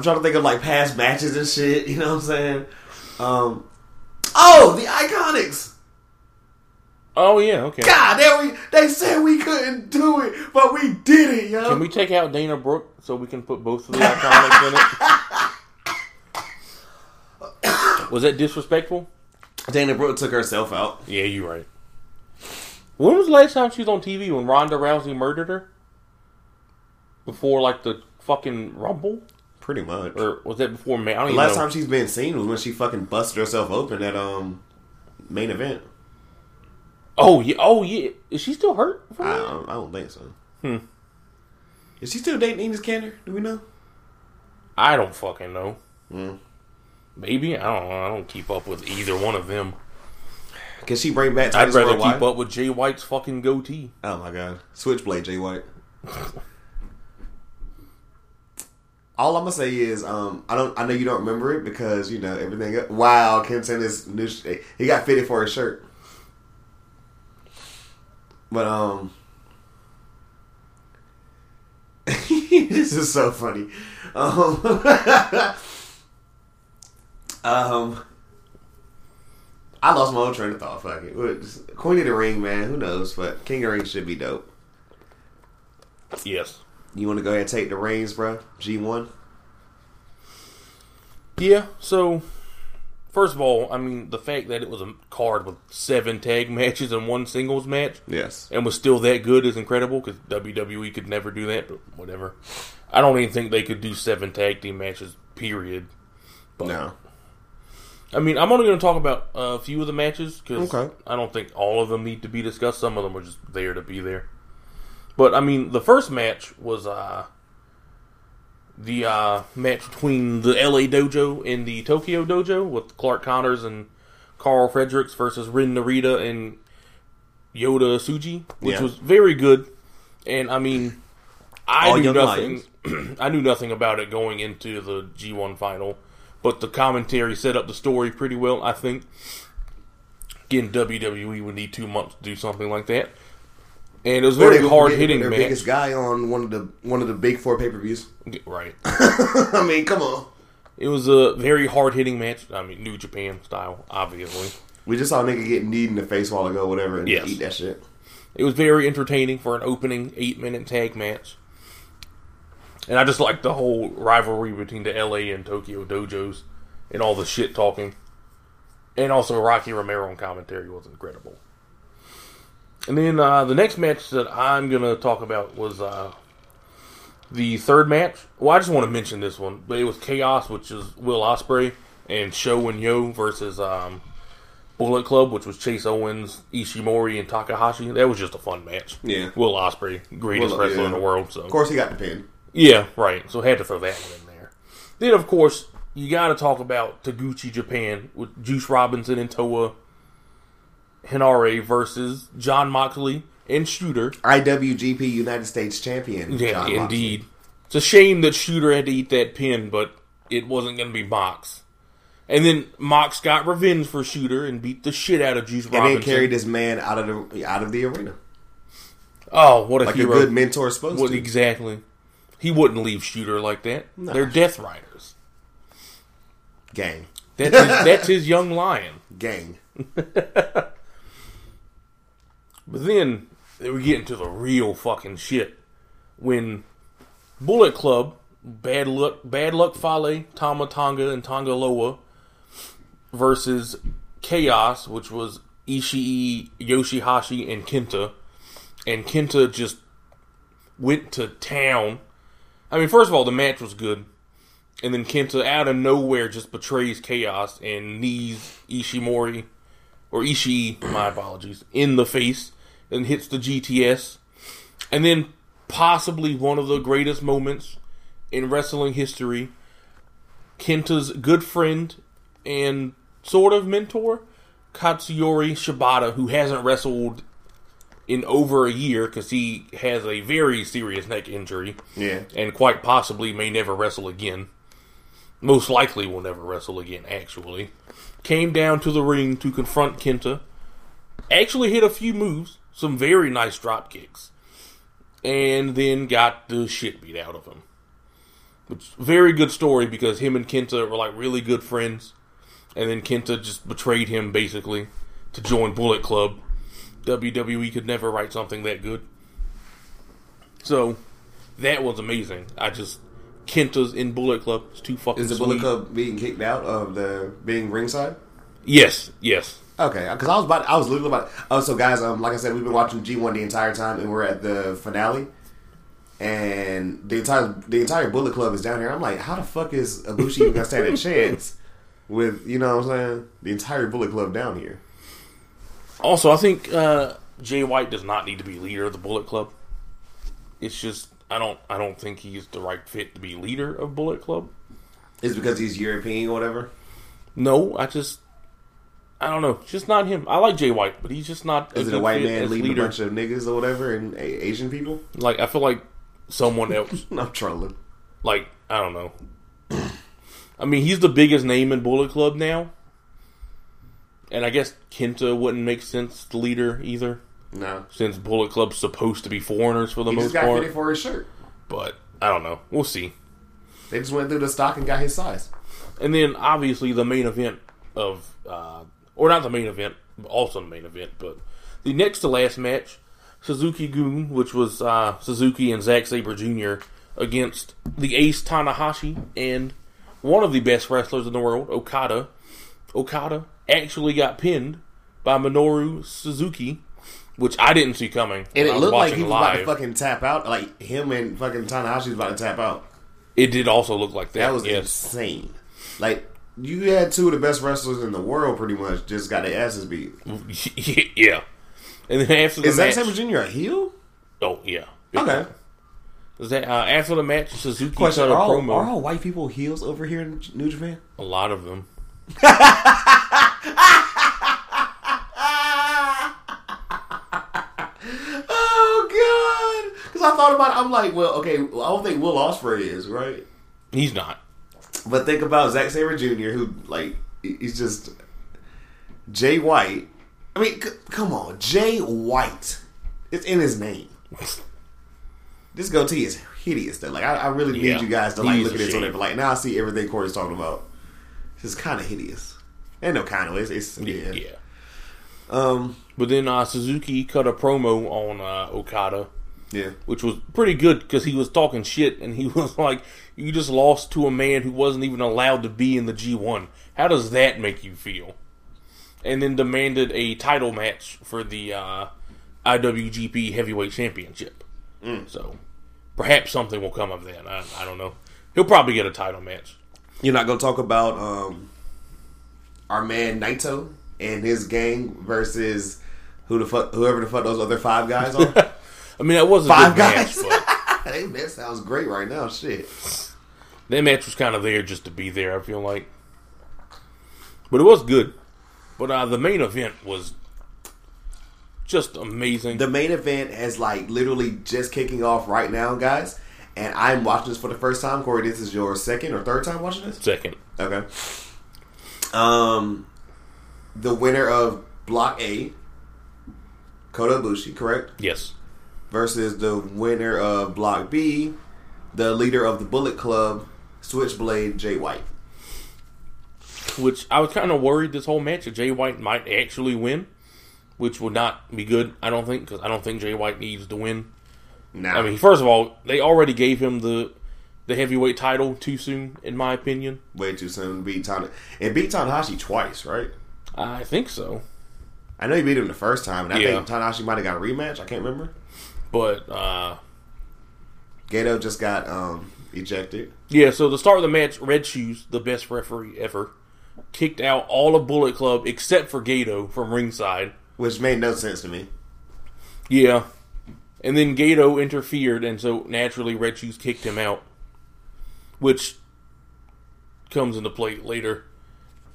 trying to think of like past matches and shit. (laughs) You know what I'm saying? Um. Oh, the Iconics. Oh, yeah, okay. God, they we they said we couldn't do it, but we did it, yo. Can we take out Dana Brooke so we can put both of the iconics in it? (laughs) Was that disrespectful? Dana Brooke took herself out. Yeah, you're right. When was the last time she was on TV when Ronda Rousey murdered her? Before, like, the fucking Rumble? Pretty much. Or was that before May? I don't The last know. time she's been seen was when she fucking busted herself open at um main event. Oh, yeah. Oh, yeah. Is she still hurt? from I don't, I don't think so. Hmm. Is she still dating Enos Cantor? Do we know? I don't fucking know. Mm. Maybe. I don't know. I don't keep up with either one of them. Can she bring back? I'd rather Worldwide? keep up with Jay White's fucking goatee. Oh my god, Switchblade Jay White. (laughs) All I'm gonna say is, um, I don't, I know you don't remember it because you know everything. Wow, Ken sent his new, sh- he got fitted for his shirt, but um, (laughs) this is so funny. Um, (laughs) Um, I lost my own train of thought. Fuck it. Just- Queen of the Ring, man. Who knows? But King of the Ring should be dope. Yes. You want to go ahead and take the reins, bro? G one. Yeah, so first of all, I mean the fact that it was a card with seven tag (laughs) matches and one singles match Yes. and was still that good is incredible because WWE could never do that, but whatever. I don't even think they could do seven tag team matches, period. But, No. I mean, I'm only going to talk about a few of the matches because Okay. I don't think all of them need to be discussed. Some of them are just there to be there. But I mean, the first match was uh, the uh, match between the LA Dojo and the Tokyo Dojo with Clark Connors and Karl Fredericks versus Rin Narita and Yota Tsuji, which Yeah. was very good. And I mean, I All knew nothing. (clears throat) I knew nothing about it going into the G1 final, but the commentary set up the story pretty well. I think. Again, WWE would need two months to do something like that, and it was very hard hitting Their match. biggest guy on one of the one of the big four pay per views. Right. (laughs) I mean, come on. It was a very hard hitting match. I mean, New Japan style, obviously. We just saw a nigga get kneed in the face a while ago, whatever, and Yes. eat that shit. It was very entertaining for an opening eight minute tag match. And I just like the whole rivalry between the LA and Tokyo dojos and all the shit talking. And also Rocky Romero on commentary was incredible. And then uh, the next match that I'm going to talk about was uh, the third match. Well, I just want to mention this one, but it was Chaos, which is Will Ospreay and Sho and Yo versus um, Bullet Club, which was Chase Owens, Ishimori, and Takahashi. That was just a fun match. Yeah. Will Ospreay, greatest Will, wrestler yeah. in the world. So Of course, he got the pin. Yeah, right. So had to throw that one in there. Then, of course, you got to talk about Taguchi Japan with Juice Robinson and Toa Henare versus Jon Moxley and Shota. IWGP United States Champion. Yeah, Jon Moxley. indeed. It's a shame that Shota had to eat that pin, but it wasn't going to be Mox. And then Mox got revenge for Shota and beat the shit out of Juice And Robinson. then carried this man out of the out of the arena oh, what a like hero! a good mentor is supposed What to. exactly? He wouldn't leave Shota like that. No. They're Death Riders. Gang, That's his, that's his young lion. gang. (laughs) But then they were getting to the real fucking shit when Bullet Club, Bad Luck, Bad Luck Fale, Tama Tonga, and Tonga Loa versus Chaos, which was Ishii, Yoshihashi, and Kenta, and Kenta just went to town. I mean, first of all, the match was good. And then Kenta out of nowhere just betrays Chaos and knees Ishimori or Ishii, my apologies, in the face and hits the GTS. And then possibly one of the greatest moments in wrestling history, Kenta's good friend and sort of mentor, Katsuyori Shibata, who hasn't wrestled in over a year because he has a very serious neck injury Yeah, and quite possibly may never wrestle again. Most likely will never wrestle again, actually. Came down to the ring to confront Kenta. Actually hit a few moves, some very nice drop kicks. And then got the shit beat out of him. Which very good story because him and Kenta were like really good friends. And then Kenta just betrayed him basically to join Bullet Club. WWE could never write something that good. So that was amazing. I just Kenta's in Bullet Club. It's too fucking is the sweet. Bullet Club being kicked out of the being ringside? Yes, yes. Okay, because I was about, I was literally about. Oh, so guys, um, like I said, we've been watching G one the entire time, and we're at the finale, and the entire the entire Bullet Club is down here. I'm like, how the fuck is Ibushi even gonna stand a (laughs) chance with you know what I'm saying? The entire Bullet Club down here. Also, I think uh, Jay White does not need to be leader of the Bullet Club. It's just I don't I don't think he's the right fit to be leader of Bullet Club. Is because he's European or whatever? No, I just I don't know. It's just not him. I like Jay White, but he's just not. Is it a white man leading leader. a bunch of niggas or whatever and a- Asian people? Like I feel like someone (laughs) else. I'm trolling. like I don't know. (clears throat) I mean, he's the biggest name in Bullet Club now, and I guess Kenta wouldn't make sense the leader either, No, since Bullet Club's supposed to be foreigners for the he most just got part. fitted for his shirt. But I don't know. We'll see. They just went through the stock and got his size. And then obviously the main event of, uh, or not the main event, also the main event, but the next to last match, Suzuki-gun, which was uh, Suzuki and Zack Sabre Jr. against the Ace Tanahashi and one of the best wrestlers in the world, Okada. Okada actually got pinned by Minoru Suzuki, which I didn't see coming. And it looked like he was about to fucking tap out. Like him and fucking Tanahashi was about to tap out. It did also look like that. That was yes. insane. Like you had two of the best wrestlers in the world, pretty much, just got their asses beat. (laughs) yeah. And then after the Is Zack match, Sabre Jr. a heel? oh yeah, Okay. Is that, uh, after the match, Suzuki Question: cut a Are all, promo. are all white people heels over here in New Japan? A lot of them. (laughs) Oh god! Because I thought about, it, I'm like, well, okay, I don't think Will Ospreay is right, He's not. but think about Zack Sabre Jr., who like he's just Jay White. I mean, c- come on, Jay White. It's in his name. This goatee is hideous. Though, like I, I really need Yeah. you guys to like look at this on it. But like now, I see everything Corey's talking about. It's kind of hideous. And no, kind of. It's, it's Yeah. yeah. Um. But then uh, Suzuki cut a promo on uh, Okada, Yeah. which was pretty good because he was talking shit and he (laughs) was like, "You just lost to a man who wasn't even allowed to be in the G1. How does that make you feel?" And then demanded a title match for the uh, IWGP Heavyweight Championship. So perhaps something will come of that. I, I don't know. He'll probably get a title match. You're not gonna talk about um our man Naito and his gang versus who the fuck whoever the fuck those other five guys are. (laughs) I mean, that was a Five good match, guys. but (laughs) that sounds great right now. Shit. that match was kind of there just to be there. I feel like, but it was good. But uh, the main event was just amazing. The main event has like literally just kicking off right now, guys. And I'm watching this for the first time. Corey, this is your second or third time watching this? Second, Okay. Um, the winner of Block A, Kota Ibushi, correct? yes, Versus the winner of Block B, the leader of the Bullet Club, Switchblade Jay White. which I was kind of worried this whole match that Jay White might actually win, which would not be good. I don't think because I don't think Jay White needs to win. Now, I mean, first of all, they already gave him the the heavyweight title too soon, in my opinion. way too soon to beat Tana and beat Tanahashi twice, right? I think so, I know he beat him the first time, and I Yeah. think Tanahashi might have got a rematch. I can't remember. but uh, Gedo just got um, ejected. Yeah, so the start of the match, Red Shoes, the best referee ever, kicked out all of Bullet Club except for Gedo from ringside. Which made no sense to me. Yeah. And then Gato interfered, and so naturally Red Shoes kicked him out. Which comes into play later.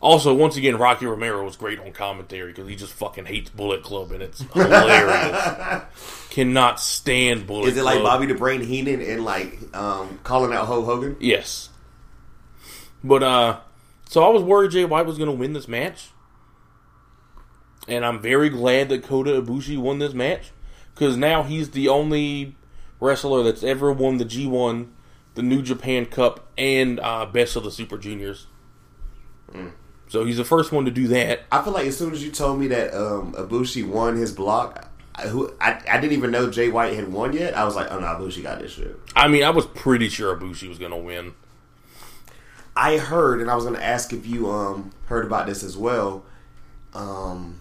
Also, once again, Rocky Romero was great on commentary because he just fucking hates Bullet Club, and it's (laughs) hilarious. Cannot stand Bullet Is it like Bobby the Brain Heenan and like um, calling out Ho Hogan? Yes. But uh so I was worried Jay White was gonna win this match. And I'm very glad that Kota Ibushi won this match. Because now he's the only wrestler that's ever won the G one, the New Japan Cup, and uh, Best of the Super Juniors. So he's the first one to do that. I feel like as soon as you told me that um, Ibushi won his block, I, who I, I didn't even know Jay White had won yet. I was like, oh no, Ibushi got this shit. I mean, I was pretty sure Ibushi was gonna win. I heard, and I was going to ask if you um heard about this as well. Um,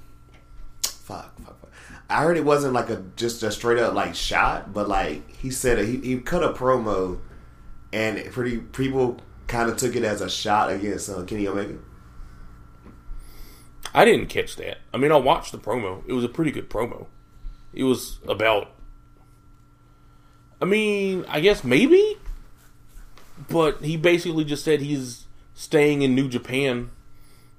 fuck, fuck, fuck. I heard it wasn't like a just a straight up like shot, but like he said he he cut a promo, and pretty people kind of took it as a shot against uh, Kenny Omega. I didn't catch that. I mean, I watched the promo. It was a pretty good promo. It was about. I mean, I guess maybe, but he basically just said he's staying in New Japan,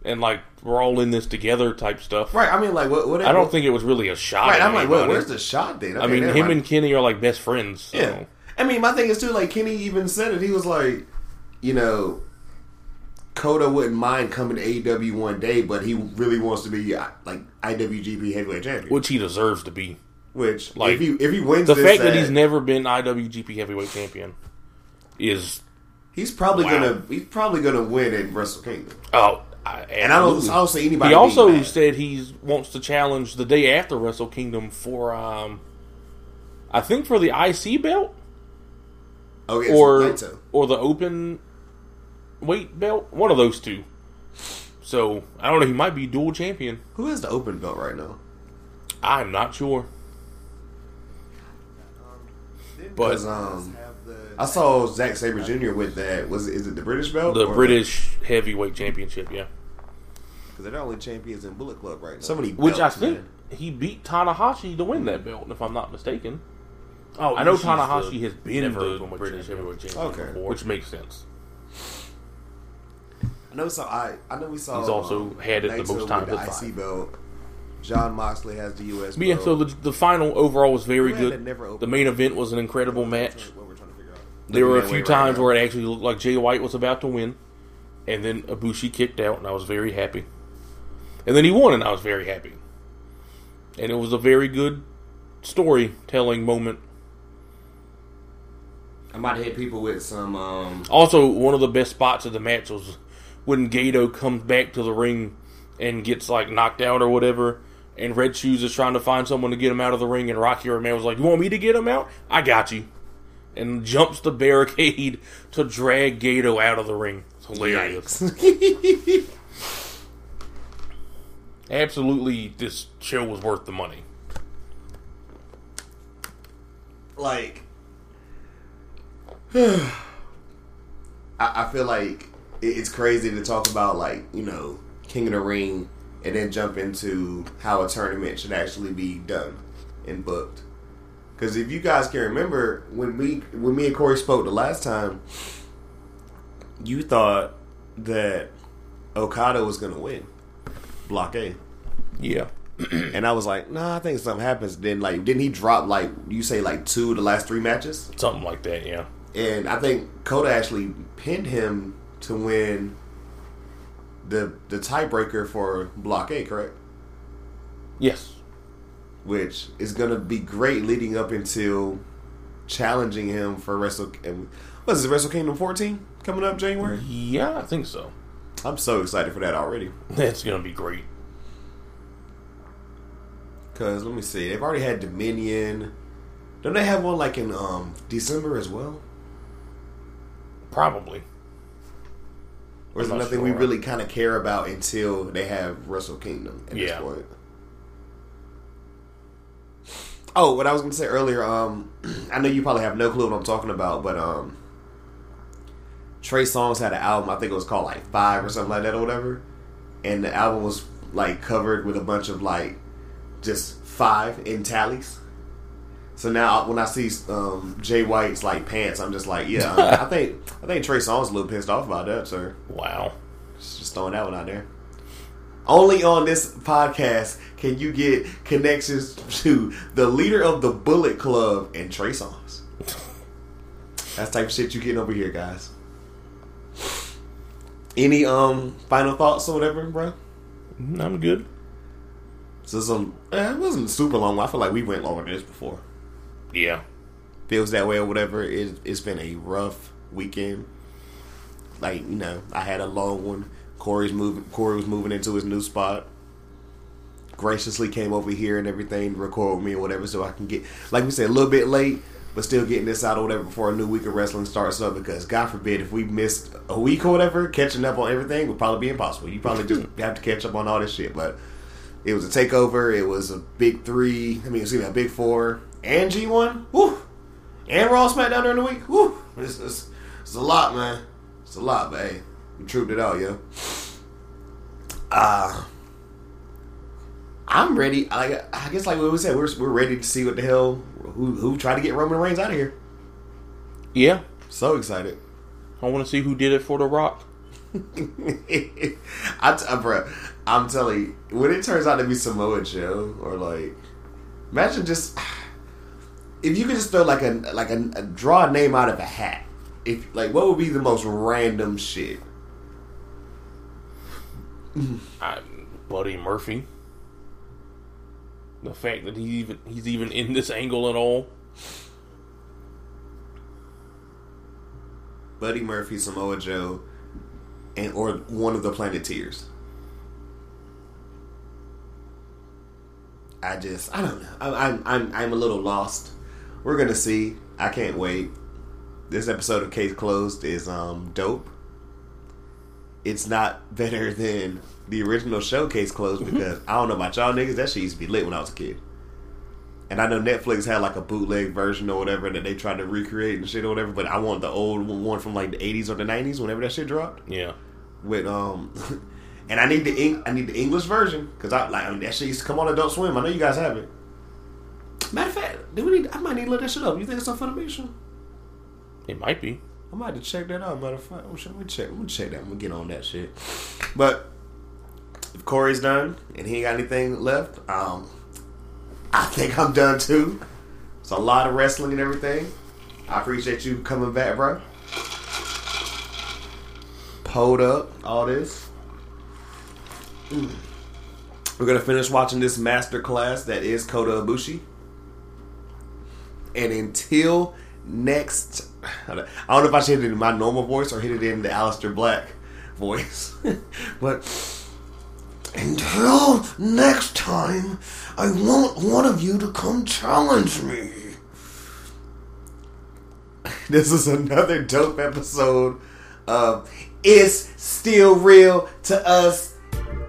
and like we're all in this together type stuff. Right. I mean, like what? what I don't think it was really a shot. Right. I'm like, well, where's the shot then? I mean, him and Kenny are like best friends. So. Yeah. I mean, my thing is too. Like Kenny even said it. He was like, you know, Kota wouldn't mind coming to AEW one day, but he really wants to be like IWGP Heavyweight Champion. which he deserves to be. Which, like, if he if he wins The fact that at- he's never been IWGP Heavyweight Champion is He's probably Wow. gonna he's probably gonna win at Wrestle Kingdom. Oh, I, And I don't I don't see anybody. He also said he wants to challenge the day after Wrestle Kingdom for, um, I think for the IC belt oh, yes, or or the open weight belt, one of those two. So I don't know. He might be dual champion. who has the open belt right now? I'm not sure. But um, I saw Zack Sabre Jr. with that. Was it, is it the British belt? the British heavyweight championship, yeah. Because they're the only champions in Bullet Club right now. Somebody, Which I think man. he beat Tanahashi to win that belt, if I'm not mistaken. Oh, I know Tanahashi has been never the British heavyweight champion Okay. before, which makes sense. I know. So I I know we saw. He's also um, had it the most time with the IC belt. Jon Moxley has the US. But yeah, belt. so the, the final overall was very Who had the good. never The main event was an incredible match. What we're trying to figure out. There were a few that right times now. where it actually looked like Jay White was about to win, and then Ibushi kicked out, and I was very happy. And then he won, and I was very happy. And it was a very good storytelling moment. I might hit people with some. um Also, one of the best spots of the match was when Gedo comes back to the ring and gets like knocked out or whatever, and Red Shoes is trying to find someone to get him out of the ring, and Rocky Romero was like, "You want me to get him out? I got you," and jumps the barricade (laughs) to drag Gedo out of the ring. It's hilarious. (laughs) Absolutely, this show was worth the money. like (sighs) I, I feel like it's crazy to talk about like you know King of the Ring and then jump into how a tournament should actually be done and booked. Because if you guys can remember when we when me and Corey spoke the last time, you thought that Okada was going to win Block A. Yeah, (clears throat) And I was like, nah, I think something happens. Then, like, didn't he drop, like, you say, like, two of the last three matches? something like that. Yeah, And I think Kota actually pinned him to win the the tiebreaker for Block A, correct? yes, Which is going to be great leading up into challenging him for Wrestle. What is it, Wrestle Kingdom 14 coming up January? yeah, I think so. I'm so excited for that already. (laughs) That's gonna be great. Because, let me see, they've already had Dominion. Don't they have one, like, in um December as well? Probably. Or is I'm it not nothing we really kind of care about until they have Wrestle Kingdom at Yeah. this point? Oh, what I was going to say earlier, um, (clears throat) I know you probably have no clue what I'm talking about, but um, Trey Songz had an album, I think it was called like Five or something like that or whatever, and the album was like covered with a bunch of like just five in tallies. So now when I see um, Jay White's like pants, I'm just like, yeah, I (laughs) think I think Trey Songz a little pissed off about that, sir. Wow. Just throwing that one out there. Only on this podcast can you get connections to the leader of the Bullet Club and Trey Songz. That's the type of shit you getting over here, guys. Any um final thoughts or whatever, bro? I'm good. So some eh, it wasn't super long. I feel like we went longer than this before. Yeah. Feels that way or whatever. It, it's been a rough weekend. Like you know, I had a long one. Corey's moving. Corey was moving into his new spot. Graciously came over here and everything to record with me or whatever, so I can get, like we said, a little bit late, but still getting this out or whatever before a new week of wrestling starts up. Because God forbid if we missed a week or whatever, catching up on everything would probably be impossible. You probably just (laughs) have to catch up on all this shit. But it was a takeover. It was a big three. I mean, excuse me, a big four and G one. Woo! And Raw SmackDown during the week. Woo! It's, it's, it's a lot, man. It's a lot, but hey, we trooped it out, yo. Uh I'm ready. Like I guess, like what we said, we're we're ready to see what the hell who who tried to get Roman Reigns out of here. Yeah. So excited. I want to see who did it for The Rock. (laughs) I, t- bro, I'm telling you, when it turns out to be Samoa Joe or like, imagine just if you could just throw like a like a, a draw a name out of a hat. If like, what would be the most random shit? I, Buddy Murphy. The fact that he even he's even in this angle at all. Buddy Murphy, Samoa Joe, and or one of the Planeteers. I just I don't know. I, I'm I'm I'm a little lost. We're gonna see. I can't wait. This episode of Case Closed is um dope. It's not (laughs) better than the original show Case Closed because I don't know about y'all niggas. That shit used to be lit when I was a kid. And I know Netflix had like a bootleg version or whatever that they tried to recreate and shit or whatever. But I want the old one from like the '80s or the '90s, whenever that shit dropped. Yeah. With um, (laughs) and I need the Eng- I need the English version because I like I mean, that shit used to come on Adult Swim. I know you guys have it. Matter of fact, do we need? I might need to look that shit up. You think it's on Funimation? It might be. I might have to check that out. Matter of fact, let me check. Me check that. I'm gonna get on that shit. But if Corey's done and he ain't got anything left, um, I think I'm done too. It's a lot of wrestling and everything. I appreciate you coming back, bro. Pulled up all this. Mm. We're gonna finish watching this master class that is Kota Ibushi. And until next, I don't know if I should hit it in my normal voice or hit it in the Aleister Black voice, (laughs) but until next time, I want one of you to come challenge me. (laughs) This is another dope episode of It's Still Real to Us.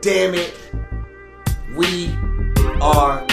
Damn it. We are